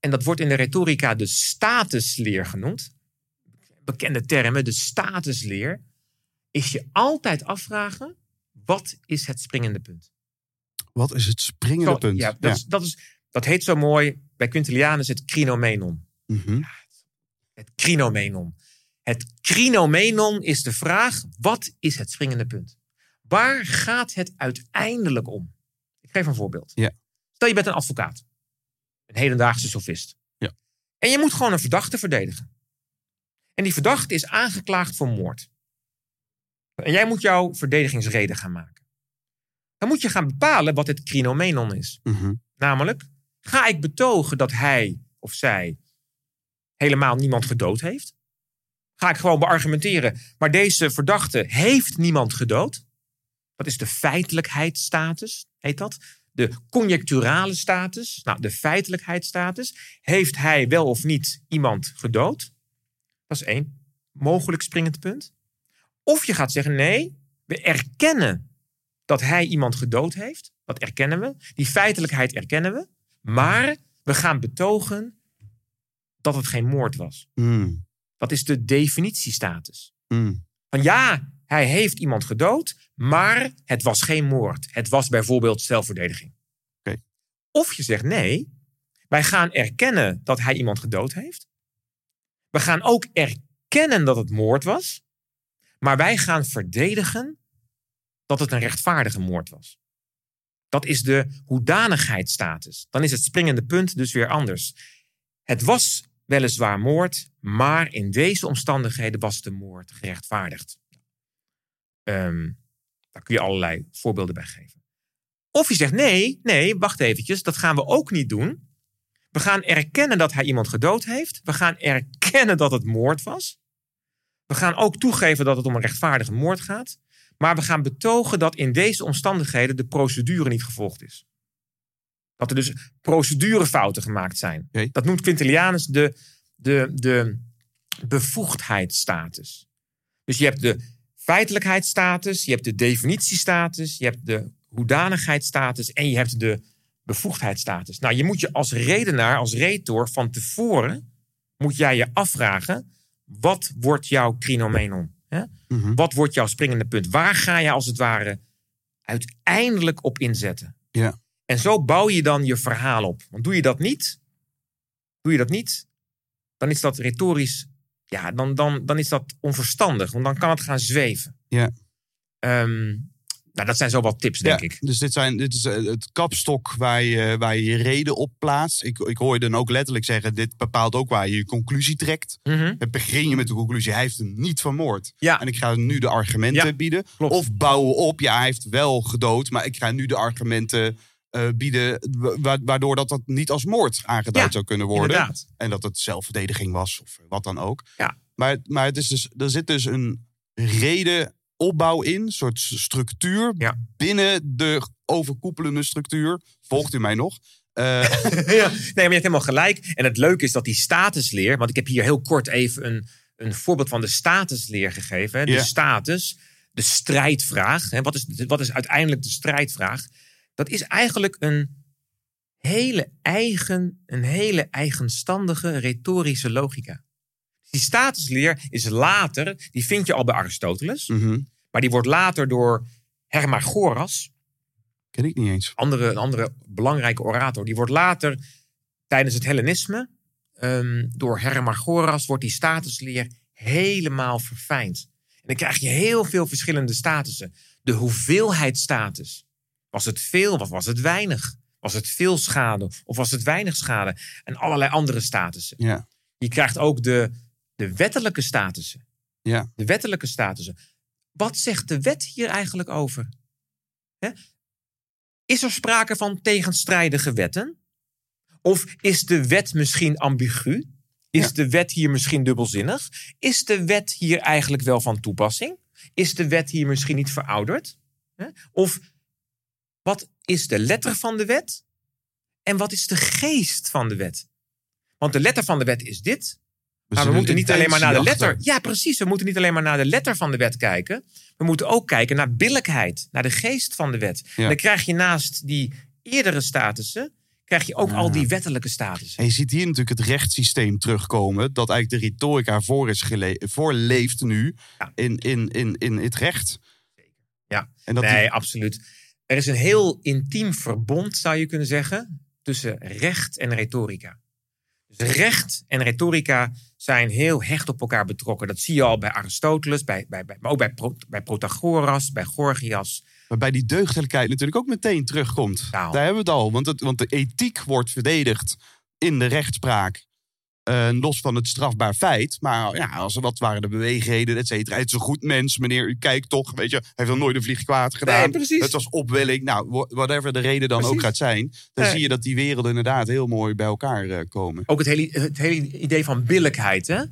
en dat wordt in de retorica de statusleer genoemd. Bekende termen, de statusleer. Is je altijd afvragen, wat is het springende punt? Wat is het springende Zo, punt? Ja, dat, Is, dat, is, dat heet zo mooi bij Quintilianus het crinomenon. Mhm. Het crinomenon. Het crinomenon is de vraag: wat is het springende punt? Waar gaat het uiteindelijk om? Ik geef een voorbeeld. Ja. Stel je bent een advocaat, een hedendaagse sofist. Ja. En je moet gewoon een verdachte verdedigen. En die verdachte is aangeklaagd voor moord. En jij moet jouw verdedigingsreden gaan maken. Dan moet je gaan bepalen wat het crinomenon is. Mhm. Namelijk, ga ik betogen dat hij of zij helemaal niemand gedood heeft? Ga ik gewoon beargumenteren, maar deze verdachte heeft niemand gedood? Dat is de feitelijkheidsstatus, heet dat. De conjecturale status, nou, de feitelijkheidsstatus. Heeft hij wel of niet iemand gedood? Dat is één mogelijk springend punt. Of je gaat zeggen, nee, we erkennen dat hij iemand gedood heeft. Dat erkennen we. Die feitelijkheid erkennen we. Maar we gaan betogen dat het geen moord was. Mm. Dat is de definitiestatus. Mm. Van ja, hij heeft iemand gedood, maar het was geen moord. Het was bijvoorbeeld zelfverdediging. Of je zegt nee, wij gaan erkennen dat hij iemand gedood heeft. We gaan ook erkennen dat het moord was. Maar wij gaan verdedigen dat het een rechtvaardige moord was. Dat is de hoedanigheidsstatus. Dan is het springende punt dus weer anders. Het was weliswaar moord, maar in deze omstandigheden was de moord gerechtvaardigd. Ehm, daar kun je allerlei voorbeelden bij geven. Of je zegt nee, nee, wacht eventjes, dat gaan we ook niet doen. We gaan erkennen dat hij iemand gedood heeft. We gaan erkennen dat het moord was. We gaan ook toegeven dat het om een rechtvaardige moord gaat. Maar we gaan betogen dat in deze omstandigheden de procedure niet gevolgd is. Dat er dus procedurefouten gemaakt zijn. Dat noemt Quintilianus de, de, de bevoegdheidsstatus. Dus je hebt de feitelijkheidsstatus, je hebt de definitiestatus, je hebt de hoedanigheidsstatus en je hebt de bevoegdheidsstatus. Nou, je moet je als redenaar, als retor van tevoren, moet jij je afvragen, wat wordt jouw crinomenon? Hè? Mhm. Wat wordt jouw springende punt? Waar ga je als het ware uiteindelijk op inzetten? Ja. En zo bouw je dan je verhaal op. Want doe je dat niet, doe je dat niet, dan is dat retorisch ja, dan, dan, dan is dat onverstandig. Want dan kan het gaan zweven. Ja. Ehm, nou, dat zijn zo wat tips, denk Ja, ik. Dus dit, zijn, dit is eh, het kapstok waar je, waar je je reden op plaatst. Ik, ik hoor je dan ook letterlijk zeggen, dit bepaalt ook waar je je conclusie trekt. Het begin je met de conclusie, hij heeft hem niet vermoord. Ja. En ik ga nu de argumenten Ja, bieden. klopt. Of bouwen op, ja, hij heeft wel gedood, maar ik ga nu de argumenten eh, bieden, wa- waardoor dat, dat niet als moord aangeduid Ja, zou kunnen worden. Inderdaad. En dat het zelfverdediging was, of wat dan ook. Ja. Maar, maar het is dus, er zit dus een reden opbouw in, een soort structuur Ja. binnen de overkoepelende structuur. Volgt u mij nog? Eh, ja. Nee, maar je hebt helemaal gelijk. En het leuke is dat die statusleer... Want ik heb hier heel kort even een, een voorbeeld van de statusleer gegeven. Hè? De Ja. status, de strijdvraag. Hè? Wat, is, wat is uiteindelijk de strijdvraag? Dat is eigenlijk een hele eigen, een hele eigenstandige retorische logica. Die statusleer is later, die vind je al bij Aristoteles... mhm. maar die wordt later door Hermagoras... Ken ik niet eens. andere, een andere belangrijke orator. Die wordt later tijdens het Hellenisme ehm, door Hermagoras wordt die statusleer helemaal verfijnd. En dan krijg je heel veel verschillende statussen. De hoeveelheidsstatus. Was het veel of was het weinig? Was het veel schade of was het weinig schade? En allerlei andere statussen. Ja. Je krijgt ook de, de wettelijke statussen. Ja. De wettelijke statussen. Wat zegt de wet hier eigenlijk over? Is er sprake van tegenstrijdige wetten? Of is de wet misschien ambigu? Is Ja. de wet hier misschien dubbelzinnig? Is de wet hier eigenlijk wel van toepassing? Is de wet hier misschien niet verouderd? Of wat is de letter van de wet? En wat is de geest van de wet? Want de letter van de wet is dit. Maar we moeten niet alleen maar naar de letter. Ja, precies. We moeten niet alleen maar naar de letter van de wet kijken. We moeten ook kijken naar billijkheid, naar de geest van de wet. En dan krijg je naast die eerdere statussen, krijg je ook al die wettelijke statussen. En je ziet hier natuurlijk het rechtssysteem terugkomen. Dat eigenlijk de retorica voor is voorleeft nu Ja. in, in, in, in het recht. Ja. En dat nee, absoluut. Er is een heel intiem verbond, zou je kunnen zeggen, tussen recht en retorica. Dus recht en retorica zijn heel hecht op elkaar betrokken. Dat zie je al bij Aristoteles, bij, bij, bij, maar ook bij, Pro- bij Protagoras, bij Gorgias. Waarbij die deugdelijkheid natuurlijk ook meteen terugkomt. Nou. Daar hebben we het al. Want, het, want de ethiek wordt verdedigd in de rechtspraak. Eh, los van het strafbaar feit. Maar ja, als er wat waren de beweegredenen, et cetera. Het is een goed mens, meneer. U kijkt toch. Weet je, hij heeft nog nooit een vlieg kwaad gedaan. Nee. Het was opwelling. Nou, wha- whatever de reden dan Precies. ook gaat zijn. Dan Nee. zie je dat die werelden inderdaad heel mooi bij elkaar eh, komen. Ook het hele, het hele idee van billijkheid. Hè?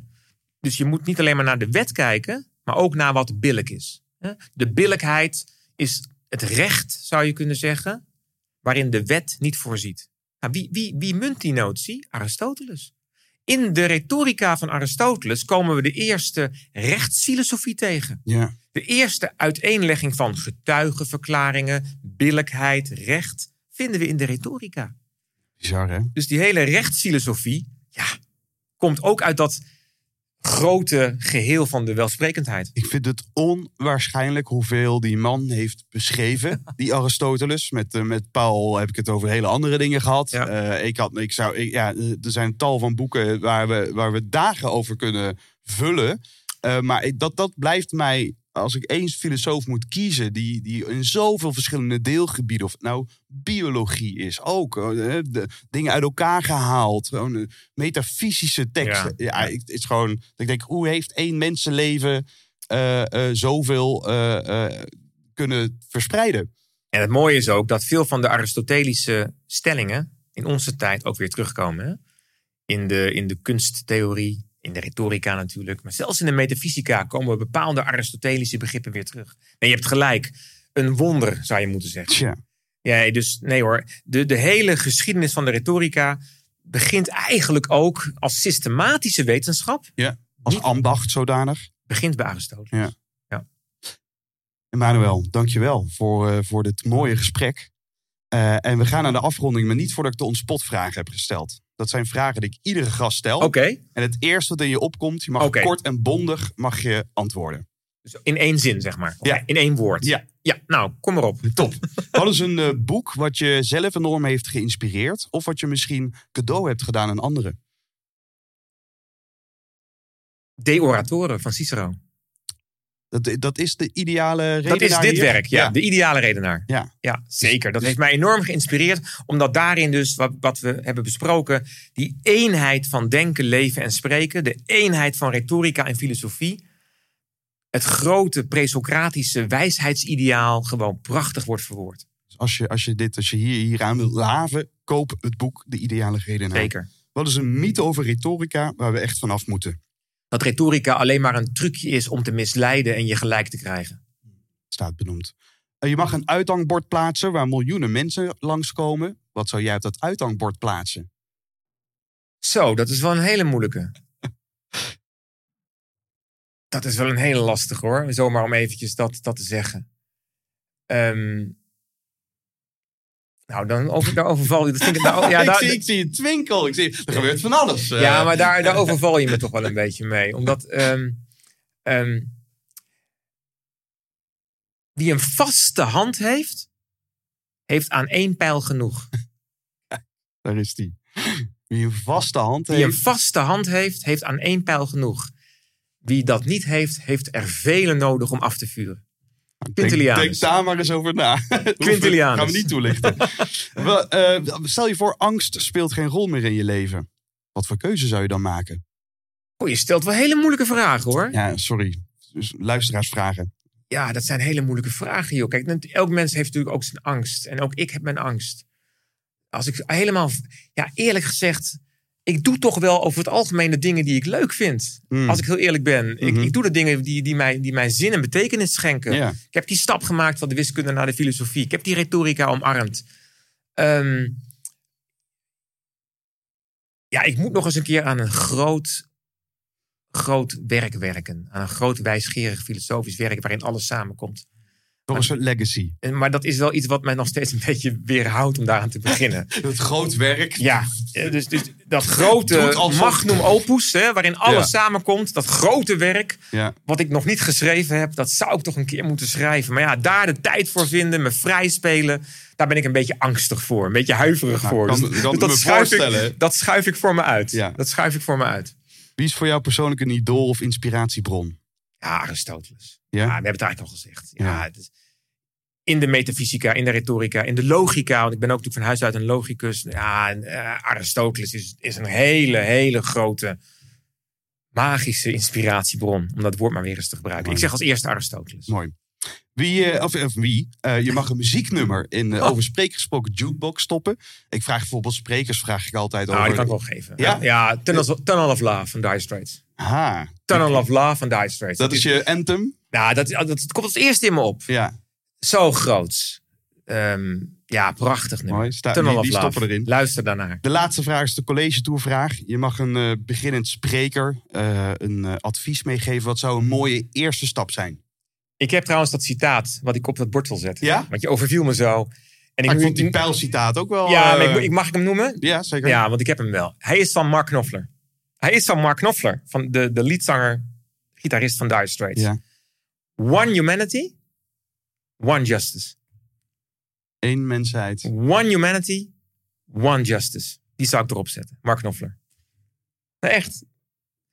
Dus je moet niet alleen maar naar de wet kijken, maar ook naar wat billijk is. hè. De billijkheid is het recht, zou je kunnen zeggen, waarin de wet niet voorziet. Nou, wie, wie, wie munt die notie? Aristoteles. In de retorica van Aristoteles komen we de eerste rechtsfilosofie tegen. Ja. De eerste uiteenlegging van getuigenverklaringen, billijkheid, recht, vinden we in de retorica. Bizar, hè? Dus die hele rechtsfilosofie, ja, komt ook uit dat grote geheel van de welsprekendheid. Ik vind het onwaarschijnlijk hoeveel die man heeft beschreven. Die Aristoteles. Met, eh, met Paul heb ik het over hele andere dingen gehad. Ja. Eh, ik had, ik zou, ik- ja, er zijn tal van boeken waar we, waar we dagen over kunnen vullen. Eh, maar ik- dat, dat blijft mij, als ik eens filosoof moet kiezen... die, die in zoveel verschillende deelgebieden... of het nou biologie is ook. eh, de, dingen uit elkaar gehaald. Gewoon eh, metafysische teksten. Ja. Het is gewoon... dat Ik denk, hoe heeft één mensenleven eh, zoveel kunnen verspreiden? En het mooie is ook dat veel van de Aristotelische stellingen in onze tijd ook weer terugkomen. Hè? In, de, in de kunsttheorie, in de retorica natuurlijk. Maar zelfs in de metafysica komen bepaalde Aristotelische begrippen weer terug. En je hebt gelijk, een wonder zou je moeten zeggen. Tja, Ja, dus nee hoor. De, de hele geschiedenis van de retorica begint eigenlijk ook als systematische wetenschap. ja. als Niet- ambacht zodanig. Begint bij Aristoteles. Ja. Emmanuel, dankjewel voor, eh, voor dit mooie gesprek. Eh, en we gaan naar de afronding, maar niet voordat ik de onspot-vragen heb gesteld. Dat zijn vragen die ik iedere gast stel. Oké, En het eerste wat in je opkomt, je mag kort en bondig mag je antwoorden. dus in één zin zeg maar. Ja. In één woord. Ja. Ja, nou, kom maar op. Top. Wat is een eh, boek wat je zelf enorm heeft geïnspireerd? Of wat je misschien cadeau hebt gedaan aan anderen? De Oratore van Cicero. Dat, dat is de ideale redenaar Dat is dit hier? werk, ja, De ideale redenaar. Ja. Ja, zeker. Dat heeft mij enorm geïnspireerd. Omdat daarin dus, wat, wat we hebben besproken... die eenheid van denken, leven en spreken... de eenheid van retorica en filosofie... het grote presocratische wijsheidsideaal... gewoon prachtig wordt verwoord. Dus als je, als je, dit, als je hier, hieraan wilt laven, koop het boek De Ideale Redenaar. Zeker. Wat is een mythe over retorica waar we echt vanaf moeten? Dat retorica alleen maar een trucje is om te misleiden... en je gelijk te krijgen. Staat benoemd. Eh, Je mag een uithangbord plaatsen waar miljoenen mensen langskomen. Wat zou jij op dat uithangbord plaatsen? Zo, dat is wel een hele moeilijke. Dat is wel een hele lastige hoor. Zomaar om eventjes dat, dat te zeggen. Ehm, nou, dan daar overval je. Dat vind ik, daar, ja, ik, daar- zie, ik zie een twinkel. Ik zie, er gebeurt van alles. eh. ja, maar daar, daar overval je me toch wel een beetje mee. Omdat wie een vaste hand heeft, heeft aan één pijl genoeg. Daar is die. Wie een vaste hand Wie een heeft. vaste hand heeft, heeft aan één pijl genoeg. Wie dat niet heeft, heeft er vele nodig om af te vuren. Quintilianus. denk daar maar eens over na. Quintilianus. Gaan we niet toelichten. Eh, stel je voor, angst speelt geen rol meer in je leven. Wat voor keuze zou je dan maken? Oh, je stelt wel hele moeilijke vragen hoor. Ja, sorry. Dus luisteraarsvragen. Ja, dat zijn hele moeilijke vragen, joh. Kijk, elk mens heeft natuurlijk ook zijn angst. En ook ik heb mijn angst. Als ik helemaal... Ja, eerlijk gezegd... Ik doe toch wel over het algemeen de dingen die ik leuk vind. Mm. Als ik heel eerlijk ben. ik, Mhm. ik doe de dingen die, die, mij, die mij zin en betekenis schenken. Ik heb die stap gemaakt van de wiskunde naar de filosofie. Ik heb die retorica omarmd. Ehm, ja, ik moet nog eens een keer aan een groot, groot werk werken. Aan een groot wijsgerig filosofisch werk waarin alles samenkomt. Toch een soort legacy. En- Maar dat is wel iets wat mij nog steeds een beetje weerhoudt om daaraan te beginnen. Het groot werk. Ja, dus, dus dat grote magnum opus, hè, waarin alles Ja. samenkomt, dat grote werk, Ja. wat ik nog niet geschreven heb, dat zou ik toch een keer moeten schrijven. Maar ja, daar de tijd voor vinden, me vrij spelen, daar ben ik een beetje angstig voor, een beetje huiverig Nou, voor. kan- Dus- kan dus me dat, schuif voorstellen. ik, dat schuif ik voor me uit. Ja. Dat schuif ik voor me uit. Wie is voor jou persoonlijk een idool of inspiratiebron? Ja, Aristoteles. Ja? Ja, we hebben het eigenlijk al gezegd. Ja, Ja. het is- in de metafysica, in de retorica, in de logica. Want ik ben ook natuurlijk van huis uit een logicus. Ja, en, eh, Aristoteles is, is een hele, hele grote magische inspiratiebron. Om dat woord maar weer eens te gebruiken. Mooi. Ik zeg als eerste Aristoteles. Mooi. Wie, eh, of, of wie, eh, je mag een muzieknummer in uh, Oh. over spreek gesproken jukebox stoppen. Ik vraag bijvoorbeeld sprekers, vraag ik altijd Nou, over... die kan ik wel geven. Ja? Ja, Tunnel, of- Love van Dire Straits. Ha, Tunnel of Love van Dire Straits. dat is je anthem? Nou, dat, dat, dat komt als eerste in me op. Ja, Zo groots. Ehm, ja, prachtig nummer. Mooi. Sta- Tunnel die- stoppen erin. Luister daarnaar. De laatste vraag is de college tourvraag. Je mag een eh, beginnend spreker eh, een eh, advies meegeven. Wat zou een mooie eerste stap zijn? Ik heb trouwens dat citaat wat ik op dat bord wil zetten. Ja? Want je overviel me zo. En ik moet- vond die pijlcitaat ook wel... Ja, maar ik, ik, mag ik hem noemen? ja, zeker. Ja, want ik heb hem wel. Hij is van Mark Knopfler. Hij is van Mark Knopfler. Van de, de leadzanger, gitarist van Dire Straits. Ja. One humanity, one justice. Eén mensheid. One humanity, one justice. Die zou ik erop zetten. Mark Knopfler. Nou, echt.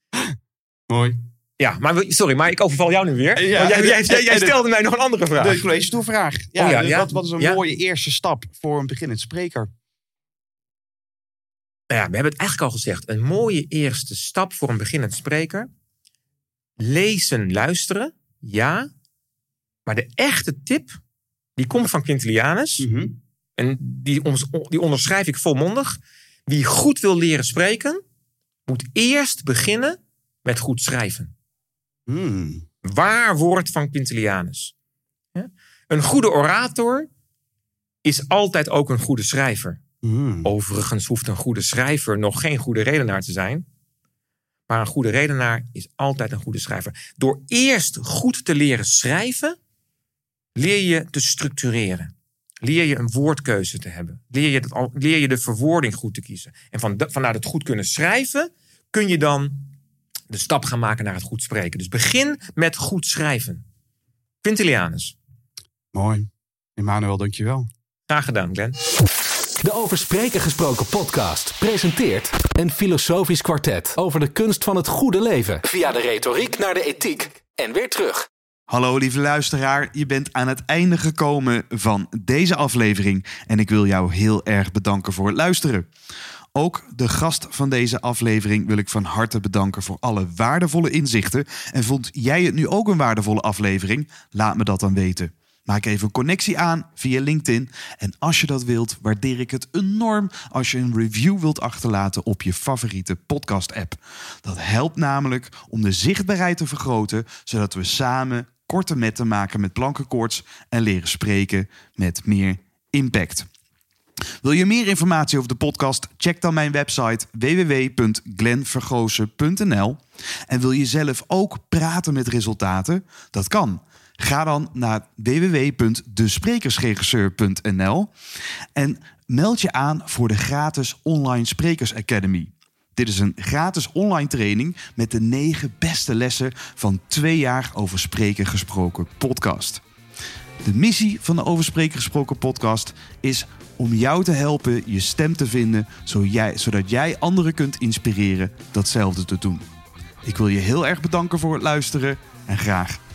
Mooi. Ja, maar sorry, maar ik overval jou nu weer. Ja, jij, jij, stelde mij nog een andere vraag. De college tourvraag. Ja, Oh ja, dus ja. Wat, wat is een mooie eerste stap voor een beginnend spreker? Nou ja, we hebben het eigenlijk al gezegd. Een mooie eerste stap voor een beginnend spreker. Lezen, luisteren, ja. Maar de echte tip, die komt van Quintilianus. Mhm. En die, ons- die onderschrijf ik volmondig. Wie goed wil leren spreken, moet eerst beginnen met goed schrijven. Hmm. Waar woord van Quintilianus. Ja? Een goede orator is altijd ook een goede schrijver. Hmm. Overigens hoeft een goede schrijver nog geen goede redenaar te zijn. Maar een goede redenaar is altijd een goede schrijver. Door eerst goed te leren schrijven, leer je te structureren. Leer je een woordkeuze te hebben. Leer je, dat leer je de verwoording goed te kiezen. En van, vanuit het goed kunnen schrijven, kun je dan de stap gaan maken naar het goed spreken. Dus begin met goed schrijven. Quintilianus. Mooi. Emmanuel, dankjewel. Graag gedaan, Glenn. De Over Spreken gesproken podcast presenteert een filosofisch kwartet over de kunst van het goede leven. Via de retoriek naar de ethiek en weer terug. Hallo lieve luisteraar, je bent aan het einde gekomen van deze aflevering en ik wil jou heel erg bedanken voor het luisteren. Ook de gast van deze aflevering wil ik van harte bedanken voor alle waardevolle inzichten. En vond jij het nu ook een waardevolle aflevering? Laat me dat dan weten. Maak even een connectie aan via LinkedIn. En als je dat wilt, waardeer ik het enorm als je een review wilt achterlaten op je favoriete podcast-app. Dat helpt namelijk om de zichtbaarheid te vergroten, zodat we samen korte metten maken met plankenkoorts en leren spreken met meer impact. Wil je meer informatie over de podcast? Check dan mijn website www.glenvergozen.nl. En wil je zelf ook praten met resultaten? Dat kan. Ga dan naar www.desprekersregisseur.nl en meld je aan voor de gratis Online Sprekers Academy. Dit is een gratis online training met de negen beste lessen van twee jaar over spreken gesproken podcast. De missie van de Over Spreken Gesproken podcast is om jou te helpen je stem te vinden, zodat jij anderen kunt inspireren datzelfde te doen. Ik wil je heel erg bedanken voor het luisteren en graag